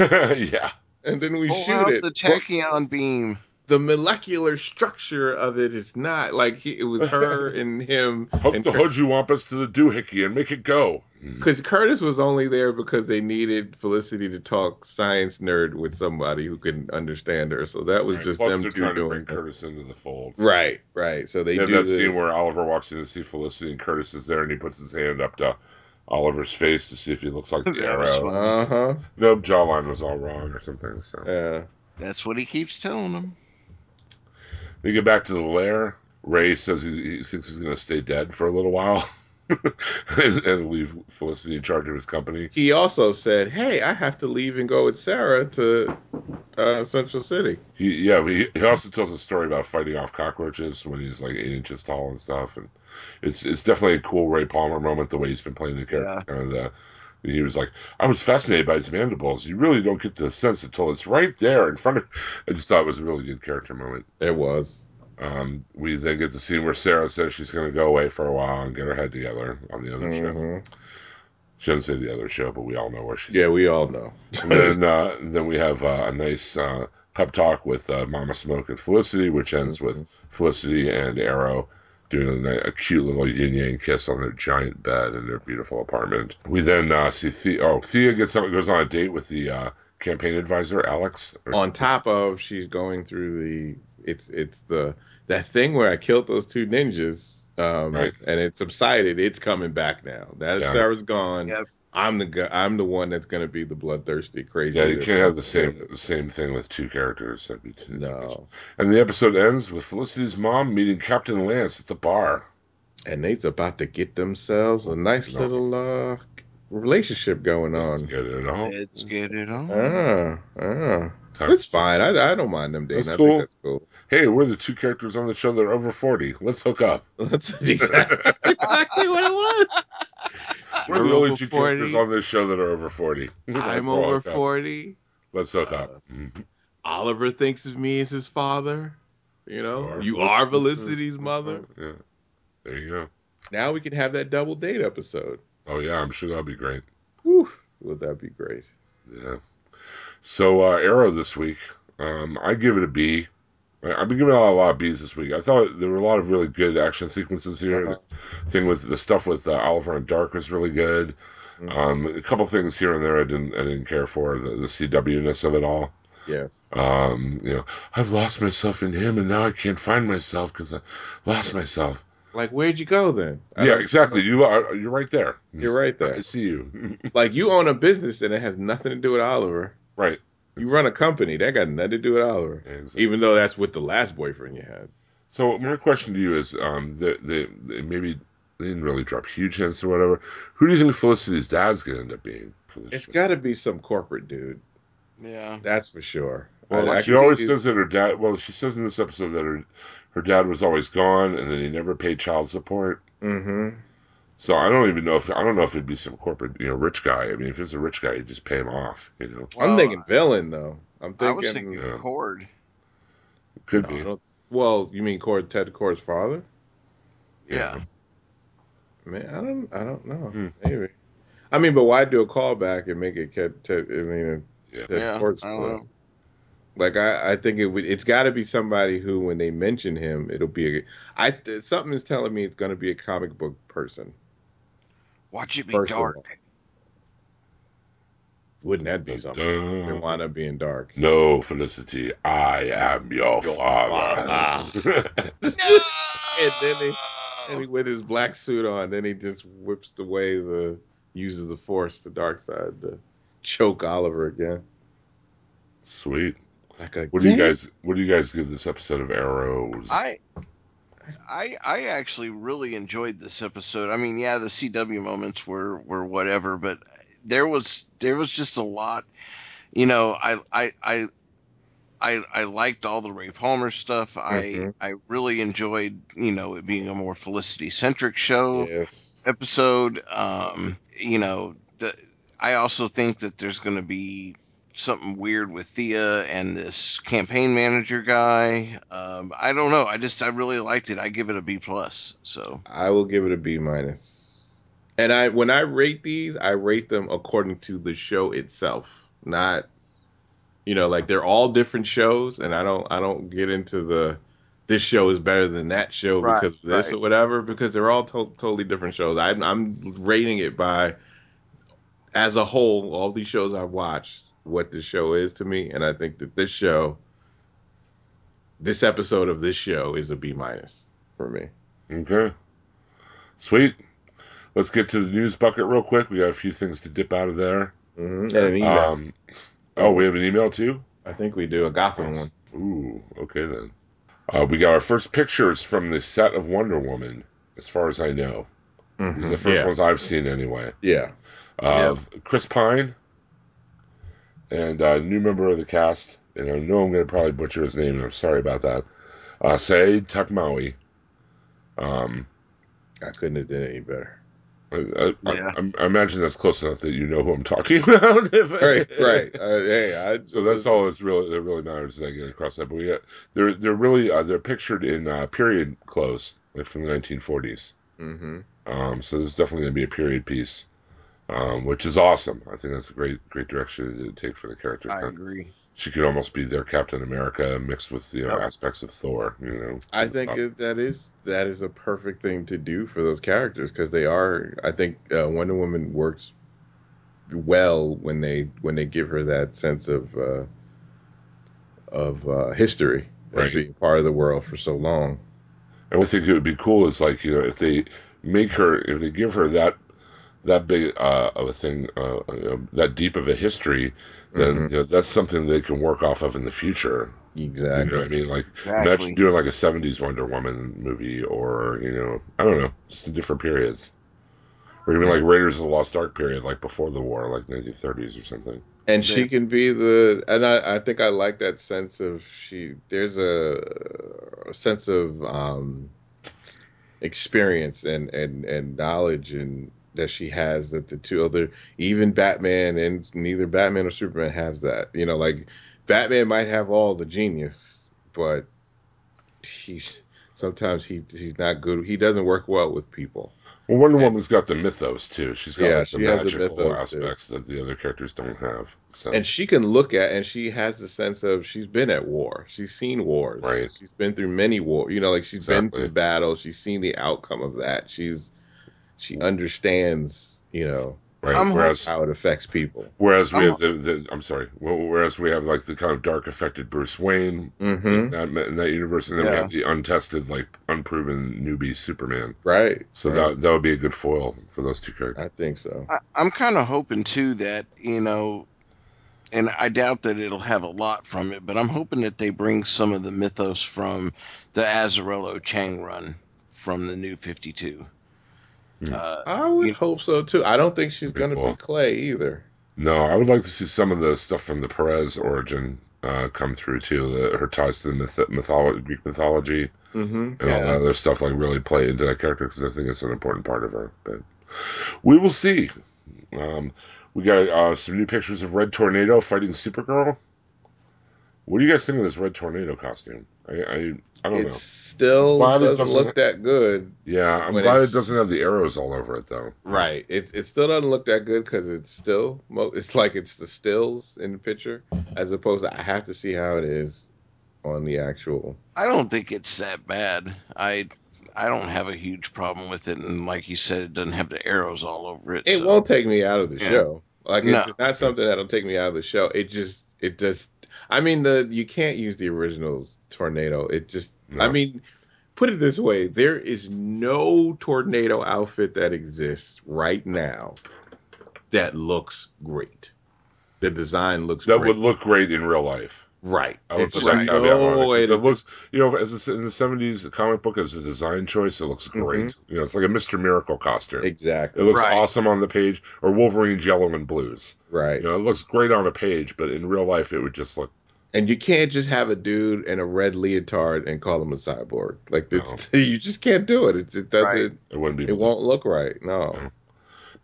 yeah. and then we Pull shoot out it. the tachyon beam. The molecular structure of it is not like he, it was her and him. Hook and the hood you wampus to the doohickey and make it go. Because Curtis was only there because they needed Felicity to talk science nerd with somebody who could understand her. So that was Right, just Plus, them they're two trying to doing bring it. Curtis into the fold. Right, right. So they They have do that the, scene where Oliver walks in to see Felicity and Curtis is there, and he puts his hand up to Oliver's face to see if he looks like the That arrow. Uh huh. Nope, jawline was all wrong or something. So Yeah. That's what he keeps telling them. We get back to the lair. Ray says he, he thinks he's going to stay dead for a little while and, and leave Felicity in charge of his company. He also said, "Hey, I have to leave and go with Sara to uh, Central City." He yeah, he, he also tells a story about fighting off cockroaches when he's like eight inches tall and stuff, and it's it's definitely a cool Ray Palmer moment the way he's been playing the character. Kind of the, he was like, I was fascinated by his mandibles. You really don't get the sense until it's right there in front of. I just thought it was a really good character moment. It was. Um, we then get the scene where Sara says she's going to go away for a while and get her head together on the other show. Mhm. She doesn't say the other show, but we all know where she's. Yeah, we all know. And then, uh, then we have uh, a nice uh, pep talk with uh, Mama Smoak and Felicity, which ends with Felicity and Arrow doing a, ni- a cute little yin yang kiss on their giant bed in their beautiful apartment. We then uh, see Thea. Oh, Thea gets on, goes on a date with the uh, campaign advisor Alex. On top of she's going through the it's it's the that thing where I killed those two ninjas um Right. and it subsided it's coming back now that Yeah. Sara's gone Yep. I'm the gu- I'm the one that's gonna be the bloodthirsty crazy Yeah, you can't have the same the same thing with two characters. That'd be too too no And the episode ends with Felicity's mom meeting Captain Lance at the bar. and they's about to get themselves a nice No. little uh relationship going Let's on get it on. Let's get it on. ah ah Time- it's fine I, I don't mind them dating That's I cool. think that's cool Hey, we're the two characters on the show that are over forty. Let's hook up. that's exactly, that's exactly what it was We're the only two 40. characters on this show that are over forty. I'm over 40 Let's hook Uh, up. Mhm. Oliver thinks of me as his father. You know, you are Felicity's mother. Yeah. There you go. Now we can have that double date episode. Oh yeah, I'm sure that'll be great. Whew, would that be great? Yeah. So uh, Arrow this week, um, I give it a B. I've been giving it a lot of B's this week. I thought there were a lot of really good action sequences here. Uh-huh. The thing with the stuff with uh, Oliver and Darhk was really good. Mhm. Um, a couple things here and there I didn't I didn't care for the, the CW ness of it all. Yes. Um, you know, I've lost myself in him, and now I can't find myself because I lost myself. Like, where'd you go then? I yeah, exactly. You are you're right there. You're right there. I see you. Like, you own a business and it has nothing to do with Oliver. right. You run a company that got nothing to do with Oliver. Exactly. Even though that's with the last boyfriend you had. So my question to you is, um, they, they, they maybe they didn't really drop huge hints or whatever. Who do you think Felicity's dad's gonna end up being It's got to be some corporate dude. Yeah. That's for sure. Well, I- I she can always see- says that her dad. Well, she says in this episode that her her dad was always gone, and that he never paid child support. Mhm. So I don't even know if I don't know if it'd be some corporate, you know, rich guy. I mean, if it's a rich guy, you just pay him off. You know, I'm thinking villain though. I'm I thinking. was thinking Yeah. Kord. could No, be. well, you mean Kord Ted Kord's father? Yeah. Man, I don't, I don't know. Hmm. Maybe. I mean, but why do a callback and make it Ted? Ted I mean, Yeah. Ted Yeah, Kord's I father? Like I, I think it would. It's got to be somebody who, when they mention him, it'll be a. I something is telling me it's going to be a comic book person. Watch it be First dark. Wouldn't that be something? They Dun. wind up being dark. No, Felicity, I am your, Your father. And then he, and he, with his black suit on, then he just whips away the uses the force, the dark side, to choke Oliver again. Sweet. Like What do you guys? What do you guys give this episode of Arrows? I, I, I actually really enjoyed this episode. I mean, yeah, the CW moments were were whatever, but there was there was just a lot. You know, I I I. I, I liked all the Ray Palmer stuff. Mhm. I I really enjoyed you know it being a more Felicity centric show Yes. episode. Um, you know, the I also think that there's going to be something weird with Thea and this campaign manager guy. Um, I don't know. I just I really liked it. I give it a B plus. So I will give it a B minus. And I when I rate these, I rate them according to the show itself, not you know, like they're all different shows and I don't I don't get into the this show is better than that show Right, because of this right. or whatever because they're all to- totally different shows. I'm I'm rating it by as a whole all these shows I've watched what this show is to me and I think that this show this episode of this show is a B minus for me. Okay. Sweet. Let's get to the news bucket real quick. We got a few things to dip out of there. Mm-hmm. And an email. Um, oh, we have an email too. I think we do a Gotham one. Ooh, okay then. Uh, we got our first pictures from the set of Wonder Woman, as far as I know. These are the first Mm-hmm. yeah. ones I've seen anyway. Yeah. Of Chris Pine and a new member of the cast. And I know I'm going to probably butcher his name, and I'm sorry about that. Uh, Saïd Taghmaoui. Um, I couldn't have done any better. I, I, Yeah. I, I imagine that's close enough that you know who I'm talking about. If Right, right. Uh, hey, I, So that's all that's really that really matters is I get across that. But we got, they're they're really uh, they're pictured in uh, period clothes, like from the 1940s. hmm Um, so there's definitely going to be a period piece, um, which is awesome. I think that's a great great direction to take for the character. I agree. She could almost be their Captain America mixed with you know Yep. aspects of Thor. You know, I think Uh, that is that is a perfect thing to do for those characters because they are. I think uh, Wonder Woman works well when they when they give her that sense of uh, of uh, history Right. and being part of the world for so long. And I think it would be cool is like you know if they make her if they give her that that big uh, of a thing uh, uh, that deep of a history, then Mhm. you know, that's something they can work off of in the future. You Exactly. know what I mean? Like Exactly. imagine doing like a '70s Wonder Woman movie, or you know I don't know, just in different periods, or even like Raiders of the Lost Ark period, like before the war, like 1930s or something. and she can be the and I, I think I like that sense of she there's a, a sense of um experience and and and knowledge and that she has that the two other even Batman and neither Batman or Superman has that you know like Batman might have all the genius but he's sometimes he he's not good he doesn't work well with people Well, Wonder And- Woman's got the mythos too. She's got Yeah, like, the she has the magical too. aspects that the other characters don't have. So and she can look at and she has the sense of she's been at war she's seen wars Right. she's been through many wars you know like she's been through battles she's seen the outcome of that she's she understands you know right, I'm whereas how it affects people whereas we I'm- have the, the I'm sorry, whereas we have like the kind of dark affected Bruce Wayne mm-hmm. in, that, in that universe, and then we have the untested, like unproven newbie Superman. right So right. that that would be a good foil for those two characters. i think so I, I'm kind of hoping too that you know, and I doubt that it'll have a lot from it, but I'm hoping that they bring some of the mythos from the Azzarello Chiang run from the New Fifty Two. Hmm. Uh, i would You- hope so too i don't think she's gonna cool. be clay either No, I would like to see some of the stuff from the Perez origin uh, come through too. The, her ties to the myth- mythology, Greek mythology, mm-hmm. and all that other stuff like really play into that character because I think it's an important part of her. But we will see. Um, we got uh, some new pictures of Red Tornado fighting Supergirl. What do you guys think of this Red Tornado costume? I I, I don't it know. still it doesn't, doesn't- look that good Yeah, I'm glad it doesn't have the arrows all over it though. Right. It it still doesn't look that good because it's still mo- it's like it's the stills in the picture as opposed to I have to see how it is on the actual. I don't think it's that bad. I I don't have a huge problem with it, and like you said, it doesn't have the arrows all over it. It so- won't take me out of the Yeah. show. Like No. it's not something that'll take me out of the show. It just it just. I mean the you can't use the original tornado. It just. I mean. Put it this way: there is no tornado outfit that exists right now that looks great. The design looks That great. would look great in real life. Right. I would It's put just that caveat on it, way it looks, you know, as a, in the '70s, the comic book as a design choice, it looks great. You know, it's like a Mister Miracle costume. Exactly. It looks Right. awesome on the page, or Wolverine's yellow and blues. Right. You know, it looks great on a page, but in real life, it would just look. And you can't just have a dude in a red leotard and call him a cyborg. Like it's, you just can't do it. It, it doesn't. It wouldn't be. It won't look right. No. No.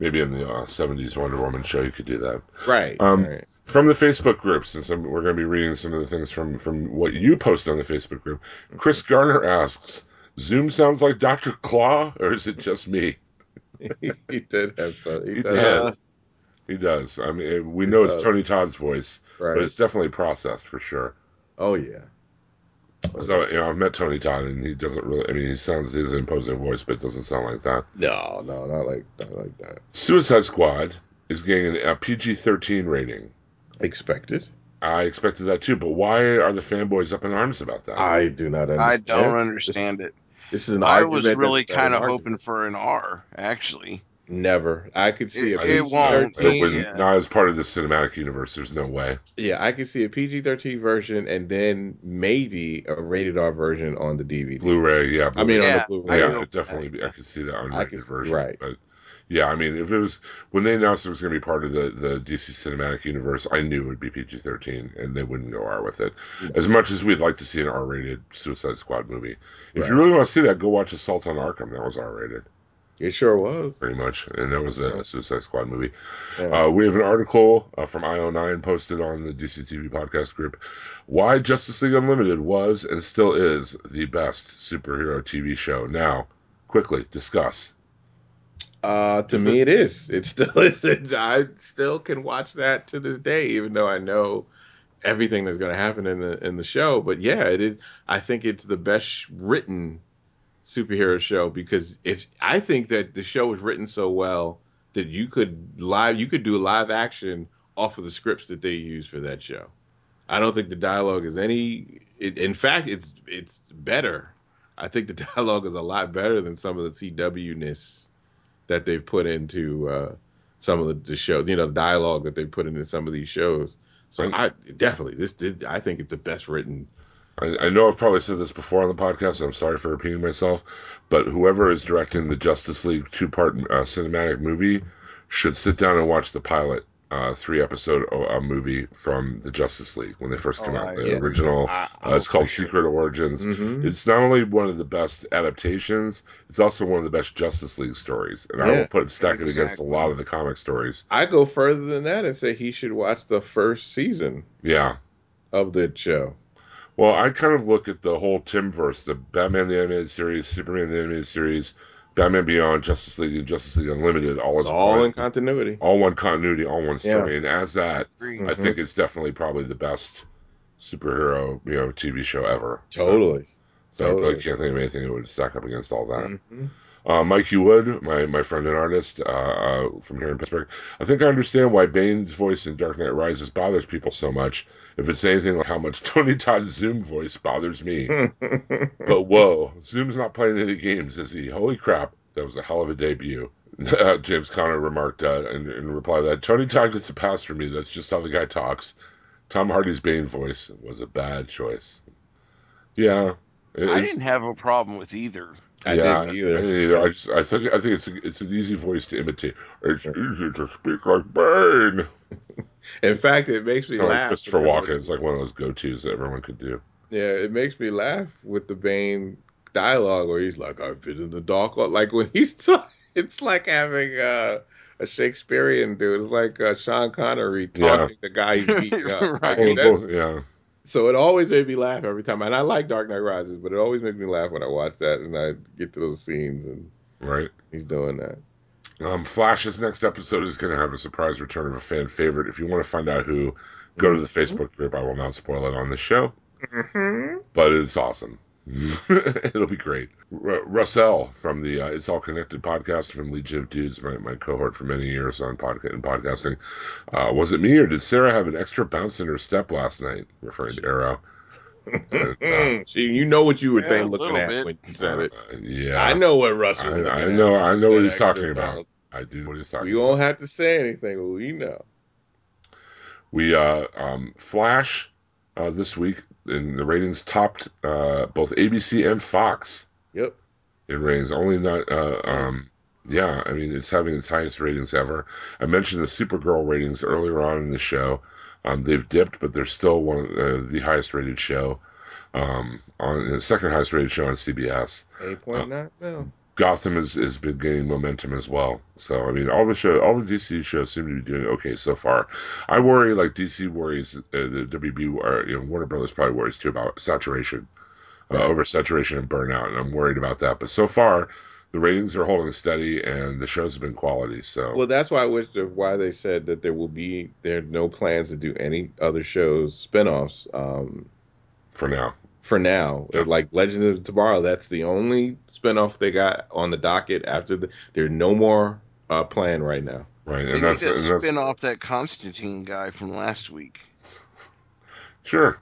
Maybe in the uh, '70s Wonder Woman show, you could do that. Right. Um, right. From the Facebook group, since I'm, we're going to be reading some of the things from from what you post on the Facebook group, Chris Garner asks, "Zoom sounds like Doctor Claw, or is it just me?" he did have some. He, He does. He does. I mean, we know it's. Tony Todd's voice, Right. but it's definitely processed for sure. oh yeah. So you know, I've met Tony Todd, and he doesn't really. I mean, he sounds his imposing voice, but it doesn't sound like that. No, no, not like not like that. Suicide Squad is getting a PG-13 rating. Expected. I expected that too, but why are the fanboys up in arms about that? I do not understand. I don't understand it. This is an I argument. was really kind of hoping for an R, actually. Never. I could see It- a it won't. PG-13. wouldn't. Yeah. Not as part of the cinematic universe. There's no way. Yeah, I could see a PG thirteen version and then maybe a rated R version on the DVD. Blu-ray, yeah. I mean, Blu-ray. on the Blu-ray. I yeah, can go it definitely. I could see that I unrated could see- version, right. But yeah, I mean, if it was when they announced it was going to be part of the the DC cinematic universe, I knew it would be PG-13, and they wouldn't go R with it. As much as we'd like to see an R-rated Suicide Squad movie, if you really want to see that, go watch Assault on Arkham. That was R-rated. It sure was. pretty much, and that was a, a Suicide Squad movie. Yeah. Uh, we have an article uh, from IO9 posted on the DCTV podcast group. Why Justice League Unlimited was and still is the best superhero TV show. Now, quickly discuss. Uh, to Is me, it is. It still is. It's, I still can watch that to this day, even though I know everything that's going to happen in the in the show. But yeah, it is. I think it's the best written superhero show because if I think that the show was written so well that you could live, you could do live action off of the scripts that they use for that show. I don't think the dialogue is any. It, in fact, it's it's better. I think the dialogue is a lot better than some of the CW ness that they've put into uh, some of the, shows. You know, the dialogue that they put into some of these shows. So. I definitely this did. I think it's the best written. I, I know I've probably said this before on the podcast. So I'm sorry for repeating myself, but whoever is directing the Justice League two part uh, cinematic movie should sit down and watch the pilot uh, three episode uh, movie from the Justice League when they first came Oh, out. The yeah. original. I, Uh, it's called Secret Origins. Mhm. It's not only one of the best adaptations, it's also one of the best Justice League stories. And I will put stack it against a lot of the comic stories. I go further than that and say he should watch the first season Yeah. of the show. Well, I kind of look at the whole Timmverse, the Batman the Animated Series, Superman the Animated Series, Batman Beyond, Justice League, and Justice League Unlimited, all It's all one, in continuity. all one continuity, all one story. And as that, Agree. I think it's definitely probably the best superhero, you know, TV show ever. So- Totally. So, I really Totally. can't think of anything that would stack up against all that. Mhm. Uh, Mikey Wood, my, my friend and artist uh, uh, from here in Pittsburgh, I think I understand why Bane's voice in Dark Knight Rises bothers people so much. If it's anything like how much Tony Todd's Zoom voice bothers me. But whoa, Zoom's not playing any games, is he? Holy crap, that was a hell of a debut. Uh, James Conner remarked uh, in, in reply to that Tony Todd gets a pass for me. That's just how the guy talks. Tom Hardy's Bane voice was a bad choice. Yeah. I didn't have a problem with either. I yeah, didn't either. I, didn't either. I, just, I think I think it's a, it's an easy voice to imitate. It's easy to speak like Bane. In fact, it makes me Kind of like laugh. Christopher Walken. It's like one of those go tos that everyone could do. Yeah, it makes me laugh with the Bane dialogue where he's like, "I've been in the dark," like when he's talking, it's like having uh, a Shakespearean dude. It's like uh, Sean Connery talking the guy he's beating up. Right. Well, that- both- yeah, so it always made me laugh every time. And I like Dark Knight Rises, but it always makes me laugh when I watch that and I get to those scenes and right. he's doing that. Um, Flash's next episode is going to have a surprise return of a fan favorite. If you want to find out who, go to the Facebook group. I will not spoil it on the show, but it's awesome. It'll be great. R- Russell from the uh, It's All Connected podcast from Legion of Dudes, my, my cohort for many years on podcast and podcasting. Uh, was it me or did Sara have an extra bounce in her step last night? Referring to Arrow. And, uh, See, you know what you were Yeah, think, looking at bit. when you said it. uh, yeah, I know what Russ was I- I know- I know what he's extra talking about. bounce. I do what he's talking You about. don't have to say anything, we know. We uh, um, Flash uh, this week in the ratings topped uh, both ABC and Fox Yep. in ratings. Only not. Uh, um, yeah, I mean it's having its highest ratings ever. I mentioned the Supergirl ratings earlier on in the show. Um, they've dipped, but they're still one of uh, the highest rated show. Um, on the second highest rated show on CBS. Eight point nine mil. Gotham has, has been gaining momentum as well. So I mean, all the show, all the DC shows seem to be doing okay so far. I worry, like DC worries, uh, the WB, or you know, Warner Brothers probably worries too about saturation, uh, Right. oversaturation and burnout, and I'm worried about that. But so far, the ratings are holding steady, and the shows have been quality. So Well, that's why I wish that why they said that there will be there are no plans to do any other shows spin-offs um, for now, for now. Yeah. Like Legend of Tomorrow, that's the only spin-off they got on the docket. After the, there's no more uh, plan right now. right, They and need that's, to and that's spin off that Constantine guy from last week. Sure.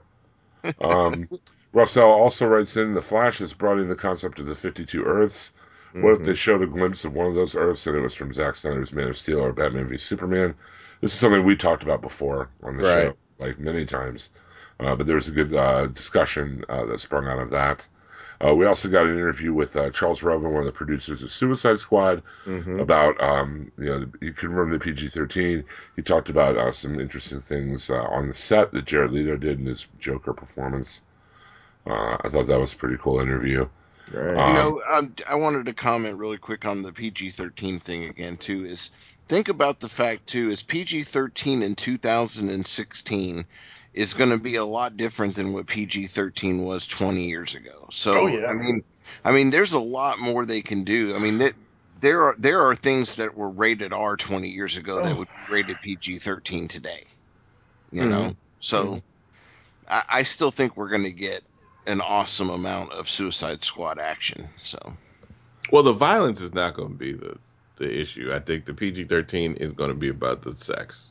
Um, Russell also writes in the Flash has brought in the concept of the 52 Earths. What if Mhm. they showed a glimpse of one of those Earths and it was from Zack Snyder's Man of Steel or Batman v Superman? This is something we talked about before on the Right. show, like many times. Uh, but there was a good uh, discussion uh, that sprung out of that. Uh, we also got an interview with uh, Charles Roven, one of the producers of Suicide Squad, Mhm. about um, you know you can run the PG thirteen. He talked about uh, some interesting things uh, on the set that Jared Leto did in his Joker performance. Uh, I thought that was a pretty cool interview. Right. Um, You know, um, I wanted to comment really quick on the PG 13 thing again, too. Is think about the fact, too, is PG 13 in 2016 is going to be a lot different than what PG 13 was 20 years ago. So, Oh, yeah. I mean, I mean, there's a lot more they can do. I mean, that there are there are things that were rated R 20 years ago that Oh. would be rated PG 13 today. You Mhm. know, so I, I still think we're going to get an awesome amount of Suicide Squad action. So. Well, the violence is not going to be the the issue. I think the PG thirteen is going to be about the sex.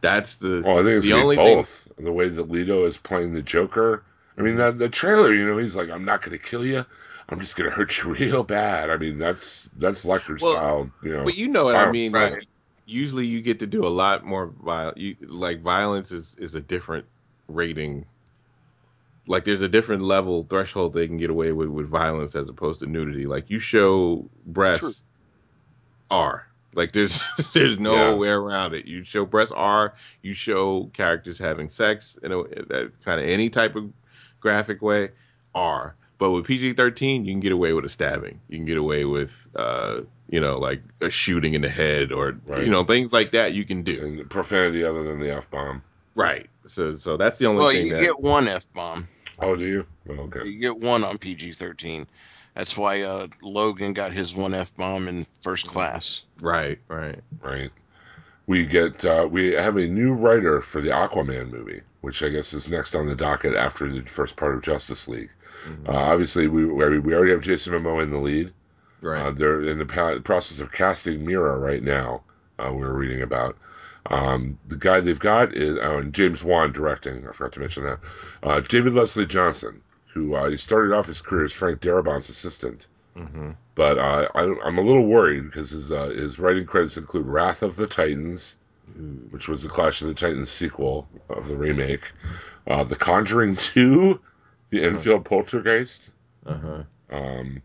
That's the Well, I think it's the only be thing. both. The way that Leto is playing the Joker. I mean, that the trailer, you know, he's like, "I'm not gonna kill you. I'm just gonna hurt you real bad." I mean, that's that's Lecter Well, style, you know. But you know what I mean. Like, usually you get to do a lot more viol You like violence is is a different rating. Like there's a different level threshold they can get away with with violence as opposed to nudity. Like you show breasts R. Like there's there's no Yeah. way around it. You show breasts R. You show characters having sex in a that kind of any type of graphic way R. But with PG-13, you can get away with a stabbing. You can get away with, uh, you know, like a shooting in the head or Right. you know things like that. You can do and profanity other than the f bomb. right. So so that's the only Well, thing Well, you that get one f bomb. Oh, do you? Oh, okay. You get one on PG thirteen. That's why uh, Logan got his one f bomb in first class. right right. Right. We get uh, we have a new writer for the Aquaman movie, which I guess is next on the docket after the first part of Justice League. Mhm. Uh, obviously, we we we already have Jason Momoa in the lead. right. Uh, they're in the pa- process of casting Mera right now. Uh, we were reading about um, the guy they've got is oh, and James Wan directing. I forgot to mention that. Uh, David Leslie Johnson, who uh, he started off his career as Frank Darabont's assistant, hmm but uh, I, I'm a little worried because his uh, his writing credits include Wrath of the Titans, which was the Clash of the Titans sequel of the remake, uh, The Conjuring Two, The Enfield Poltergeist. Uh-huh. Um,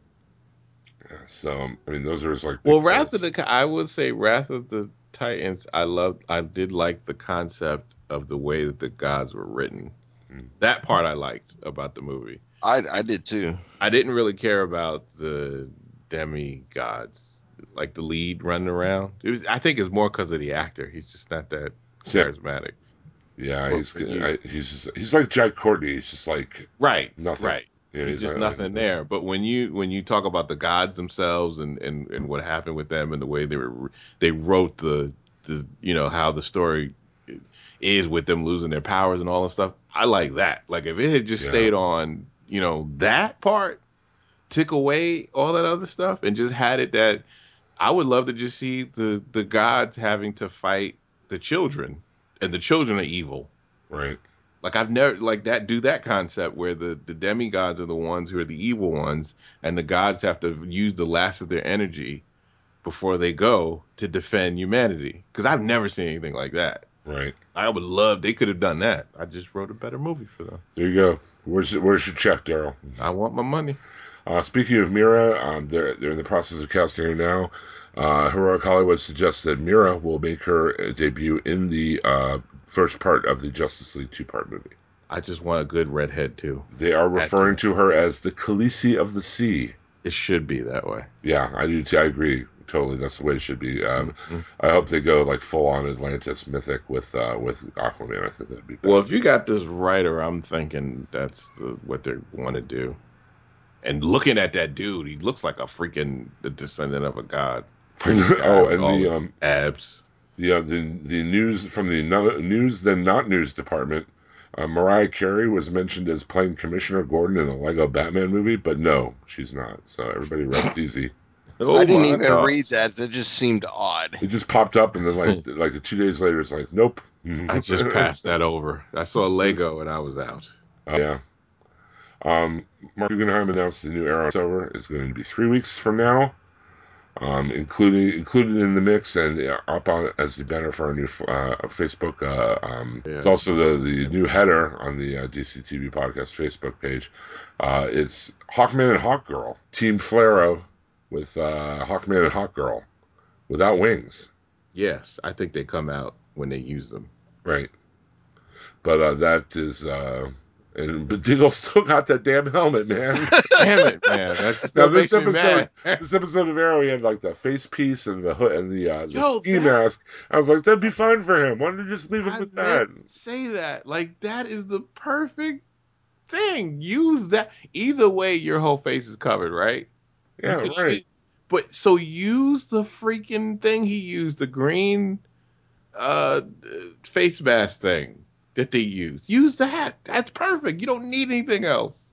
so I mean, those are his like. Well, Wrath of the I would say Wrath of the Titans. I loved. I did like the concept of the way that the gods were written. Mm. That part I liked about the movie. I, I did too. I didn't really care about the demigods, like the lead running around. It was, I think it's more because of the actor. He's just not that charismatic. Yeah, Well, he's. I, he's just, he's like Jai Courtney. He's just like Right. Nothing. Right. Know, There's just nothing there. But when you when you talk about the gods themselves and, and, and what happened with them and the way they were they wrote the the you know how the story is with them losing their powers and all that stuff, I like that. Like if it had just Yeah. stayed on you know that part, took away all that other stuff and just had it that I would love to just see the the gods having to fight the children and the children are evil. right. Like I've never like that do that concept where the the demigods are the ones who are the evil ones, and the gods have to use the last of their energy before they go to defend humanity. Because I've never seen anything like that. Right. I would love they could have done that. I just wrote a better movie for them. There you go. Where's where's your check, Daryl? I want my money. Uh, speaking of Mera, um, they're they're in the process of casting her now. Uh, Heroic Hollywood suggests that Mera will make her uh, debut in the uh, first part of the Justice League two part movie. I just want a good redhead too. They are referring to her as the Khaleesi of the Sea. It should be that way. Yeah, I do. I agree. Totally, that's the way it should be. Um, Mhm. I hope they go like full on Atlantis mythic with uh, with Aquaman. I think that'd be. Well, if you got this writer, I'm thinking that's the, what they want to do. And looking at that dude, he looks like a freaking the descendant of a god. oh, and All the um, abs. the uh, the the news from the news then not news department. Uh, Mariah Carey was mentioned as playing Commissioner Gordon in the Lego Batman movie, but no, she's not. So everybody rest easy. Oh I didn't even gosh. read that. That just seemed odd. It just popped up, and then like like two days later, it's like nope. I just passed that over. I saw Lego and I was out. Oh, yeah. Um, Marc Guggenheim announced the new Arrow over is going to be three weeks from now, um, including included in the mix and up on as the banner for our new uh, Facebook. Uh, um, Yeah. It's also the the new header on the uh, DCTV podcast Facebook page. Uh, it's Hawkman and Hawkgirl, Team Flarrow with uh, Hawkman and Hawkgirl without wings. Yes, I think they come out when they use them. Right. But uh, that is uh, And but Diggle still got that damn helmet, man. Damn it, man. That now this episode, this episode of Arrow, he had like the face piece and the hood and the uh, the Yo, ski that- mask. I was like, that'd be fine for him. Why don't you just leave him I with that? say that. Like that is the perfect thing. Use that. Either way, your whole face is covered, right? Yeah, could right. But so use the freaking thing he used, the green uh face mask thing that they use. Use that. That's perfect. You don't need anything else.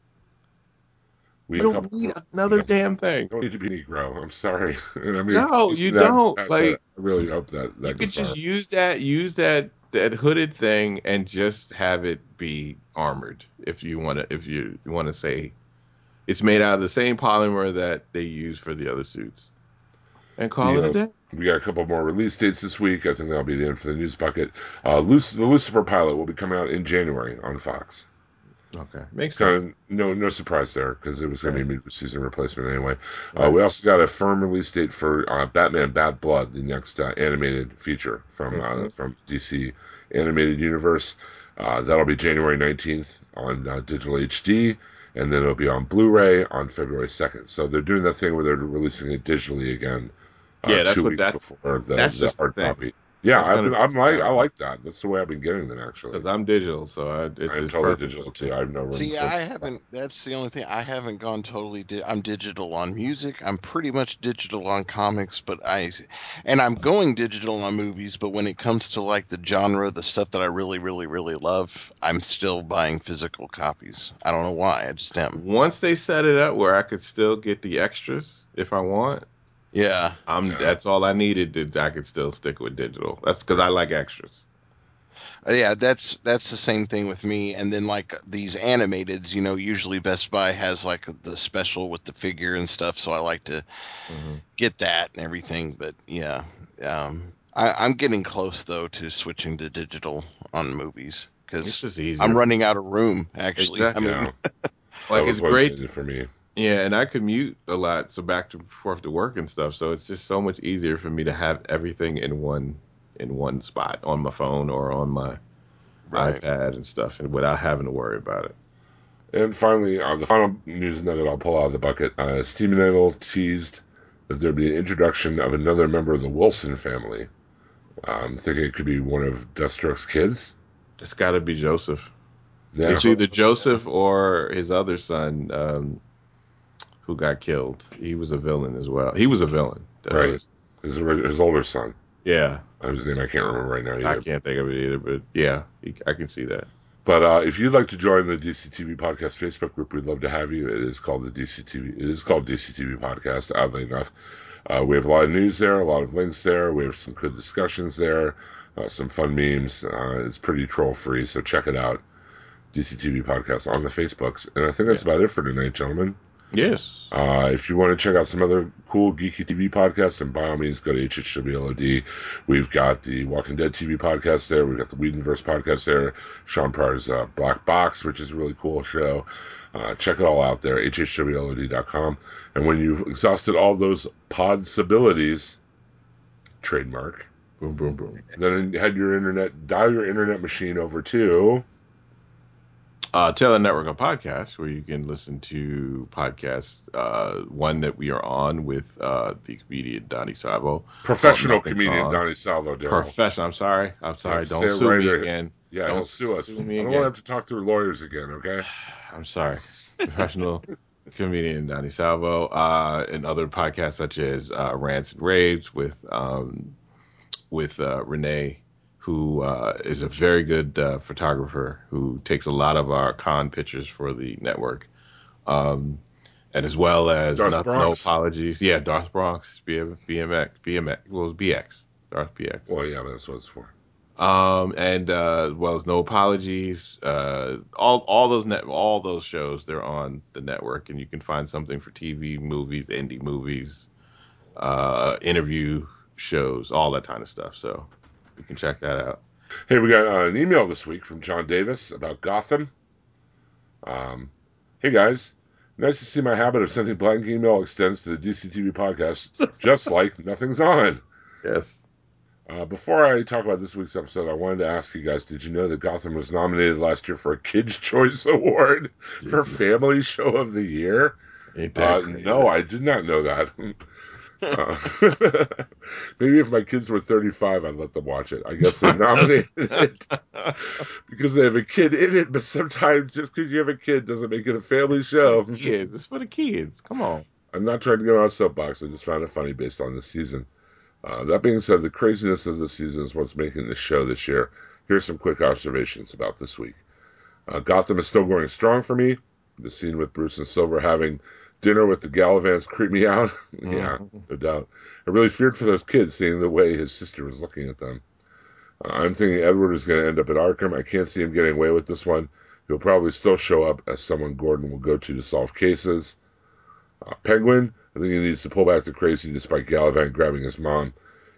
We You don't need another damn You thing. don't need to be Negro. I'm sorry. I mean, No, you that- don't. Like-. I really hope that that You could just use that, use that that hooded thing, and just have it be armored. If you want to, if you want to say it's made out of the same polymer that they use for the other suits, and call You it a day. We got a couple more release dates this week. I think that'll be the end for the news bucket. Uh, Luc- the Lucifer pilot will be coming out in January on Fox. Okay, makes sense. Of no no surprise there because it was going to be a mid-season replacement anyway. Uh, we also got a firm release date for uh, Batman: Bad Blood, the next uh, animated feature from uh, Mhm. from DC animated universe. Uh, that'll be January nineteenth on uh, digital HD, and then it'll be on Blu-ray on February second. So they're doing that thing where they're releasing it digitally again. Uh, Yeah, that's two what- weeks that's- before the, that's the just the hard thing. copy. Yeah, I've be I'm like I like that. That's the way I've been getting them actually. Because I'm digital, so I, it's, I'm totally perfect. digital too. I have no room. See, for- I haven't. That's the only thing. I haven't gone totally. Di- I'm digital on music. I'm pretty much digital on comics, but I, and I'm going digital on movies. But when it comes to like the genre, the stuff that I really, really, really love, I'm still buying physical copies. I don't know why. I just am. Once they set it up where I could still get the extras if I want, Yeah. I'm Yeah. that's all I needed. To, I could still stick with digital. That's because I like extras. Uh, Yeah, that's that's the same thing with me. And then like these animateds, you know, usually Best Buy has like the special with the figure and stuff, so I like to Mhm. get that and everything. But yeah, um, I, I'm getting close though to switching to digital on movies because. I'm running out of room. Actually, Exactly. I mean, like it's great. it for me. Yeah, and I commute a lot, so back and forth to work and stuff. So it's just so much easier for me to have everything in one in one spot on my phone or on my right. iPad and stuff, and without having to worry about it. And finally, uh, the final news nugget I'll pull out of the bucket. Uh, Steven Idle teased that there'd be an introduction of another member of the Wilson family. I'm thinking it could be one of Deathstroke's kids. It's got to be Joseph. Yeah, It's either Joseph or his other son, um, who got killed. He was a villain as well. He was a villain. Right. his, his older son. yeah, Whose name I can't remember right now I can't think of it either, but yeah, he- I can see that. But uh, if you'd like to join the DCTV Podcast Facebook group, we'd love to have you. It is called the DCTV. It is called DCTV Podcast. Oddly enough, uh, we have a lot of news there, a lot of links there. We have some good discussions there, uh, some fun memes. Uh, it's pretty troll free, so check it out. DCTV Podcast on the Facebooks, and I think that's about it for tonight, gentlemen. Yes. Uh, if you want to check out some other cool geeky TV podcasts, then by all means go to HHWLOD. We've got the Walking Dead TV podcast there. We've got the Whedonverse podcast there. Sean Pryor's uh, Black Box, which is a really cool show. Uh, check it all out there, hhwlod.com. And when you've exhausted all those possibilities, trademark, Boom, boom, boom. then head your internet, dial your internet machine over to uh, Taylor Network of Podcasts, where you can listen to podcasts. Uh, one that we are on with uh, the comedian Donnie Sabo. professional comedian on. Donnie Salvo. Daryl. Professional. I'm sorry. I'm sorry. Yeah, Don't sue right me there. again. Yeah, Don't he'll sue us. sue I don't again. want to have to talk to lawyers again, okay? I'm sorry. Professional comedian Donnie Salvo, uh, and other podcasts such as uh, Rants and Raves with um, with uh, Renee, who uh, is a very good uh, photographer who takes a lot of our con pictures for the network, um, and as well as Darth no, no apologies. Yeah, Darth Bronx, BMX, BMX, well, BX, Darth BX Well, yeah, that's what it's for. um, and uh, as well as no apologies. Uh, all all those net all those shows they're on the network, and you can find something for TV, movies, indie movies, uh, interview shows, all that kind of stuff. So you can check that out. Hey, we got uh, an email this week from John Davis about Gotham. Um, hey guys, nice to see my habit of sending blank email extends to the DCTV podcast, just like nothing's on. Yes. Uh, before I talk about this week's episode, I wanted to ask you guys: Did you know that Gotham was nominated last year for a Kids' Choice Award for Family Show of the Year? Uh, no, I did not know that. Uh, maybe if my kids were 35, I'd let them watch it. I guess they nominated it because they have a kid in it, but sometimes just because you have a kid doesn't make it a family show. kids. It's for the kids. Come on. I'm not trying to get on a soapbox. I just found it funny based on the season. Uh, that being said, the craziness of the season is what's making this show this year. Here's some quick observations about this week. Uh, Gotham is still going strong for me. The scene with Bruce and Silver having dinner with the Galavans creeped me out. yeah, no doubt. I really feared for those kids seeing the way his sister was looking at them. Uh, I'm thinking Edward is going to end up at Arkham. I can't see him getting away with this one. He'll probably still show up as someone Gordon will go to to solve cases. Uh, Penguin, I think he needs to pull back the crazy despite Galavan grabbing his mom.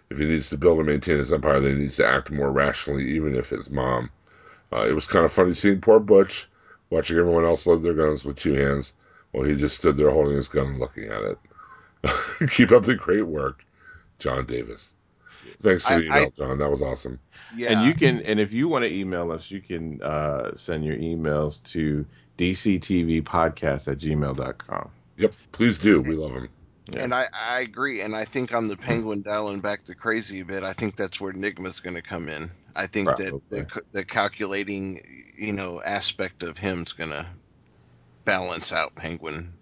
If he needs to build and maintain his empire, then he needs to act more rationally, even if it's mom. Uh, it was kind of funny seeing poor Butch watching everyone else load their guns with two hands while he just stood there holding his gun and looking at it. Keep up the great work, John Davis. Thanks for the email, I- John. That was awesome. Yeah. And you can, and if you want to email us, you can uh, send your emails to dctvpodcast at gmail.com. Yep, please do. We love him. Yeah. And I, I agree, and I think on the Penguin dialing back the crazy a bit, I think that's where Enigma's going to come in. I think that the, the calculating, you know, aspect of him's going to balance out Penguin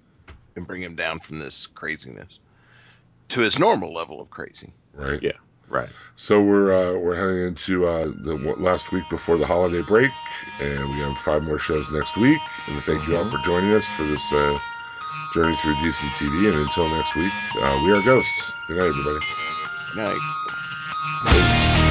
and bring him down from this craziness to his normal level of crazy. Right. Yeah. Right. So we're uh, we're heading into uh, the w- last week before the holiday break, and we have five more shows next week. And thank you all for joining us for this uh, journey through DC TV. And until next week, uh, we are ghosts. Good night, everybody. Night. Bye.